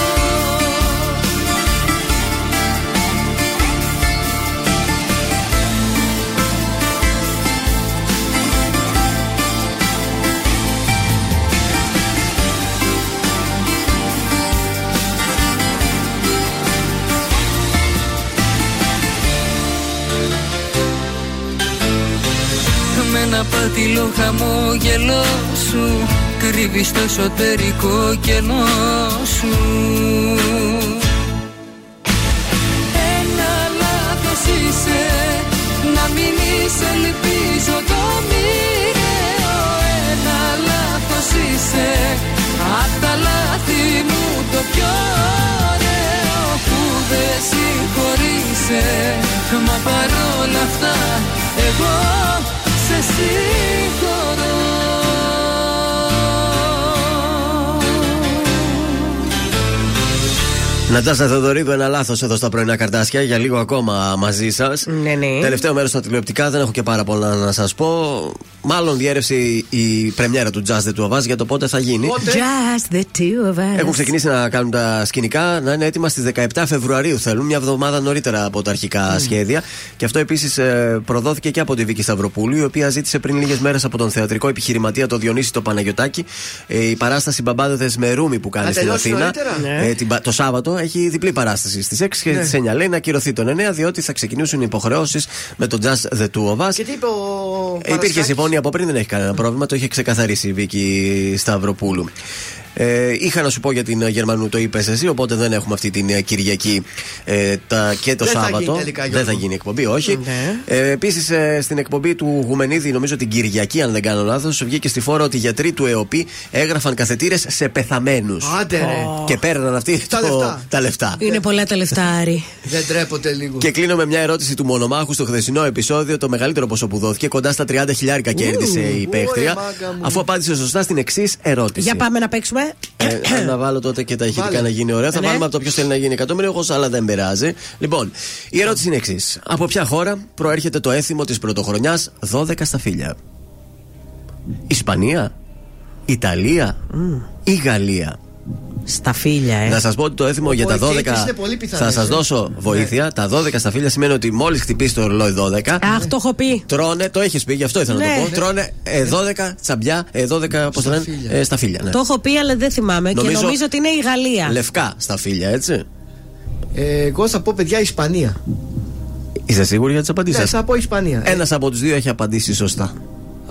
με ένα πατηλό χαμόγελό σου Κρύβεις το εσωτερικό κενό σου. Ένα λάθος είσαι Να μην είσαι ελπίζω το μοιραίο. Ένα λάθος είσαι Απ' τα λάθη μου το πιο ωραίο. Που δεν συγχωρείσαι Μα παρόλα αυτά εγώ σε συγχωρώ Νατάσα Θεοδωρίδου, ένα λάθος εδώ στα πρωινά καρτάσια. Για λίγο ακόμα μαζί σας. Ναι, ναι. Τελευταίο μέρος στα τηλεοπτικά, δεν έχω και πάρα πολλά να σας πω. Μάλλον διέρευσε η πρεμιέρα του Jazz The Two of Us για το πότε θα γίνει. Just the two of us. Έχουν ξεκινήσει να κάνουν τα σκηνικά, να είναι έτοιμα στις 17 Φεβρουαρίου. Θέλουν μια εβδομάδα νωρίτερα από τα αρχικά σχέδια. Και αυτό επίσης προδόθηκε και από τη Βίκη Σταυροπούλου, η οποία ζήτησε πριν λίγες μέρες από τον θεατρικό επιχειρηματία το Διονύση το Παναγιοτάκη ε, η παράσταση Μπαμπάδε με Ρούμι που κάνει Να στην τελειώσει Αθήνα. νωρίτερα; Ε, την πα- το Σάββατο έχει διπλή παράσταση στις 6 και Ναι. στις 9. Λέει να ακυρωθεί τον 9 διότι θα ξεκινήσουν οι υποχρεώσεις με το Just the Two of Us. Και τι είπε ο Ε, Υπήρχε Παρασκάκης; συμφωνία από πριν, δεν έχει κανένα πρόβλημα. Το είχε ξεκαθαρίσει η Βίκη Σταυροπούλου. Ε, είχα να σου πω για την ε, Γερμανού, το είπες εσύ, οπότε δεν έχουμε αυτή την ε, Κυριακή ε, τα, και το Δεν θα Σάββατο. γίνει τελικά, δεν Γιώργο. θα γίνει εκπομπή, όχι. Ναι. Ε, Επίσης, στην εκπομπή του Γουμενίδη, νομίζω την Κυριακή, αν δεν κάνω λάθος, βγήκε στη φόρα ότι οι γιατροί του ΕΟΠΗ έγραφαν καθετήρες σε πεθαμένους. Άντε ρε. Και παίρναν αυτοί Τα το- λεφτά. τα λεφτά. Είναι πολλά τα λεφτά, Άρη. Δεν τρέπονται λίγο. Και κλείνω με μια ερώτηση του Μονομάχου στο χθεσινό επεισόδιο. Το μεγαλύτερο ποσό που δόθηκε, κοντά στα 30 χιλιάρικα κέρδισε η παίχτρια. μάγκα μου. Αφού απάντησε σωστά στην εξής ερώτηση. Για πάμε να παίξουμε. Ε, να βάλω τότε και τα ηχητικά Βάλε. να γίνει ωραία. Θα Ναι. βάλουμε από το ποιος θέλει να γίνει εκατομμύριο, αλλά δεν πειράζει. Λοιπόν, η ερώτηση είναι εξής. Από ποια χώρα προέρχεται το έθιμο της πρωτοχρονιάς 12 στα φίλια, Ισπανία, Ιταλία ή Γαλλία; Στα φίλια, ε. Να σας πω ότι το έθιμο για τα εκεί 12. είναι πολύ πιθανές, Θα σας ε. δώσω βοήθεια. Τα 12 στα φίλια σημαίνει ότι μόλις χτυπήσει το ρολόι 12. Αχ, το έχω πει. Τρώνε, το έχεις πει, γι' αυτό ήθελα να Ναι. το πω. Τρώνε ε, 12 τσαμπιά, ε, 12 πώς το λένε, φίλια. ε, στα φίλια. Ναι. Το έχω πει, αλλά δεν θυμάμαι. Νομίζω- Και νομίζω ότι είναι η Γαλλία. Λευκά στα φίλια, έτσι. Ε, εγώ θα πω παιδιά Ισπανία. Είστε σίγουροι για τις Ναι, απαντήσει θα πω Ισπανία. Ένας από τους δύο έχει απαντήσει σωστά.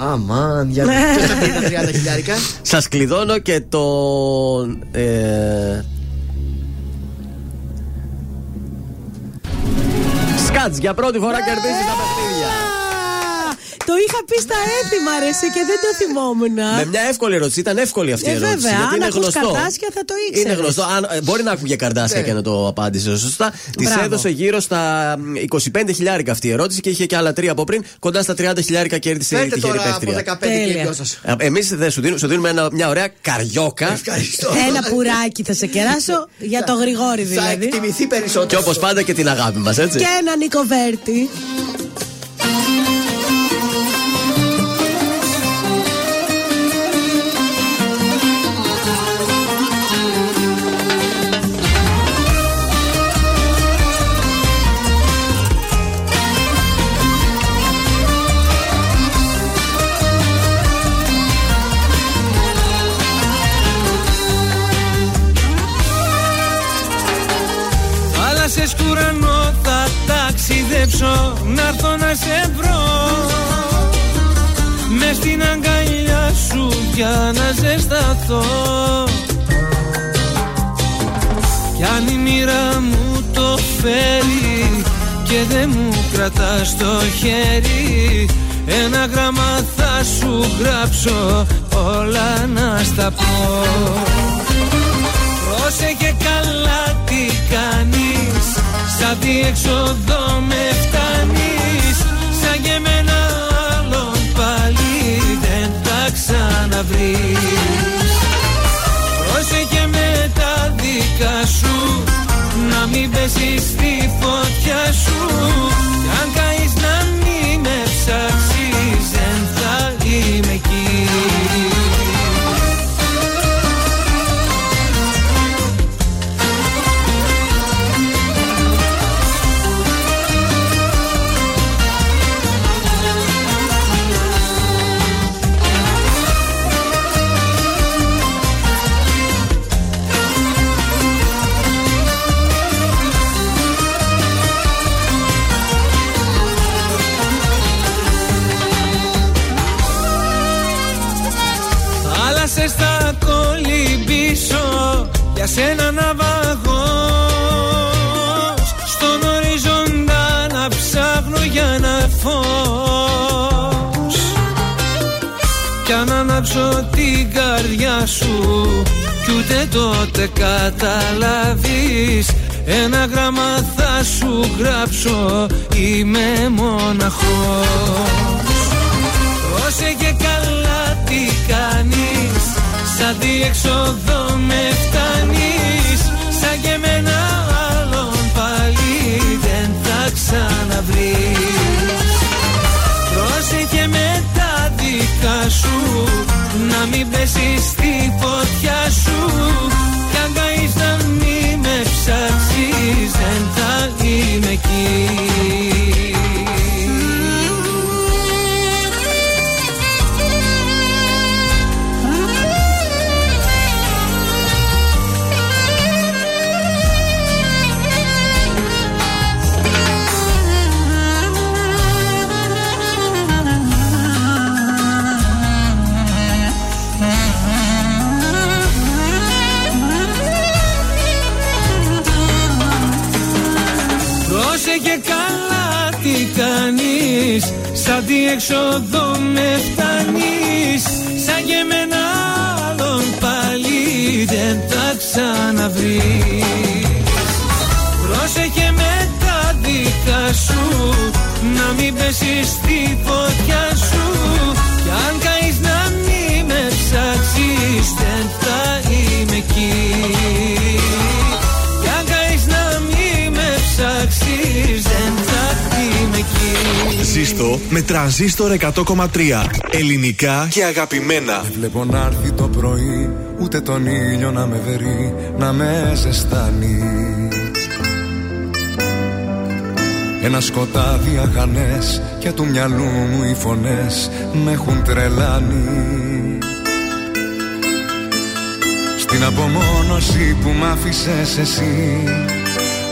Αμάν, για να ποιος θα πει τα 30 χιλιάρικα; Σας κλειδώνω και το. Ε... Σκάτς για πρώτη φορά κερδίζει τα παιχνίδια. Το είχα πει στα έθιμα, ρε, εσύ, και δεν το θυμόμουν. Με μια εύκολη ερώτηση. Ήταν εύκολη αυτή η Ε, ερώτηση. βέβαια, γιατί αν είναι ακούς γνωστό. καρτάσια θα το ήξερες. Είναι γνωστό. Αν, ε, μπορεί να άκουγε καρτάσια Ναι. και να το απάντησε σωστά. Της Μπράβο. έδωσε γύρω στα μ, 25 χιλιάρικα αυτή η ερώτηση και είχε και άλλα τρία από πριν. Κοντά στα 30 χιλιάρικα κέρδισε η Φέρτε τυχερή τώρα από παίχτρια. 15 και Τέλεια. δυο σας. Εμείς δεν σου δίνουμε, σου δίνουμε ένα- μια ωραία καριόκα. Ευχαριστώ. Ένα πουράκι θα σε κεράσω για το γρηγόρι Θα δηλαδή. εκτιμηθεί Και περισσότερο. όπως πάντα και την αγάπη μας, έτσι. Και ένα Νικοβέρτη. Για να ζεσταθώ. Κι αν η μοίρα μου το φέρει Και δεν μου κρατάς το χέρι Ένα γράμμα θα σου γράψω Όλα να στα πω. Πρόσεχε καλά τι κάνεις Σαν διέξοδο με φτάνεις Σαν και εμένα ξαναβρεις. Πρόσεχε με τα δικά σου Να μην πέσεις στη φωτιά σου. Κι αν καείς να μην με ψάξεις σένα ναυαγός Στον οριζόντα να ψάχνω για ένα φως. Κι αν ανάψω την καρδιά σου Κι ούτε τότε καταλάβεις ένα γράμμα θα σου γράψω Είμαι μοναχός Σαν διέξοδο με φτάνεις Σαν και εμένα άλλον πάλι δεν θα ξαναβρεις. Πρόσεχε με τα δικά σου Να μην πέσεις στη φωτιά σου. Κι αν καείς να μην με ψάξεις Δεν Σαν τι έξοδο με φτάνεις Σαν και με ένα άλλον πάλι δεν θα ξαναβρεις. Πρόσεχε με τα δικά σου Να μην πέσεις στη φωτιά σου. Κι αν καείς να μην με ψάξεις Δεν θα είμαι εκεί Ζήστο με τρανζίστορ 100,3. Ελληνικά και αγαπημένα. Δεν βλέπω να έρθει το πρωί, ούτε τον ήλιο να με βερεί, να με ζεστάνει. Ένα σκοτάδι αχανές και του μυαλού μου οι φωνές με έχουν τρελάνει. Στην απομόνωση που μ' άφησες εσύ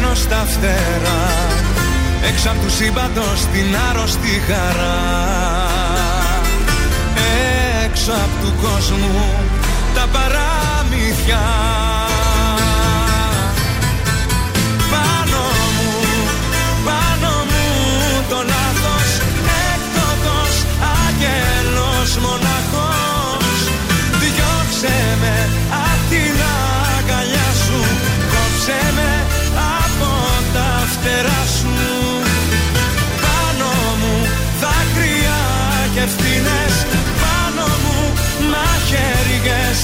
χτυπημένο στα φτερά. Έξω απ' τους σύμπαντος την άρρωστη χαρά. Έξω απ' του κόσμου τα παραμύθια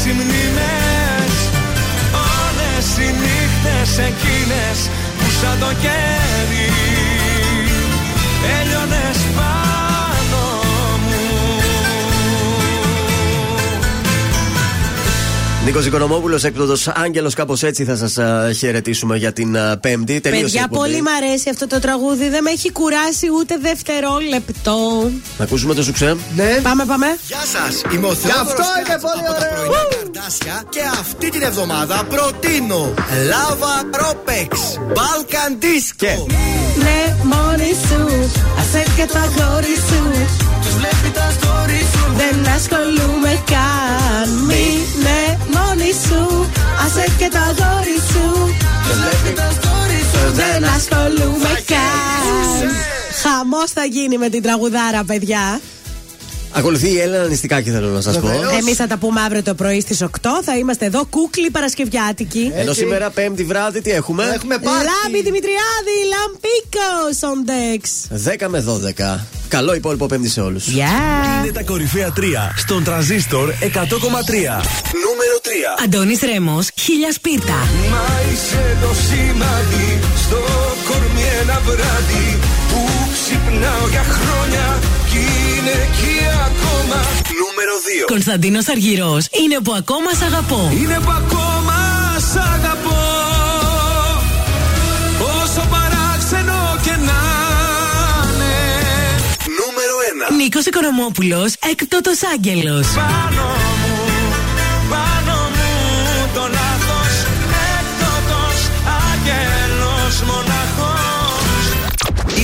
μαχαίριες οι μνήμες Όλες οι νύχτες εκείνες που σαν το κέρι Έλειωνες πάνω μου Νίκος Οικονομόπουλος, έκπτωτο Άγγελος, κάπως έτσι θα σας χαιρετήσουμε για την α, Πέμπτη. Τελείωσε η Παιδιά, εκπομπή. πολύ μ' αρέσει αυτό το τραγούδι. Δεν με έχει κουράσει ούτε δευτερόλεπτο. Να ακούσουμε το σουξέ. Ναι. Πάμε, πάμε. Γεια σας, είμαι ο Και Θεόδωρος αυτό είναι Κάτς πολύ από τα ωραίο. Πρωινά Καρδάσια και αυτή την εβδομάδα προτείνω Lava Ropex Balkan Disco Ναι, μόνη σου. Ασέ και το αγόρι σου. Τους βλέπει τα story σου Δεν ασχολούμαι καν. Μείνε μόνη σου. Ασέ και το αγόρι σου. Τους βλέπει τα story σου Δεν ασχολούμαι καν. Χαμός θα γίνει με την τραγουδάρα, παιδιά. Ακολουθεί η Έλενα Νηστικάκη, θέλω να σας πω. Εμείς θα τα πούμε αύριο το πρωί στις 8. Θα είμαστε εδώ, κούκλοι Παρασκευιάτικοι. Ενώ σήμερα Πέμπτη βράδυ τι έχουμε; Έχουμε πάρτι. Λάμπη Δημητριάδη, Λαμπίκο on decks. 10 με 12. Καλό υπόλοιπο Πέμπτη σε όλους. Γεια! Είναι τα κορυφαία 3 στον τραζίστορ 100,3. Νούμερο 3. Αντώνης Ρέμος, χίλια σπίρτα. Μα είσαι το σημάδι στο κορμί ένα βράδυ που ξυπνάω για χρόνια κι είναι εκεί ακόμα. Νούμερο 2. Κωνσταντίνος Αργυρός, είναι που ακόμα σ' αγαπώ. Είναι που ακόμα σ' αγαπώ όσο παράξενο και να είναι. Νούμερο 1. Νίκος Οικονομόπουλος, έκτοτο Άγγελος. Πάνω μου, πάνω